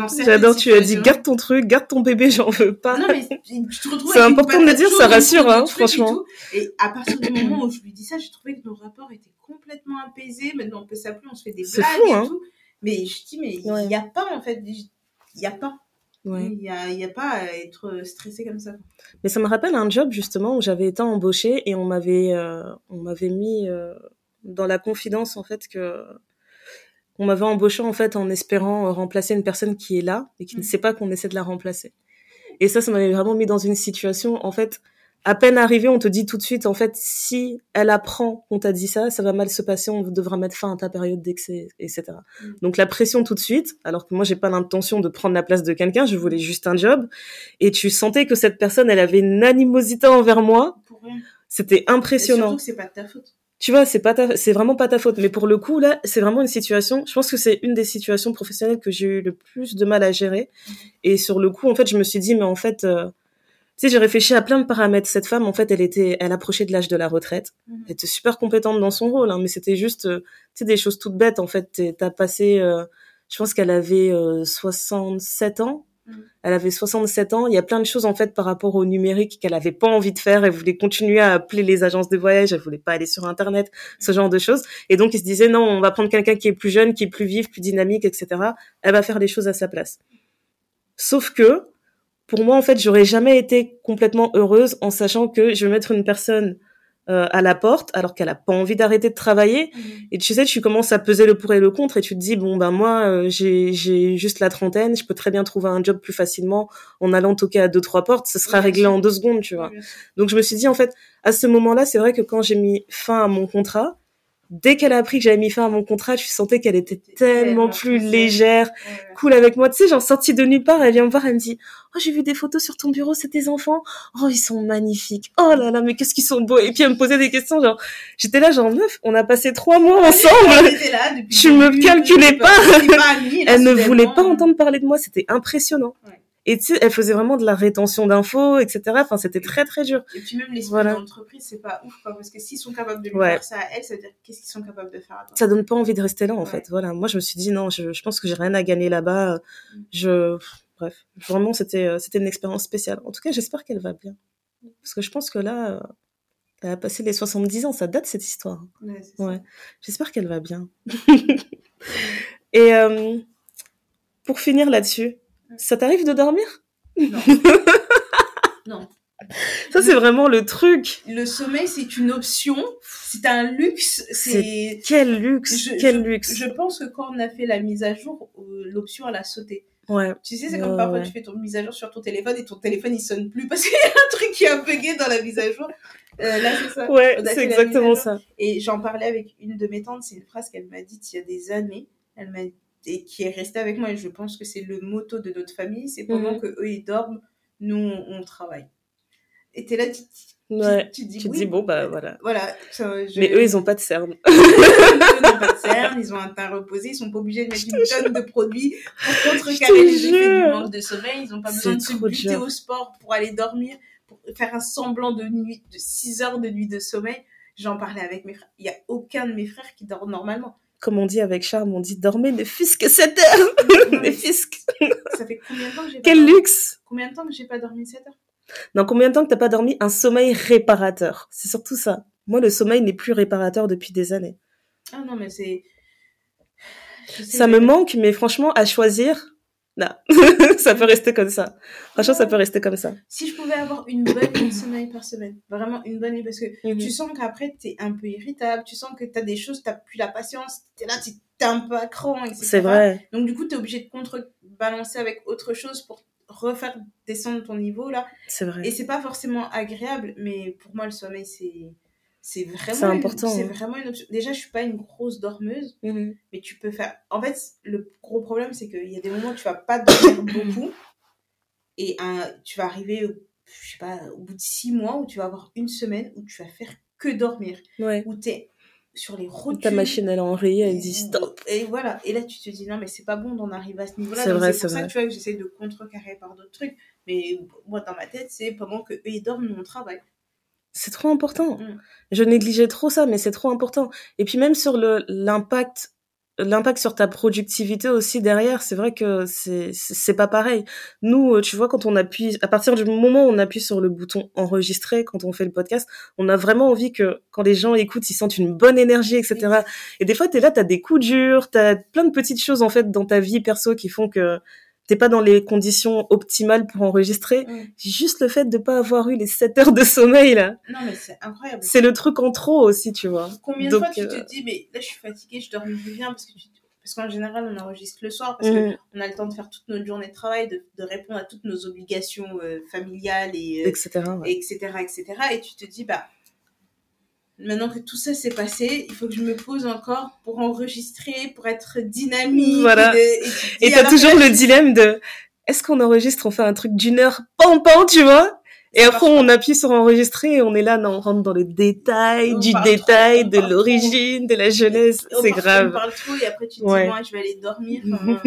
certaines J'adore, tu as dit garde ton truc, garde ton bébé, j'en veux pas. non, mais tu te retrouves C'est important de le dire, ça rassure, hein, et franchement. Et à partir du moment où je lui dis ça, j'ai trouvé que nos rapports étaient complètement apaisés. Maintenant, on peut s'appeler, on se fait des blagues fou, et hein. tout. Mais je dis, mais il Ouais. n'y a pas, en fait, il n'y a pas. Ouais. Il n'y a, a pas à être stressé comme ça. Mais ça me rappelle un job justement où j'avais été embauchée et on m'avait euh, on m'avait mis euh, dans la confidence en fait que on m'avait embauchée en fait en espérant remplacer une personne qui est là et qui ne Mhm. sait pas qu'on essaie de la remplacer. Et ça, ça m'avait vraiment mis dans une situation en fait à peine arrivé, on te dit tout de suite en fait si elle apprend qu'on t'a dit ça, ça va mal se passer, on devra mettre fin à ta période d'excès, etc. Mhm. Donc la pression tout de suite, alors que moi j'ai pas l'intention de prendre la place de quelqu'un, je voulais juste un job et tu sentais que cette personne elle avait une animosité envers moi c'était Et impressionnant surtout que c'est pas de ta faute. tu vois c'est pas ta... c'est vraiment pas ta faute mais pour le coup là c'est vraiment une situation je pense que c'est une des situations professionnelles que j'ai eu le plus de mal à gérer Mhm. et sur le coup en fait je me suis dit mais en fait euh, sais j'ai réfléchi à plein de paramètres cette femme en fait elle était elle approchait de l'âge de la retraite Mhm. elle était super compétente dans son rôle hein, mais c'était juste euh, tu sais des choses toutes bêtes en fait t'as passé euh, je pense qu'elle avait euh, 67 ans Mhm. elle avait 67 ans. Il y a plein de choses en fait par rapport au numérique qu'elle avait pas envie de faire. Elle voulait continuer à appeler les agences de voyage. Elle voulait pas aller sur Internet, ce genre de choses. Et donc il se disait non, on va prendre quelqu'un qui est plus jeune, qui est plus vif, plus dynamique, etc. Elle va faire les choses à sa place. Sauf que pour moi en fait, j'aurais jamais été complètement heureuse en sachant que je vais mettre une personne euh, à la porte alors qu'elle a pas envie d'arrêter de travailler Mhm. et tu sais, tu commences à peser le pour et le contre et tu te dis, bon, ben moi, euh, j'ai j'ai juste la trentaine, je peux très bien trouver un job plus facilement en allant toquer à deux, trois portes, ce sera réglé en deux secondes, tu vois. Oui. Donc je me suis dit, en fait, à ce moment-là, c'est vrai que quand j'ai mis fin à mon contrat, dès qu'elle a appris que j'avais mis fin à mon contrat, je sentais qu'elle était tellement plus légère, Ouais, cool avec moi. Tu sais, genre sortie de nulle part, elle vient me voir, elle me dit, oh, j'ai vu des photos sur ton bureau, c'est tes enfants. Oh, ils sont magnifiques. Oh là là, mais qu'est-ce qu'ils sont beaux. Et puis elle me posait des questions, genre, j'étais là, genre, meuf, on a passé trois mois ensemble. Tu me calculais pas. elle ne voulait pas entendre parler de moi, c'était impressionnant. Ouais. Et tu sais, elle faisait vraiment de la rétention d'infos, etc. Enfin, c'était très très dur. Et puis même l'esprit Voilà. d'entreprise, c'est pas ouf, quoi, parce que s'ils sont capables de lui Ouais. faire ça à elle, ça veut dire qu'est-ce qu'ils sont capables de faire à toi? Ça donne pas envie de rester là, en Ouais. fait. Voilà. Moi, je me suis dit non, je, je pense que j'ai rien à gagner là-bas. Mm. Je, bref, vraiment, c'était euh, c'était une expérience spéciale. En tout cas, j'espère qu'elle va bien, parce que je pense que là, euh, elle a passé les 70 ans, ça date cette histoire. Ouais. Ouais. J'espère qu'elle va bien. Et euh, pour finir là-dessus, ça t'arrive de dormir Non. non. Ça, c'est vraiment le truc. Le sommeil, c'est une option, c'est un luxe, c'est. Quel luxe, Je- quel je- luxe. Je pense que quand on a fait la mise à jour, euh, l'option elle a sauté. Ouais. Tu sais, c'est Ouais, comme parfois ouais. tu fais ton mise à jour sur ton téléphone et ton téléphone il sonne plus parce qu'il y a un truc qui a bugué dans la mise à jour. Euh, là, c'est ça. Ouais, c'est exactement ça. Et j'en parlais avec une de mes tantes, c'est une phrase qu'elle m'a dite il y a des années. Elle m'a et qui est restée avec moi et je pense que c'est le motto de notre famille, c'est pendant Mhm. que eux ils dorment, nous on, on travaille. Et t'es là, tu, tu, Ouais. tu, dis Tu te oui, dis, bon, bah voilà. Voilà. ça, je- Mais eux, ils ont pas de cerne. eux n'ont pas de cerne, ils ont un teint reposé, ils sont pas obligés de mettre une tonne de produits pour contrecarrer les effets du manque de sommeil, ils ont pas besoin de se buter dur. au sport pour aller dormir, pour faire un semblant de nuit, de 6 heures de nuit de sommeil. J'en parlais avec mes frères. Il y a aucun de mes frères qui dort normalement. Comme on dit avec Charme, on dit dormez ne fût-ce que 7 heures. ne fût-ce que- Ça fait combien de temps que j'ai Quel dormi luxe. Combien de temps que j'ai pas dormi 7 heures? Dans combien de temps que t'as pas dormi un sommeil réparateur? C'est surtout ça. Moi, le sommeil n'est plus réparateur depuis des années. Ah non, mais c'est. Ça me manque, mais franchement, à choisir, non. ça peut rester comme ça. Franchement, ça peut rester comme ça. Si je pouvais avoir une bonne nuit de sommeil par semaine, vraiment une bonne nuit, parce que Mhm. tu sens qu'après t'es un peu irritable, tu sens que t'as des choses, t'as plus la patience, t'es là, t'es t'es un peu à cran, etc. C'est vrai. Donc du coup, t'es obligé de contrebalancer avec autre chose pour refaire descendre ton niveau là. C'est vrai. Et c'est pas forcément agréable, mais pour moi le sommeil c'est c'est vraiment, C'est important, Une, c'est hein. vraiment une option. Déjà, je suis pas une grosse dormeuse, Mhm. mais tu peux faire. En fait, le gros problème, c'est qu'il y a des moments où tu vas pas dormir beaucoup, et un, tu vas arriver, au- je sais pas, au bout de six mois, où tu vas avoir une semaine où tu vas faire que dormir, Ouais. où tu es sur les rotules. Ta machine, elle a enrayé, elle dit stop. Et voilà. Et là, tu te dis, non, mais c'est pas bon d'en arriver à ce niveau-là. C'est Donc, vrai, C'est c'est pour ça vrai. que tu vois que j'essaie de contrecarrer par d'autres trucs. Mais moi, dans ma tête, c'est pendant que eux ils dorment, nous on travaille. C'est trop important. Mm. Je négligeais trop ça, mais c'est trop important. Et puis même sur le l'impact l'impact sur ta productivité aussi derrière, c'est vrai que c'est c'est pas pareil. Nous, euh, tu vois, quand on appuie, à partir du moment où on appuie sur le bouton enregistrer, quand on fait le podcast, on a vraiment envie que quand les gens écoutent, ils sentent une bonne énergie, etc. Et des fois, t'es là, t'as des coups durs, t'as plein de petites choses en fait dans ta vie perso qui font que t'es pas dans les conditions optimales pour enregistrer. Mm. Juste le fait de pas avoir eu les 7 heures de sommeil là, Non, mais c'est incroyable. c'est le truc en trop aussi, tu vois. Combien de fois tu euh, te dis, mais là, je suis fatiguée, je dors plus bien parce que tu- Parce qu'en général, on enregistre le soir parce Mhm. qu'on a le temps de faire toute notre journée de travail, de, de répondre à toutes nos obligations euh, familiales et, euh, etc. ouais. etc., etc. Et tu te dis, bah, maintenant que tout ça s'est passé, il faut que je me pose encore pour enregistrer, pour être dynamique. Voilà. Et, t'as que toujours le dilemme de est-ce qu'on enregistre, on fait un truc d'une heure, pam pam, tu vois? Et après, on appuie sur enregistrer et on est là, non, on rentre dans le détail, On du détail, trop, de l'origine, de la jeunesse. C'est parle- On grave. parle trop et après tu te Ouais. dis, moi, je vais aller dormir. Enfin,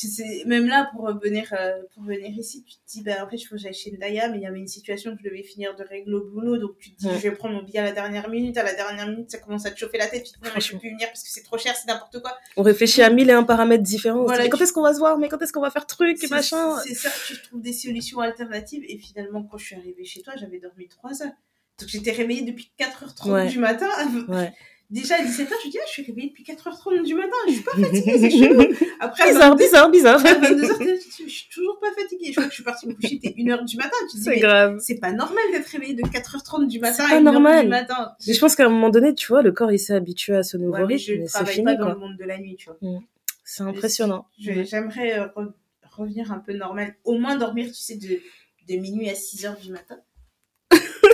tu sais, même là, pour venir, euh, pour venir ici, tu te dis, bah, en fait, il faut que j'aille chez Ndaya, mais il y avait une situation que je devais finir de régler au boulot, donc tu te dis, Ouais. je vais prendre mon billet à la dernière minute, à la dernière minute, ça commence à te chauffer la tête, tu te dis, non, mais je peux plus venir parce que c'est trop cher, c'est n'importe quoi. On réfléchit à mille et un paramètres différents. Voilà, mais quand tu- est-ce qu'on va se voir? Mais quand est-ce qu'on va faire truc et C'est- machin? C'est ça, tu trouves des solutions alternatives, et finalement, quand je suis arrivée chez toi, j'avais dormi 3 heures. Donc j'étais réveillée depuis 4h30 Ouais. du matin. Ouais. Déjà à 17h, je dis, ah, je suis réveillée depuis 4h30 du matin, je suis pas fatiguée, c'est chelou. Après, Bizarre, 22, bizarre, bizarre. à 22h, je suis toujours pas fatiguée. Je crois que je suis partie me coucher, c'était 1h du matin. Tu C'est mais grave. c'est pas normal d'être réveillée de 4h30 du matin C'est à pas 1h normal. du matin. Et je pense qu'à un moment donné, tu vois, le corps, il s'est habitué à ce nouveau Ouais, mais rythme, je mais c'est travaille fini, pas dans quoi. le monde de la nuit, tu vois. C'est impressionnant. Je- J'aimerais euh, re- revenir un peu normal. Au moins dormir, tu sais, de, de minuit à 6h du matin.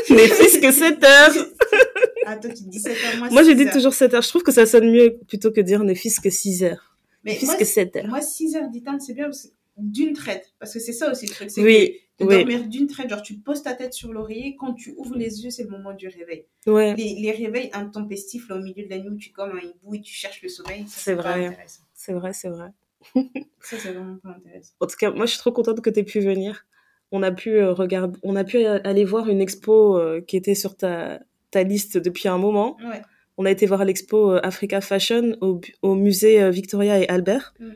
Mais fils que 7 heures Ah, toi, tu dis 7h, moi, Moi, j'ai dit 6 heures. toujours 7 heures. Je trouve que ça sonne mieux plutôt que dire ne fils que 6 heures. Mais moi, que 7 heures. moi 6 heures d'éteinte, c'est bien d'une traite. Parce que c'est ça aussi le truc. C'est Oui, que de oui. dormir d'une traite, genre tu poses ta tête sur l'oreiller, quand tu ouvres les yeux, c'est le moment du réveil. Ouais. Les, les réveils intempestifs, là, au milieu de la nuit, où tu es comme un hibou et tu cherches le sommeil, C'est vrai. C'est vrai, c'est vrai. Ça, c'est vraiment pas intéressant. En tout cas, moi, je suis trop contente que tu aies pu venir. On a pu euh, regarder, on a pu aller voir une expo euh, qui était sur ta, ta liste depuis un moment. Ouais. On a été voir l'expo euh, Africa Fashion au, au musée Victoria et Albert Mm.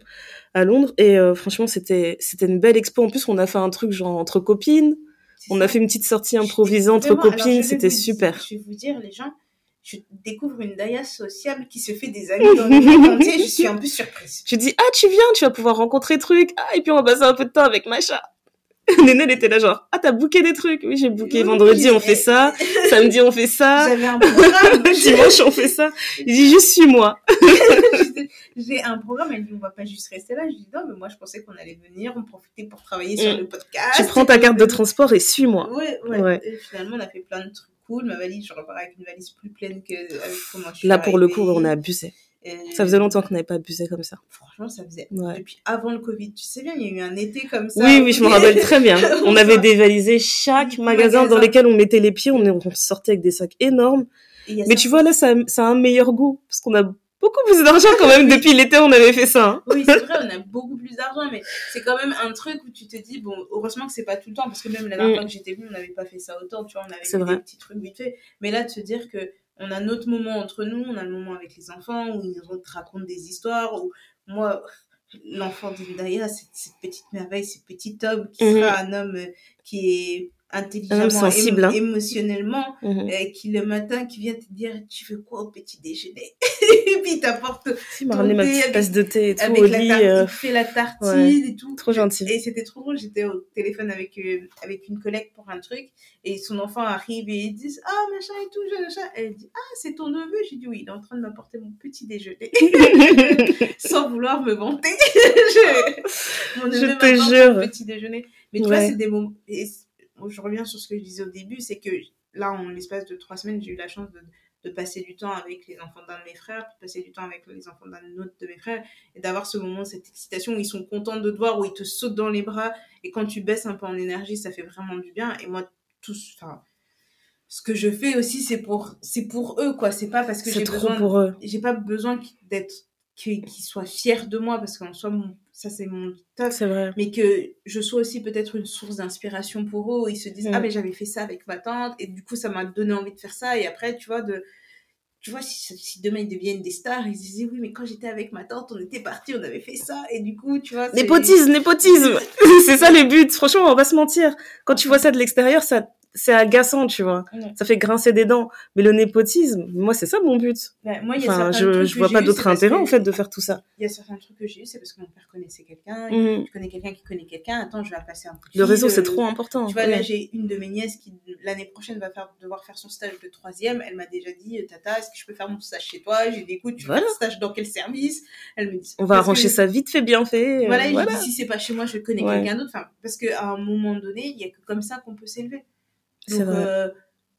à Londres. Et euh, franchement, c'était c'était une belle expo. En plus, on a fait un truc genre entre copines. On ça. a fait une petite sortie improvisée entre copines. C'était super. Je vais vous dire, les gens, je découvre une Daya sociable qui se fait des amis dans le monde entier. Je suis un peu surprise. Je dis, ah, tu viens, tu vas pouvoir rencontrer truc. Ah, et puis on va passer un peu de temps avec Macha. Néné, elle était là genre, ah, t'as booké des trucs. Oui, j'ai booké Oui, vendredi, on fait ça. Samedi, on fait ça. J'avais un programme. Dimanche, on fait ça. Il dit, juste suis-moi. J'ai un programme, elle dit on va pas juste rester là. Je dis non, mais moi je pensais qu'on allait venir, on profitait pour travailler sur Mm. le podcast. Tu prends ta carte de transport et suis-moi. Ouais, ouais. Ouais. Et finalement, on a fait plein de trucs cool. Ma valise, je repars avec une valise plus pleine que avec comment je suis Là, pour le coup, on a abusé. Et Ça faisait longtemps qu'on n'avait pas abusé comme ça. Franchement, ça faisait Ouais. depuis avant le Covid. Tu sais bien, il y a eu un été comme ça. Oui, oui, je me rappelle très bien. On avait dévalisé chaque magasin dans lequel on mettait les pieds. On, sortait avec des sacs énormes. Mais tu vois, là, ça, ça a un meilleur goût. Parce qu'on a beaucoup plus d'argent quand même. Depuis l'été, on avait fait ça. hein. Oui, c'est vrai, on a beaucoup plus d'argent, mais c'est quand même un truc où tu te dis, bon, heureusement que c'est pas tout le temps, parce que même la dernière Mm. fois que j'étais venue, on n'avait pas fait ça autant, tu vois, on avait fait des petits trucs vite fait. Mais là, de se dire que on a notre moment entre nous, on a le moment avec les enfants, où ils te racontent des histoires, où moi, l'enfant d'Indaya, cette, cette petite merveille, ce petit homme qui Mhm. sera un homme euh, qui est intelligemment, sensible, émo- hein. émotionnellement, Mhm. euh, qui le matin, qui vient te dire, tu veux quoi au petit déjeuner? Et puis il t'apporte Il m'a ramené ma petite avec- tasse de thé et tout avec au la lit. euh, fait la tartine ouais. et tout. Trop gentil. Et c'était trop drôle, j'étais au téléphone avec, euh, avec une collègue pour un truc, et son enfant arrive et ils disent Ah, machin et tout, je- machin. Elle dit Ah, c'est ton neveu? J'ai dit Oui, il est en train de m'apporter mon petit déjeuner, sans vouloir me vanter. je, mon Je neveu te m'apporte jure. mon petit déjeuner. Mais tu vois, c'est des moments. et je reviens sur ce que je disais au début c'est que là, en l'espace de trois semaines, j'ai eu la chance de, de passer du temps avec les enfants d'un de mes frères, de passer du temps avec les enfants d'un autre de mes frères, et d'avoir ce moment, cette excitation où ils sont contents de te voir, où ils te sautent dans les bras, et quand tu baisses un peu en énergie, ça fait vraiment du bien. Et moi, tout, enfin, ce que je fais aussi, c'est pour, c'est pour eux, quoi. C'est pas parce que j'ai besoin, pour eux. j'ai pas besoin d'être, qu'ils soient fiers de moi, parce qu'en soi, mon, ça c'est mon top. C'est vrai. Mais que je sois aussi peut-être une source d'inspiration pour eux, où ils se disent, Mm. ah, mais j'avais fait ça avec ma tante, et du coup, ça m'a donné envie de faire ça, et après, tu vois, de, tu vois, si, si demain ils deviennent des stars, ils se disaient, oui, mais quand j'étais avec ma tante, on était partis, on avait fait ça, et du coup, tu vois. Népotisme, népotisme. c'est ça les buts. Franchement, on va pas se mentir. Quand tu vois ça de l'extérieur, ça, c'est agaçant, tu vois. Ouais. Ça fait grincer des dents. Mais le népotisme, moi, c'est ça mon but. Moi, y a Enfin, je, je vois pas d'autre intérêt, que- en fait, de faire tout ça. Il y a certains trucs que j'ai eu, c'est parce que mon père connaissait quelqu'un, Mhm. je connais quelqu'un qui connaît quelqu'un, attends, je vais passer un de Le réseau, c'est euh, trop important. Tu vois, Ouais. là, j'ai une de mes nièces qui, l'année prochaine, va faire, devoir faire son stage de troisième. Elle m'a déjà dit, euh, Tata, est-ce que je peux faire mon stage chez toi? J'ai dit, écoute, tu Voilà. fais un stage dans quel service? Elle me dit, On va arranger que- ça vite fait, bien fait. euh, Voilà, et je voilà. dis, si c'est pas chez moi, je connais Ouais. quelqu'un d'autre. Enfin, parce qu'à un moment donné, il y a que comme ça qu'on peut s'élever. Donc, vrai. euh,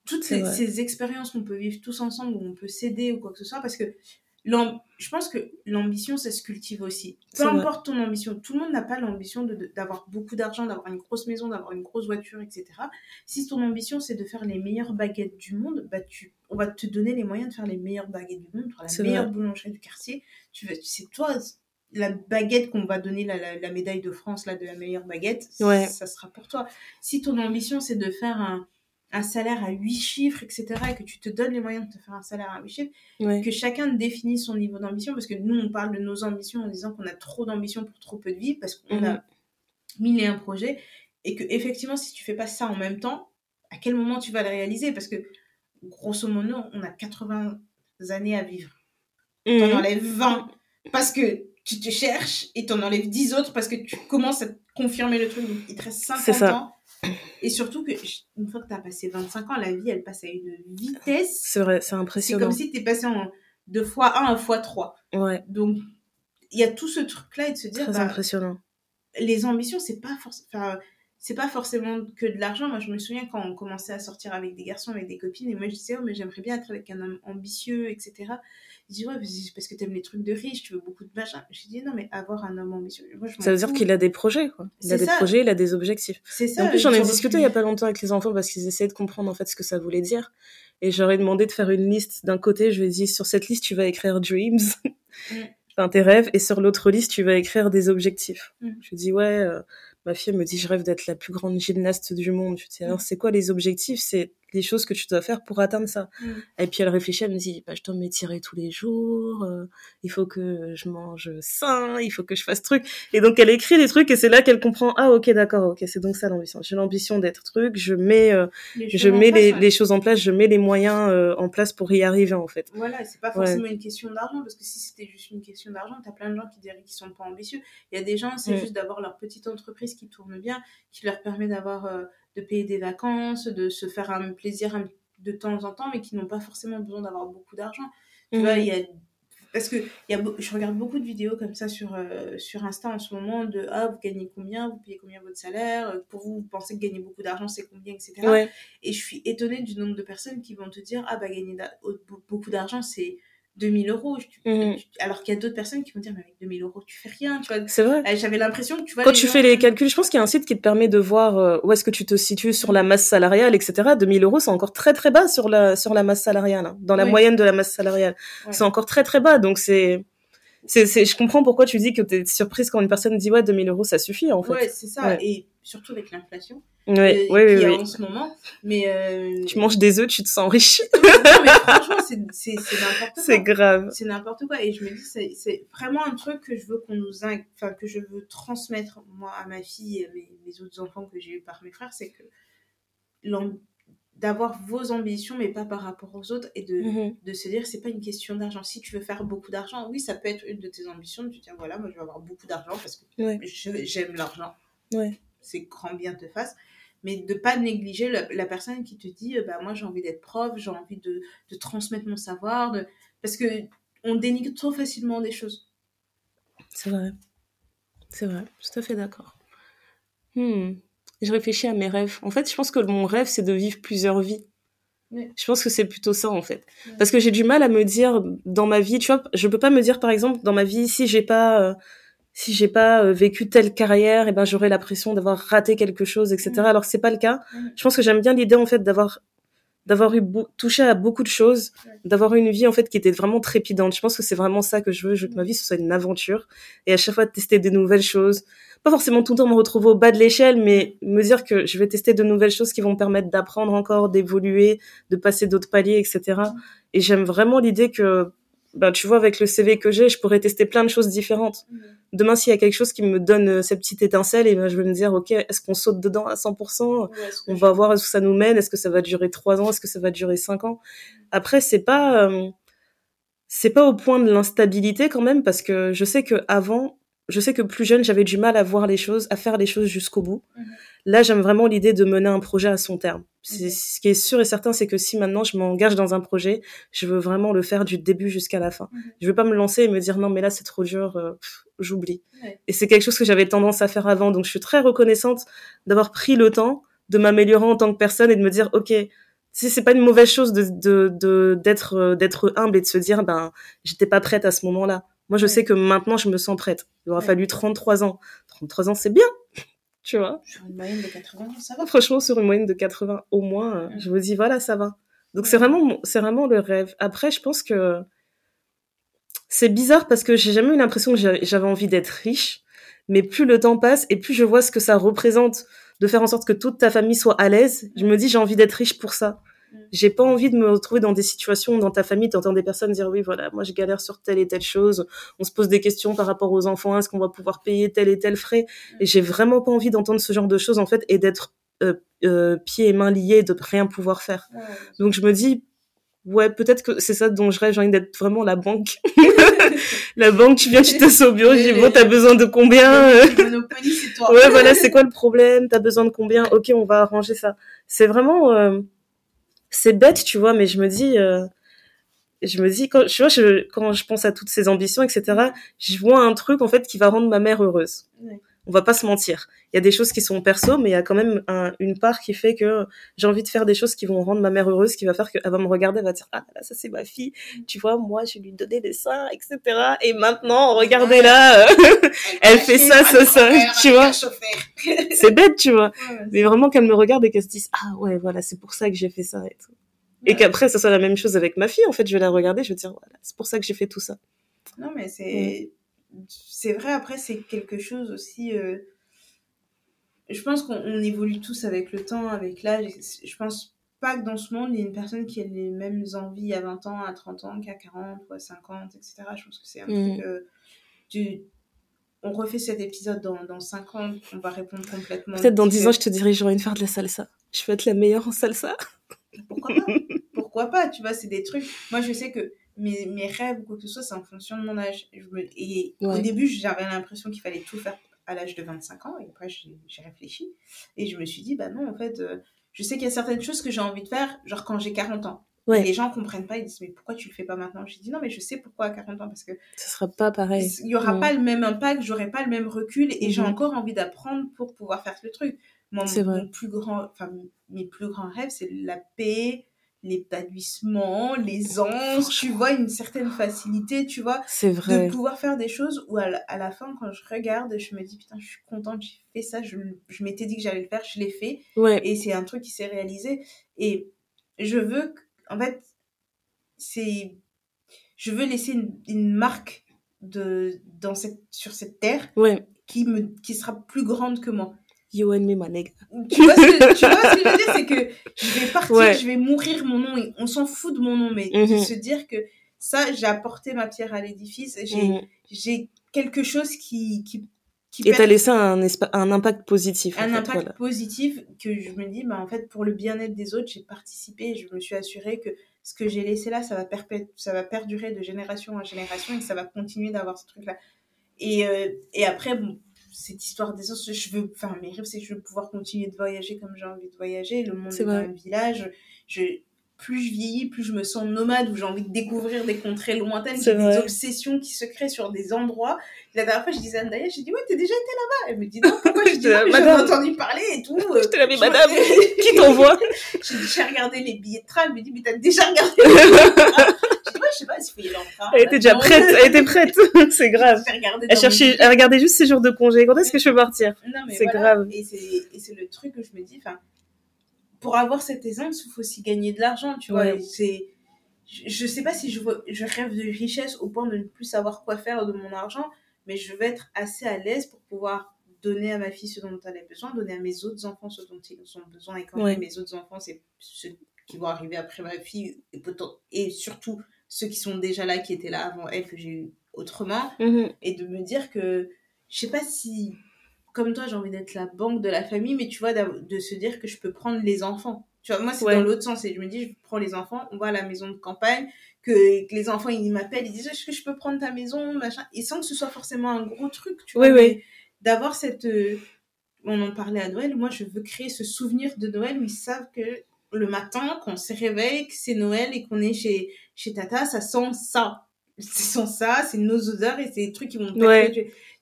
toutes ces, vrai. ces expériences qu'on peut vivre tous ensemble, où on peut s'aider ou quoi que ce soit, parce que je pense que l'ambition, ça se cultive aussi. Peu vrai. importe ton ambition, tout le monde n'a pas l'ambition d'avoir beaucoup d'argent, d'avoir une grosse maison, d'avoir une grosse voiture, etc. Si ton ambition, c'est de faire les meilleures baguettes du monde, bah tu, on va te donner les moyens de faire les meilleures baguettes du monde, faire la meilleure vrai. boulangerie du quartier. Tu c'est toi, la baguette qu'on va donner, la, la, la médaille de France, là, de la meilleure baguette, Ouais. ça sera pour toi. Si ton ambition, c'est de faire un, un salaire à 8 chiffres, etc., et que tu te donnes les moyens de te faire un salaire à 8 chiffres, Ouais. que chacun définisse son niveau d'ambition, parce que nous, on parle de nos ambitions en disant qu'on a trop d'ambition pour trop peu de vie, parce qu'on Mhm. a mille et un projets, et que effectivement, si tu fais pas ça en même temps, à quel moment tu vas le réaliser? Parce que, grosso modo, on a 80 années à vivre. T'en Mhm. enlèves 20 parce que tu te cherches, et t'en enlèves 10 autres parce que tu commences à confirmer le truc, donc il te reste 50 C'est ça. ans. Et surtout que, une fois que tu as passé 25 ans, la vie, elle passe à une vitesse. C'est vrai, c'est C'est impressionnant. comme si tu es passé en de fois 1 à fois 3. Ouais, Donc, il y a tout ce truc-là et de se dire, très bah, impressionnant. les ambitions, c'est pas forcément. c'est pas forcément que de l'argent. Moi, je me souviens quand on commençait à sortir avec des garçons, avec des copines, et moi, je disais, oh, mais j'aimerais bien être avec un homme ambitieux, etc. Ils disaient, ouais, parce que t'aimes les trucs de riches, tu veux beaucoup de machin. J'ai dit, non, mais avoir un homme ambitieux. Moi, je Ça veut dire qu'il a des projets, quoi. Il a des ça. projets, il a des objectifs. C'est Et ça. en plus, j'en ai discuté il y a pas longtemps avec les enfants parce qu'ils essayaient de comprendre en fait ce que ça voulait dire. Et j'aurais demandé de faire une liste. D'un côté, je lui ai dit sur cette liste, tu vas écrire dreams, enfin tes rêves, et sur l'autre liste, tu vas écrire des objectifs. Mm. Je lui dis ouais, euh, ma fille me dit je rêve d'être la plus grande gymnaste du monde. Je lui alors Mm. c'est quoi les objectifs? C'est les choses que tu dois faire pour atteindre ça. Mm. Et puis elle réfléchit, elle me dit bah je dois m'étirer tous les jours, euh, il faut que je mange sain, il faut que je fasse truc. Et donc elle écrit des trucs et c'est là qu'elle comprend ah ok d'accord ok c'est donc ça l'ambition. J'ai l'ambition d'être truc, je mets euh, les je choses en mets place, les, ouais. les choses en place, je mets les moyens euh, en place pour y arriver en fait. Voilà, c'est pas Ouais. forcément une question d'argent, parce que si c'était juste une question d'argent, t'as plein de gens qui diraient qu'ils sont pas ambitieux. Il y a des gens, c'est Mm. juste d'avoir leur petite entreprise qui tourne bien, qui leur permet d'avoir, euh, de payer des vacances, de se faire un plaisir de temps en temps, mais qui n'ont pas forcément besoin d'avoir beaucoup d'argent. Tu vois, il y a parce que y a, je regarde beaucoup de vidéos comme ça sur, euh, sur Insta en ce moment de ah vous gagnez combien, vous payez combien votre salaire, euh, pour vous vous pensez que gagner beaucoup d'argent c'est combien, etc. Ouais, Et je suis étonnée du nombre de personnes qui vont te dire Ah, bah, gagner beaucoup d'argent, c'est 2000 euros. Tu- Alors qu'il y a d'autres personnes qui vont dire Mais avec 2000 euros, tu fais rien. Tu vois c'est vrai. Euh, J'avais l'impression que tu vois. Quand tu gens- fais les calculs, je pense qu'il y a un site qui te permet de voir euh, où est-ce que tu te situes sur la masse salariale, etc. 2000 euros, c'est encore très très bas sur la sur la masse salariale, hein. dans la Oui. moyenne de la masse salariale. Ouais. C'est encore très très bas, donc c'est c'est c'est je comprends pourquoi tu dis que t'es surprise quand une personne dit ouais 2000 euros ça suffit en fait. Ouais, c'est ça. Ouais. Et surtout avec l'inflation Ouais, euh, ouais, ouais, en ce moment. Mais. euh, Tu manges des œufs, tu te sens riche. non, mais franchement, c'est c'est- c'est n'importe quoi. c'est grave. c'est n'importe quoi et je me dis c'est c'est vraiment un truc que je veux qu'on nous in- enfin que je veux transmettre moi à ma fille et à mes, mes autres enfants que j'ai eu par mes frères c'est que l'am- d'avoir vos ambitions mais pas par rapport aux autres et de, Mhm. de se dire c'est pas une question d'argent si tu veux faire beaucoup d'argent oui ça peut être une de tes ambitions de te dire voilà moi je veux avoir beaucoup d'argent parce que Ouais. j'aime l'argent Ouais. c'est grand bien te fasse mais de pas négliger la, la personne qui te dit euh, bah moi j'ai envie d'être prof j'ai envie de, de transmettre mon savoir de... parce que on dénigre trop facilement des choses C'est vrai. C'est vrai, tout à fait d'accord. Hmm. Je réfléchis à mes rêves. En fait, je pense que mon rêve, c'est de vivre plusieurs vies. Je pense que c'est plutôt ça en fait. Parce que j'ai du mal à me dire dans ma vie, tu vois, je peux pas me dire par exemple dans ma vie si j'ai pas euh, si j'ai pas euh, vécu telle carrière, et eh ben j'aurais l'impression d'avoir raté quelque chose, etc. Alors Alors c'est pas le cas. Je pense que j'aime bien l'idée en fait d'avoir d'avoir eu touché à beaucoup de choses, d'avoir une vie en fait qui était vraiment trépidante. Je pense que c'est vraiment ça que je veux. Je veux que ma vie soit une aventure et à chaque fois tester des nouvelles choses. Pas forcément tout le temps me retrouver au bas de l'échelle, mais me dire que je vais tester de nouvelles choses qui vont me permettre d'apprendre encore, d'évoluer, de passer d'autres paliers, etc. Et j'aime vraiment l'idée que ben, tu vois, avec le CV que j'ai, je pourrais tester plein de choses différentes. Mm. Demain, s'il y a quelque chose qui me donne euh, cette petite étincelle, et ben, je vais me dire, OK, est-ce qu'on saute dedans à 100%? On va voir où ça nous mène. Est-ce que ça va durer trois ans? Est-ce que ça va durer cinq ans? Après, c'est pas, euh, c'est pas au point de l'instabilité quand même, parce que je sais que avant, je sais que plus jeune, j'avais du mal à voir les choses, à faire les choses jusqu'au bout. Mm-hmm. Là, j'aime vraiment l'idée de mener un projet à son terme. Ce qui est sûr et certain, c'est que si maintenant je m'engage dans un projet, je veux vraiment le faire du début jusqu'à la fin. Mhm. Je veux pas me lancer et me dire non mais là c'est trop dur, euh, j'oublie. Et c'est quelque chose que j'avais tendance à faire avant, donc je suis très reconnaissante d'avoir pris le temps de m'améliorer en tant que personne et de me dire ok si c'est pas une mauvaise chose de d'être euh, d'être humble et de se dire ben j'étais pas prête à ce moment-là. Moi je sais que maintenant je me sens prête. Il aura fallu 33 ans. 33 ans c'est bien tu vois? Sur une moyenne de 80, ça va. Franchement, sur une moyenne de 80 au moins, euh, je me dis voilà, ça va. Donc c'est vraiment, c'est vraiment le rêve. Après, je pense que c'est bizarre parce que j'ai jamais eu l'impression que j'avais envie d'être riche, mais plus le temps passe et plus je vois ce que ça représente de faire en sorte que toute ta famille soit à l'aise, je me dis j'ai envie d'être riche pour ça. Mm. J'ai pas envie de me retrouver dans des situations où dans ta famille, tu entends des personnes dire oui, voilà, moi je galère sur telle et telle chose. On se pose des questions par rapport aux enfants, est-ce qu'on va pouvoir payer tel et tel frais? Et j'ai vraiment pas envie d'entendre ce genre de choses en fait et d'être euh, euh, pieds et mains liés, de rien pouvoir faire. Donc je me dis ouais, peut-être que c'est ça dont je rêve, j'ai envie d'être vraiment la banque. la banque, tu viens, tu t'assois au bureau, je dis, bon, t'as besoin de combien? Monopoly, c'est toi. ouais, voilà, c'est quoi le problème? T'as besoin de combien? Ok, on va arranger ça. C'est vraiment, euh, c'est bête, tu vois, mais je me dis, euh, je me dis quand tu vois, je, quand je pense à toutes ces ambitions, etc., je vois un truc en fait qui va rendre ma mère heureuse. On va pas se mentir. Il y a des choses qui sont perso, mais il y a quand même une part qui fait que j'ai envie de faire des choses qui vont rendre ma mère heureuse, qui va faire qu'elle va me regarder, elle va dire ah là ça c'est ma fille, tu vois, moi je lui donnais des seins, etc. Et maintenant regardez là, elle fait ça, ça, ça, tu vois. c'est bête, tu vois. mais vraiment qu'elle me regarde et qu'elle se dise ah ouais voilà c'est pour ça que j'ai fait ça et tout. Et qu'après, ça soit la même chose avec ma fille. En fait, je vais la regarder, je vais dire, voilà, c'est pour ça que j'ai fait tout ça. Non, mais c'est, c'est vrai. Après, c'est quelque chose aussi. Euh, je pense qu'on évolue tous avec le temps, avec l'âge. Je pense pas que dans ce monde, il y ait une personne qui ait les mêmes envies à 20 ans, à 30 ans, qu'à 40 ou à 50, etc. Je pense que c'est un mm. truc. Euh, on refait cet épisode dans, dans 5 ans, on va répondre complètement. Peut-être dans 10 ans, je te dirais, de faire de la salsa. Je veux être la meilleure en salsa. Pourquoi pas? Pourquoi pas? Tu vois, c'est des trucs. Moi, je sais que mes, mes rêves ou quoi que ce soit, c'est en fonction de mon âge. Et, au début, j'avais l'impression qu'il fallait tout faire à l'âge de 25 ans. Et après, j'ai réfléchi. Et je me suis dit, bah non, en fait, euh, je sais qu'il y a certaines choses que j'ai envie de faire, genre quand j'ai 40 ans. les gens comprennent pas, ils disent mais pourquoi tu le fais pas maintenant? J'ai dit non mais je sais pourquoi à 40 ans parce que ce sera pas pareil. Il y aura pas le même impact, j'aurai pas le même recul et j'ai mhm. encore envie d'apprendre pour pouvoir faire le truc. Mon, mon plus grand, enfin mes plus grands rêves, c'est la paix, l'épanouissement, les anges, tu vois, une certaine facilité, tu vois, c'est vrai. de pouvoir faire des choses où à la, fin, quand je regarde, je me dis, putain, je suis contente, j'ai fait ça, je, je m'étais dit que j'allais le faire, je l'ai fait, ouais. et c'est un truc qui s'est réalisé, et je veux, en fait, c'est, je veux laisser une, une, marque de, dans cette, sur cette terre, ouais. qui me, qui sera plus grande que moi. You and me, nigga. Tu vois, ce que, tu vois ce que je veux dire C'est que je vais partir, je vais mourir mon nom. Et on s'en fout de mon nom, mais de mhm. se dire que ça, j'ai apporté ma pierre à l'édifice. J'ai j'ai quelque chose qui. qui, qui et t'as laissé un, un impact positif. Un impact positif que je me dis, bah, en fait, pour le bien-être des autres, j'ai participé et je me suis assurée que ce que j'ai laissé là, ça va, ça va perdurer de génération en génération et ça va continuer d'avoir ce truc-là. Et, euh, et après, bon, cette histoire des autres, je veux, enfin, mes rêves, c'est que je veux pouvoir continuer de voyager comme j'ai envie de voyager. Le monde est, un village. Je, plus je vieillis, plus je me sens nomade, où j'ai envie de découvrir des contrées lointaines, des obsessions qui se créent sur des endroits. La dernière fois, je disais à Andaya, j'ai dit, ouais, t'as déjà été là-bas. Elle me dit, non, pourquoi? Je dis, non, mais j'en ai madame. entendu parler et tout. euh, J'étais là, mais je- madame, qui t'envoie? J'ai dit, j'ai regardé les billets de train. Elle me dit, mais t'as déjà regardé les billets de train? Sais pas s'il faut y aller en train. Elle était déjà prête, elle était prête. C'est grave. Elle cherchait, elle regardait juste ses jours de congé. Quand est-ce que je peux partir? C'est voilà. grave. Et c'est, le truc que je me dis, enfin, pour avoir cette aisance, il faut aussi gagner de l'argent, tu vois. Ouais. C'est, je, je sais pas si je, vois- je rêve de richesse au point de ne plus savoir quoi faire de mon argent, mais je vais être assez à l'aise pour pouvoir donner à ma fille ce dont elle a besoin, donner à mes autres enfants ce dont ils ont besoin. Et quand Ouais. mes autres enfants, c'est ceux qui vont arriver après ma fille et surtout ceux qui sont déjà là, qui étaient là avant elle, que j'ai eu autrement Mhm. et de me dire que je sais pas si comme toi j'ai envie d'être la banque de la famille mais tu vois de se dire que je peux prendre les enfants tu vois moi c'est Ouais. dans l'autre sens et je me dis je prends les enfants on va à la maison de campagne que, que les enfants ils m'appellent ils disent est-ce que je peux prendre ta maison machin et sans que ce soit forcément un gros truc tu vois Oui, oui. mais d'avoir cette euh, on en parlait à Noël moi je veux créer ce souvenir de Noël où ils savent que le matin quand on se réveille que c'est Noël et qu'on est chez chez Tata ça sent ça c'est sans ça, c'est nos odeurs et c'est des trucs qui vont Ouais.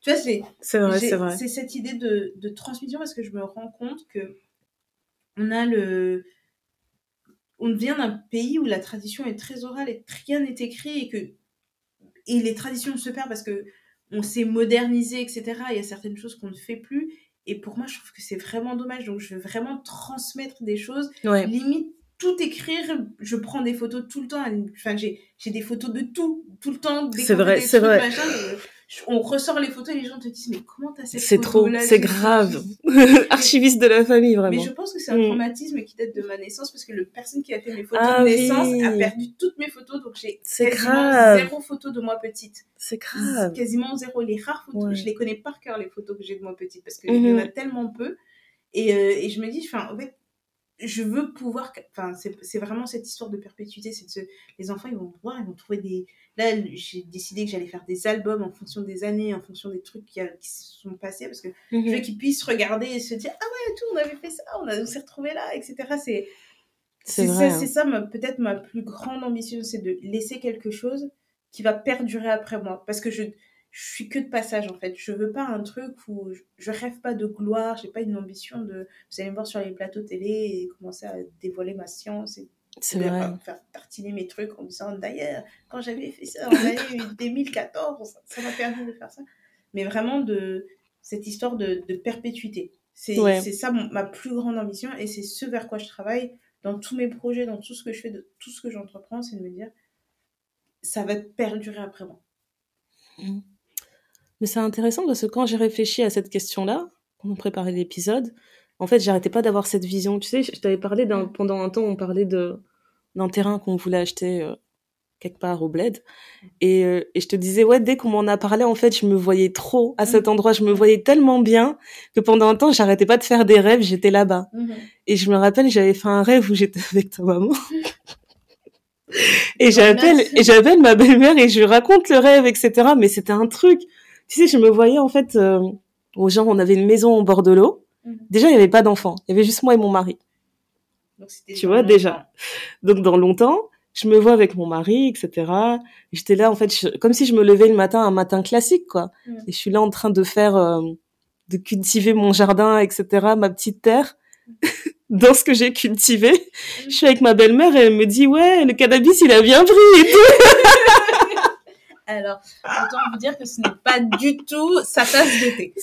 Tu vois, c'est C'est vrai, j'ai- c'est vrai. c'est cette idée de, de transmission parce que je me rends compte que on a le on vient d'un pays où la tradition est très orale et rien n'est écrit et que et les traditions se perdent parce que on s'est modernisé etc il y a certaines choses qu'on ne fait plus et pour moi je trouve que c'est vraiment dommage donc je veux vraiment transmettre des choses Ouais. limite tout écrire je prends des photos tout le temps enfin j'ai des photos de tout tout le temps C'est vrai, c'est vrai. machin, on ressort les photos et les gens te disent mais comment t'as cette C'est trop, c'est grave. Archiviste de la famille, mais vraiment. je pense que c'est un Mm. traumatisme qui date de ma naissance parce que le personne qui a fait mes photos Ah de oui. naissance a perdu toutes mes photos donc j'ai quasiment zéro photo de moi petite C'est grave. quasiment zéro les rares photos Ouais. je les connais par cœur les photos que j'ai de moi petite parce qu'il y en a tellement peu et, euh, et je me dis enfin en fait je veux pouvoir enfin c'est vraiment cette histoire de perpétuité c'est se- les enfants ils vont voir ils vont trouver des là j'ai décidé que j'allais faire des albums en fonction des années en fonction des trucs qui, a- qui se sont passés parce que je veux Mhm. qu'ils puissent regarder et se dire ah ouais tout on avait fait ça on, a- on s'est retrouvés là etc c'est C'est ça, hein. c'est ça ma- peut-être ma plus grande ambition c'est de laisser quelque chose qui va perdurer après moi parce que je je suis que de passage en fait. Je veux pas un truc où je, rêve pas de gloire j'ai pas une ambition de vous allez me voir sur les plateaux télé et commencer à dévoiler ma science et C'est de vrai. faire- faire tartiner mes trucs en disant d'ailleurs quand j'avais fait ça en l'année 2014 ça- m'a permis de faire ça. Mais vraiment de cette histoire de, de perpétuité. C'est Ouais. ça mon- ma plus grande ambition et c'est ce vers quoi je travaille dans tous mes projets dans tout ce que je fais de tout ce que j'entreprends c'est de me dire ça va perdurer après moi Mais c'est intéressant parce que quand j'ai réfléchi à cette question-là, quand on préparait l'épisode, en fait, j'arrêtais pas d'avoir cette vision. Tu sais, je t'avais parlé d'un, Mm. pendant un temps, on parlait de, d'un terrain qu'on voulait acheter euh, quelque part au bled. Et, euh, et je te disais, ouais, dès qu'on m'en a parlé, en fait, je me voyais trop à cet endroit. Je me voyais tellement bien que pendant un temps, j'arrêtais pas de faire des rêves. J'étais là-bas. Et je me rappelle, j'avais fait un rêve où j'étais avec ta maman. et j'appelle, et j'appelle ma belle-mère et je lui raconte le rêve, etc. Mais c'était un truc. Tu sais, je me voyais, en fait, euh, genre, on avait une maison au bord de l'eau. Mhm. Déjà, il n'y avait pas d'enfants. Il y avait juste moi et mon mari. Donc, Tu vois, déjà. Donc, dans longtemps, je me vois avec mon mari, etc. J'étais là, en fait, je- comme si je me levais le matin, un matin classique, quoi. Mhm. Et je suis là en train de faire, euh, de cultiver mon jardin, etc., ma petite terre. dans ce que j'ai cultivé. Je suis avec ma belle-mère et elle me dit, ouais, le cannabis, il a bien pris et tout. alors autant vous dire que ce n'est pas du tout sa tasse de thé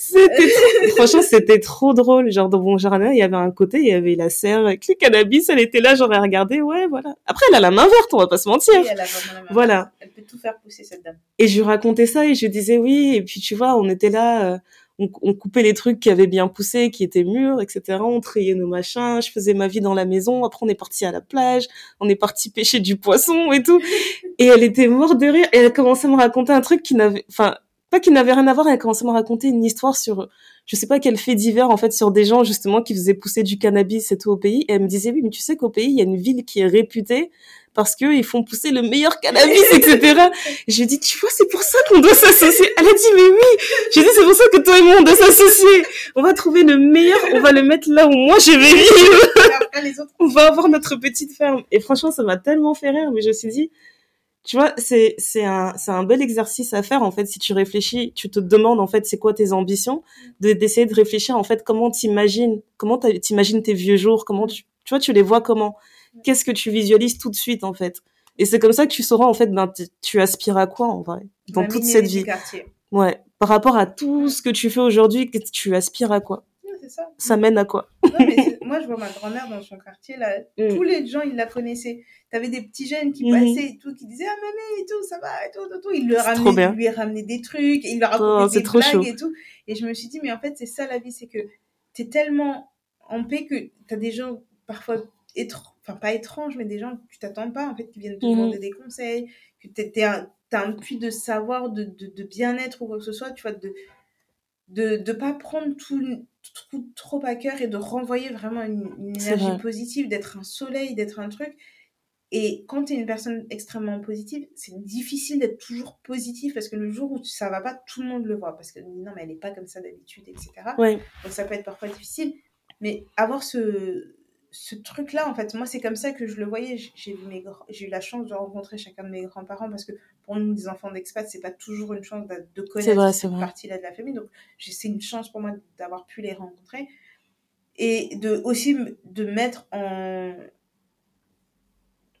franchement, c'était trop drôle. Genre, dans mon jardin, il y avait un côté, il y avait la serre avec le cannabis, elle était là, j'aurais regardé, ouais, voilà. Après, elle a la main verte, on va pas se mentir. Oui, elle a vraiment la main. Voilà. elle peut tout faire pousser cette dame Et je lui racontais ça et je lui disais oui. Et puis tu vois, on était là, euh, on, on coupait les trucs qui avaient bien poussé, qui étaient mûrs, etc. On triait nos machins. Je faisais ma vie dans la maison. Après, on est parti à la plage. On est parti pêcher du poisson et tout. Et elle était morte de rire. Et elle commençait à me raconter un truc qui n'avait, enfin, pas qui n'avait rien à voir. Elle commençait à me raconter une histoire sur, je sais pas quel fait divers en fait, sur des gens justement qui faisaient pousser du cannabis et tout au pays. Et elle me disait oui, mais tu sais qu'au pays, il y a une ville qui est réputée parce que ils font pousser le meilleur cannabis, etc. Et je lui ai dit, tu vois, c'est pour ça qu'on doit s'associer. Elle a dit, mais oui. J'ai dit, c'est pour ça que toi et moi, on doit s'associer. on va trouver le meilleur, on va le mettre là où moi je vais vivre. on va avoir notre petite ferme. Et franchement, ça m'a tellement fait rire, mais je me suis dit, tu vois, c'est, c'est un, c'est un bel exercice à faire, en fait, si tu réfléchis, tu te demandes, en fait, c'est quoi tes ambitions, de, d'essayer de réfléchir, en fait, comment t'imagines, comment t'imagines tes vieux jours, comment tu, tu vois, tu les vois comment, qu'est-ce que tu visualises tout de suite, en fait? Et c'est comme ça que tu sauras, en fait, ben, tu aspires à quoi, en vrai, dans toute cette vie? Ouais. Par rapport à tout ce que tu fais aujourd'hui, que tu aspires à quoi? Ça. ça. mène à quoi? Non, mais Moi, je vois ma grand-mère dans son quartier, là, mm. tous les gens, ils la connaissaient. T'avais des petits jeunes qui mhm. passaient et tout, qui disaient, ah, mamie, et tout, ça va, et tout, tout, tout. Il leur ramenait, lui ramenait des trucs, et il leur oh, des blagues et tout. Et je me suis dit, mais en fait, c'est ça la vie, c'est que t'es tellement en paix que t'as des gens, parfois, étranges, enfin, pas étranges, mais des gens que tu t'attends pas, en fait, qui viennent te mhm. demander des conseils, que t'as un, un puits de savoir, de, de, de bien-être ou quoi que ce soit, tu vois, de, de ne pas prendre tout, tout, trop à cœur et de renvoyer vraiment une, une énergie positive, d'être un soleil, d'être un truc. Et quand tu es une personne extrêmement positive, c'est difficile d'être toujours positif parce que le jour où ça va pas, tout le monde le voit. Parce que non, mais elle n'est pas comme ça d'habitude, etc. Donc ça peut être parfois difficile. Mais avoir ce, ce truc-là, en fait, moi, c'est comme ça que je le voyais. J'ai eu la chance de rencontrer chacun de mes grands-parents parce que pour nous, des enfants d'expat, c'est pas toujours une chance de, connaître cette partie-là de la famille. Donc, c'est une chance pour moi d'avoir pu les rencontrer et de aussi de mettre en,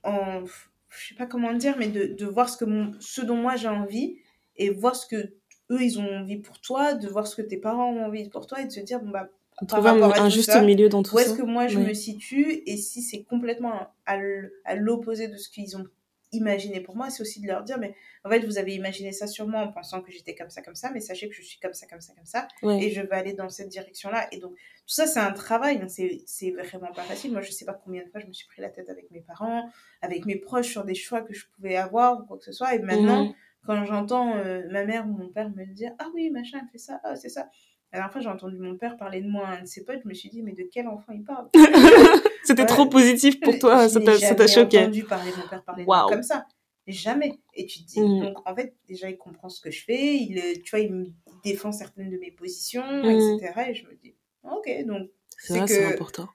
en je sais pas comment dire, mais de, de voir ce que ce dont moi j'ai envie et voir ce que eux ils ont envie pour toi, de voir ce que tes parents ont envie pour toi et de se dire bon bah trouver un, juste milieu dans tout ça. Où est-ce que moi je me situe et si c'est complètement à l'opposé de ce qu'ils ont imaginé pour moi, c'est aussi de leur dire mais en fait vous avez imaginé ça sur moi en pensant que j'étais comme ça comme ça, mais sachez que je suis comme ça comme ça comme ça et je vais aller dans cette direction là et donc tout ça c'est un travail, c'est vraiment pas facile. Moi je sais pas combien de fois je me suis pris la tête avec mes parents, avec mes proches sur des choix que je pouvais avoir ou quoi que ce soit. Et maintenant quand j'entends euh, ma mère ou mon père me dire ah oui machin fait ça ah, c'est ça la dernière fois, j'ai entendu mon père parler de moi à un de ses potes. Je me suis dit, mais de quel enfant il parle? C'était trop positif pour toi, ça t'a choqué. J'ai entendu parler de mon père parler de moi comme ça. Jamais. Et tu te dis, mmh. donc en fait, déjà, il comprend ce que je fais. Il, tu vois, il me défend certaines de mes positions, mmh. etc. Et je me dis, ok, donc. C'est que, important.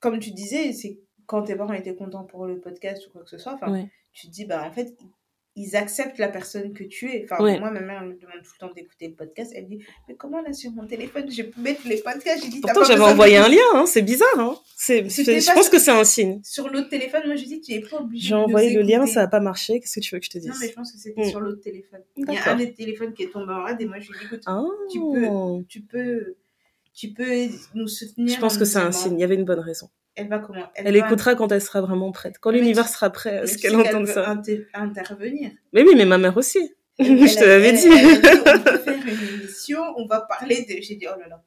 Comme tu disais, c'est quand tes parents étaient contents pour le podcast ou quoi que ce soit, tu te dis, bah en fait, ils acceptent la personne que tu es. Enfin, moi, ma mère me demande tout le temps d'écouter le podcast. Elle dit, mais comment là sur mon téléphone, je peux mettre les podcasts J'ai dit, Pourtant, j'avais envoyé un lien, hein, c'est bizarre. Hein. C'est, je pense que c'est un signe. Sur l'autre téléphone, moi, je dis, tu n'es pas obligé. J'ai envoyé le lien, ça n'a pas marché. Qu'est-ce que tu veux que je te dise Non, mais je pense que c'était mm. sur l'autre téléphone. Il y a un des téléphones qui est tombé en rade et moi, je lui dis, écoute, tu peux, oh. tu peux, tu peux nous soutenir. Je pense que c'est un signe. Il y avait une bonne raison elle va comment? Elle, écoutera quand elle sera vraiment prête. Quand l'univers sera prêt à ce qu'elle entende ça. intervenir. Mais oui, mais ma mère aussi. je te l'avais dit. on va faire une émission, on va parler de. J'ai dit, oh là là.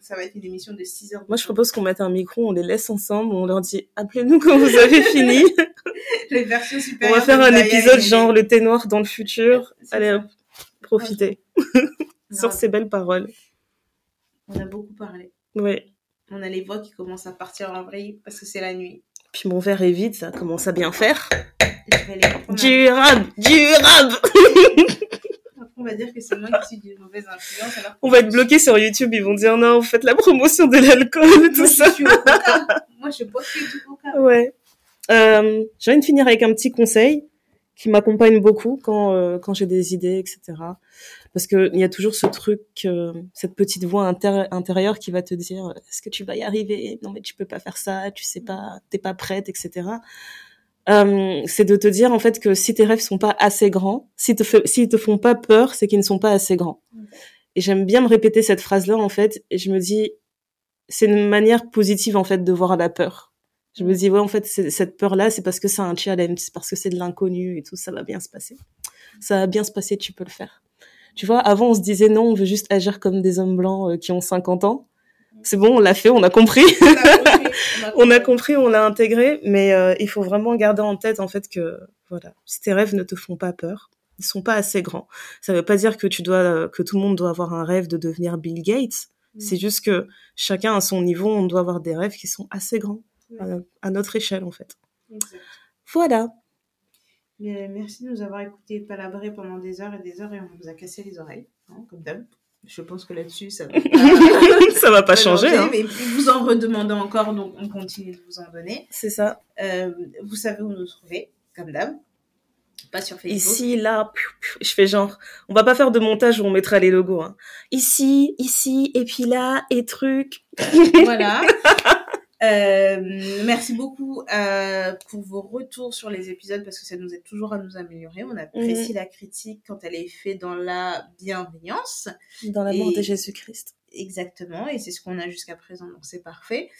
Ça va être une émission de 6 heures. Moi, je propose qu'on mette un micro, on les laisse ensemble, on leur dit appelez-nous quand vous avez fini. les versions. On va faire un épisode genre le thé noir dans le futur. Allez, hop, profitez. Sur ces belles paroles. On a beaucoup parlé. Oui on a les voix qui commencent à partir en vrille parce que c'est la nuit. Puis mon verre est vide, ça commence à bien faire. Durable, durable. Après, on va dire que c'est moi qui suis d'une mauvaise influence. on va être bloqué sur YouTube, ils vont dire non, vous faites la promotion de l'alcool, tout ça. moi, je bois que du coca. Ouais. Euh, j'ai envie de finir avec un petit conseil qui m'accompagne beaucoup quand, euh, quand j'ai des idées, etc parce que il y a toujours ce truc, euh, cette petite voix intérieure qui va te dire est-ce que tu vas y arriver? Non mais tu peux pas faire ça, tu sais pas, t'es pas prête, etc. Euh, c'est de te dire en fait que si tes rêves sont pas assez grands, si te s'ils te font pas peur, c'est qu'ils ne sont pas assez grands. Et j'aime bien me répéter cette phrase-là en fait, et je me dis c'est une manière positive en fait de voir la peur. Je me dis ouais en fait cette peur-là c'est parce que c'est un challenge, c'est parce que c'est de l'inconnu et tout, ça va bien se passer. Ça va bien se passer, tu peux le faire. Tu vois, avant, on se disait non, on veut juste agir comme des hommes blancs euh, qui ont 50 ans. C'est bon, on l'a fait, on a compris. on a compris, on l'a intégré, mais euh, il faut vraiment garder en tête en fait que voilà, si tes rêves ne te font pas peur, ils sont pas assez grands. Ça veut pas dire que tu dois que tout le monde doit avoir un rêve de devenir Bill Gates. Mm. C'est juste que chacun à son niveau, on doit avoir des rêves qui sont assez grands à, notre échelle en fait. Voilà merci de nous avoir écoutés palabrer pendant des heures et des heures et on vous a cassé les oreilles, hein, comme d'hab. Je pense que là-dessus, ça va pas, ça va pas changer. Hein. Mais vous en redemandez encore, donc on continue de vous en donner. C'est ça. Euh, vous savez où nous trouver, comme d'hab. Pas sur Facebook. Ici, là, je fais genre, on va pas faire de montage où on mettra les logos. Hein. Ici, ici, et puis là, et truc. Voilà. Euh, merci beaucoup euh, pour vos retours sur les épisodes parce que ça nous aide toujours à nous améliorer. On apprécie mhm. la critique quand elle est faite dans la bienveillance. Dans l'amour de Jésus-Christ. Exactement, et c'est ce qu'on a jusqu'à présent, donc c'est parfait.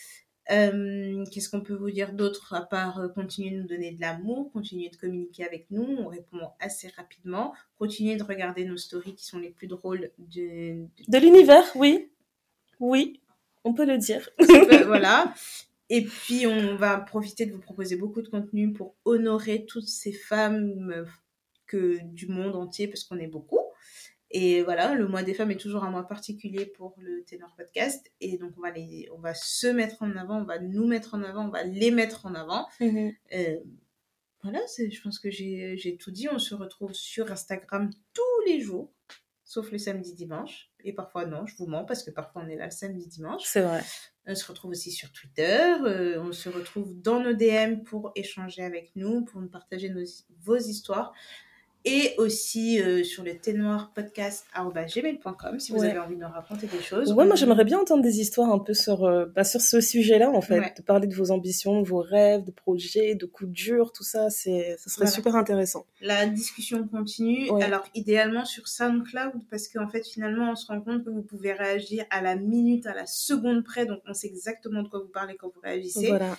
Euh, Qu'est-ce qu'on peut vous dire d'autre à part euh, continuer de nous donner de l'amour, continuer de communiquer avec nous, on répond assez rapidement, continuer de regarder nos stories qui sont les plus drôles de, de l'univers, oui. Oui, on peut le dire. voilà. Et puis, on va profiter de vous proposer beaucoup de contenu pour honorer toutes ces femmes euh, que, du monde entier, parce qu'on est beaucoup. Et voilà, le mois des femmes est toujours un mois particulier pour le Ténor Podcast. Et donc, on va, les, on va se mettre en avant, on va nous mettre en avant, on va les mettre en avant. Mm-hmm. Euh, voilà, je pense que j'ai tout dit. On se retrouve sur Instagram tous les jours sauf le samedi dimanche. Et parfois non, je vous mens parce que parfois on est là le samedi dimanche. C'est vrai. On se retrouve aussi sur Twitter. Euh, on se retrouve dans nos DM pour échanger avec nous, pour nous partager nos, vos histoires et aussi euh, sur le gmail.com si vous avez envie de nous raconter des choses. Ouais, moi j'aimerais bien entendre des histoires un peu sur, euh, bah, sur ce sujet-là en fait, de parler de vos ambitions, de vos rêves, de projets, de coups durs, tout ça, c'est, ça serait super intéressant. La discussion continue. Alors idéalement sur SoundCloud parce qu'en fait finalement on se rend compte que vous pouvez réagir à la minute, à la seconde près, donc on sait exactement de quoi vous parlez quand vous réagissez. Voilà.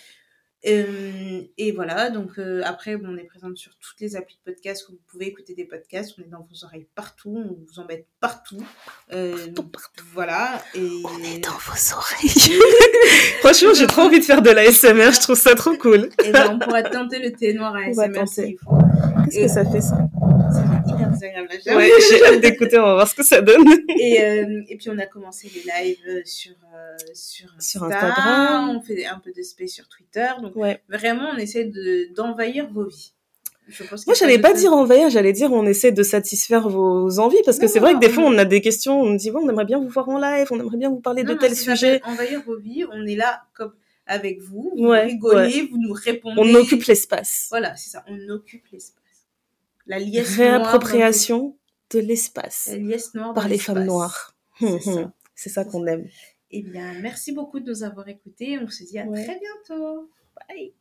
Euh, et voilà, donc euh, après, on est présente sur toutes les applis de podcast où vous pouvez écouter des podcasts. On est dans vos oreilles partout, on vous embête partout. Euh, partout, partout. Voilà. Et... On est dans vos oreilles. Franchement, j'ai trop envie de faire de la SMR, je trouve ça trop cool. et ben, on pourrait tenter le thé noir à SMR s'il faut. Qu'est-ce que ça fait ça? Ouais, j'ai hâte d'écouter, on va voir ce que ça donne. et, euh, et puis on a commencé les lives sur, euh, sur, sur Instagram. On fait un peu de space sur Twitter. Donc ouais. vraiment, on essaie d'envahir vos vies. Je pense Moi, j'allais pas dire envahir, j'allais dire on essaie de satisfaire vos envies parce que c'est vrai que des fois on a des questions, on dit bon, on aimerait bien vous voir en live, on aimerait bien vous parler de tel sujet. Envahir vos vies, on est là comme avec vous, vous rigolez, vous nous répondez. On occupe l'espace. Voilà, c'est ça, on occupe l'espace. La liesse Réappropriation de l'espace. Par les femmes noires. C'est ça, qu'on aime. Eh bien, merci beaucoup de nous avoir écoutés. On se dit à très bientôt. Bye.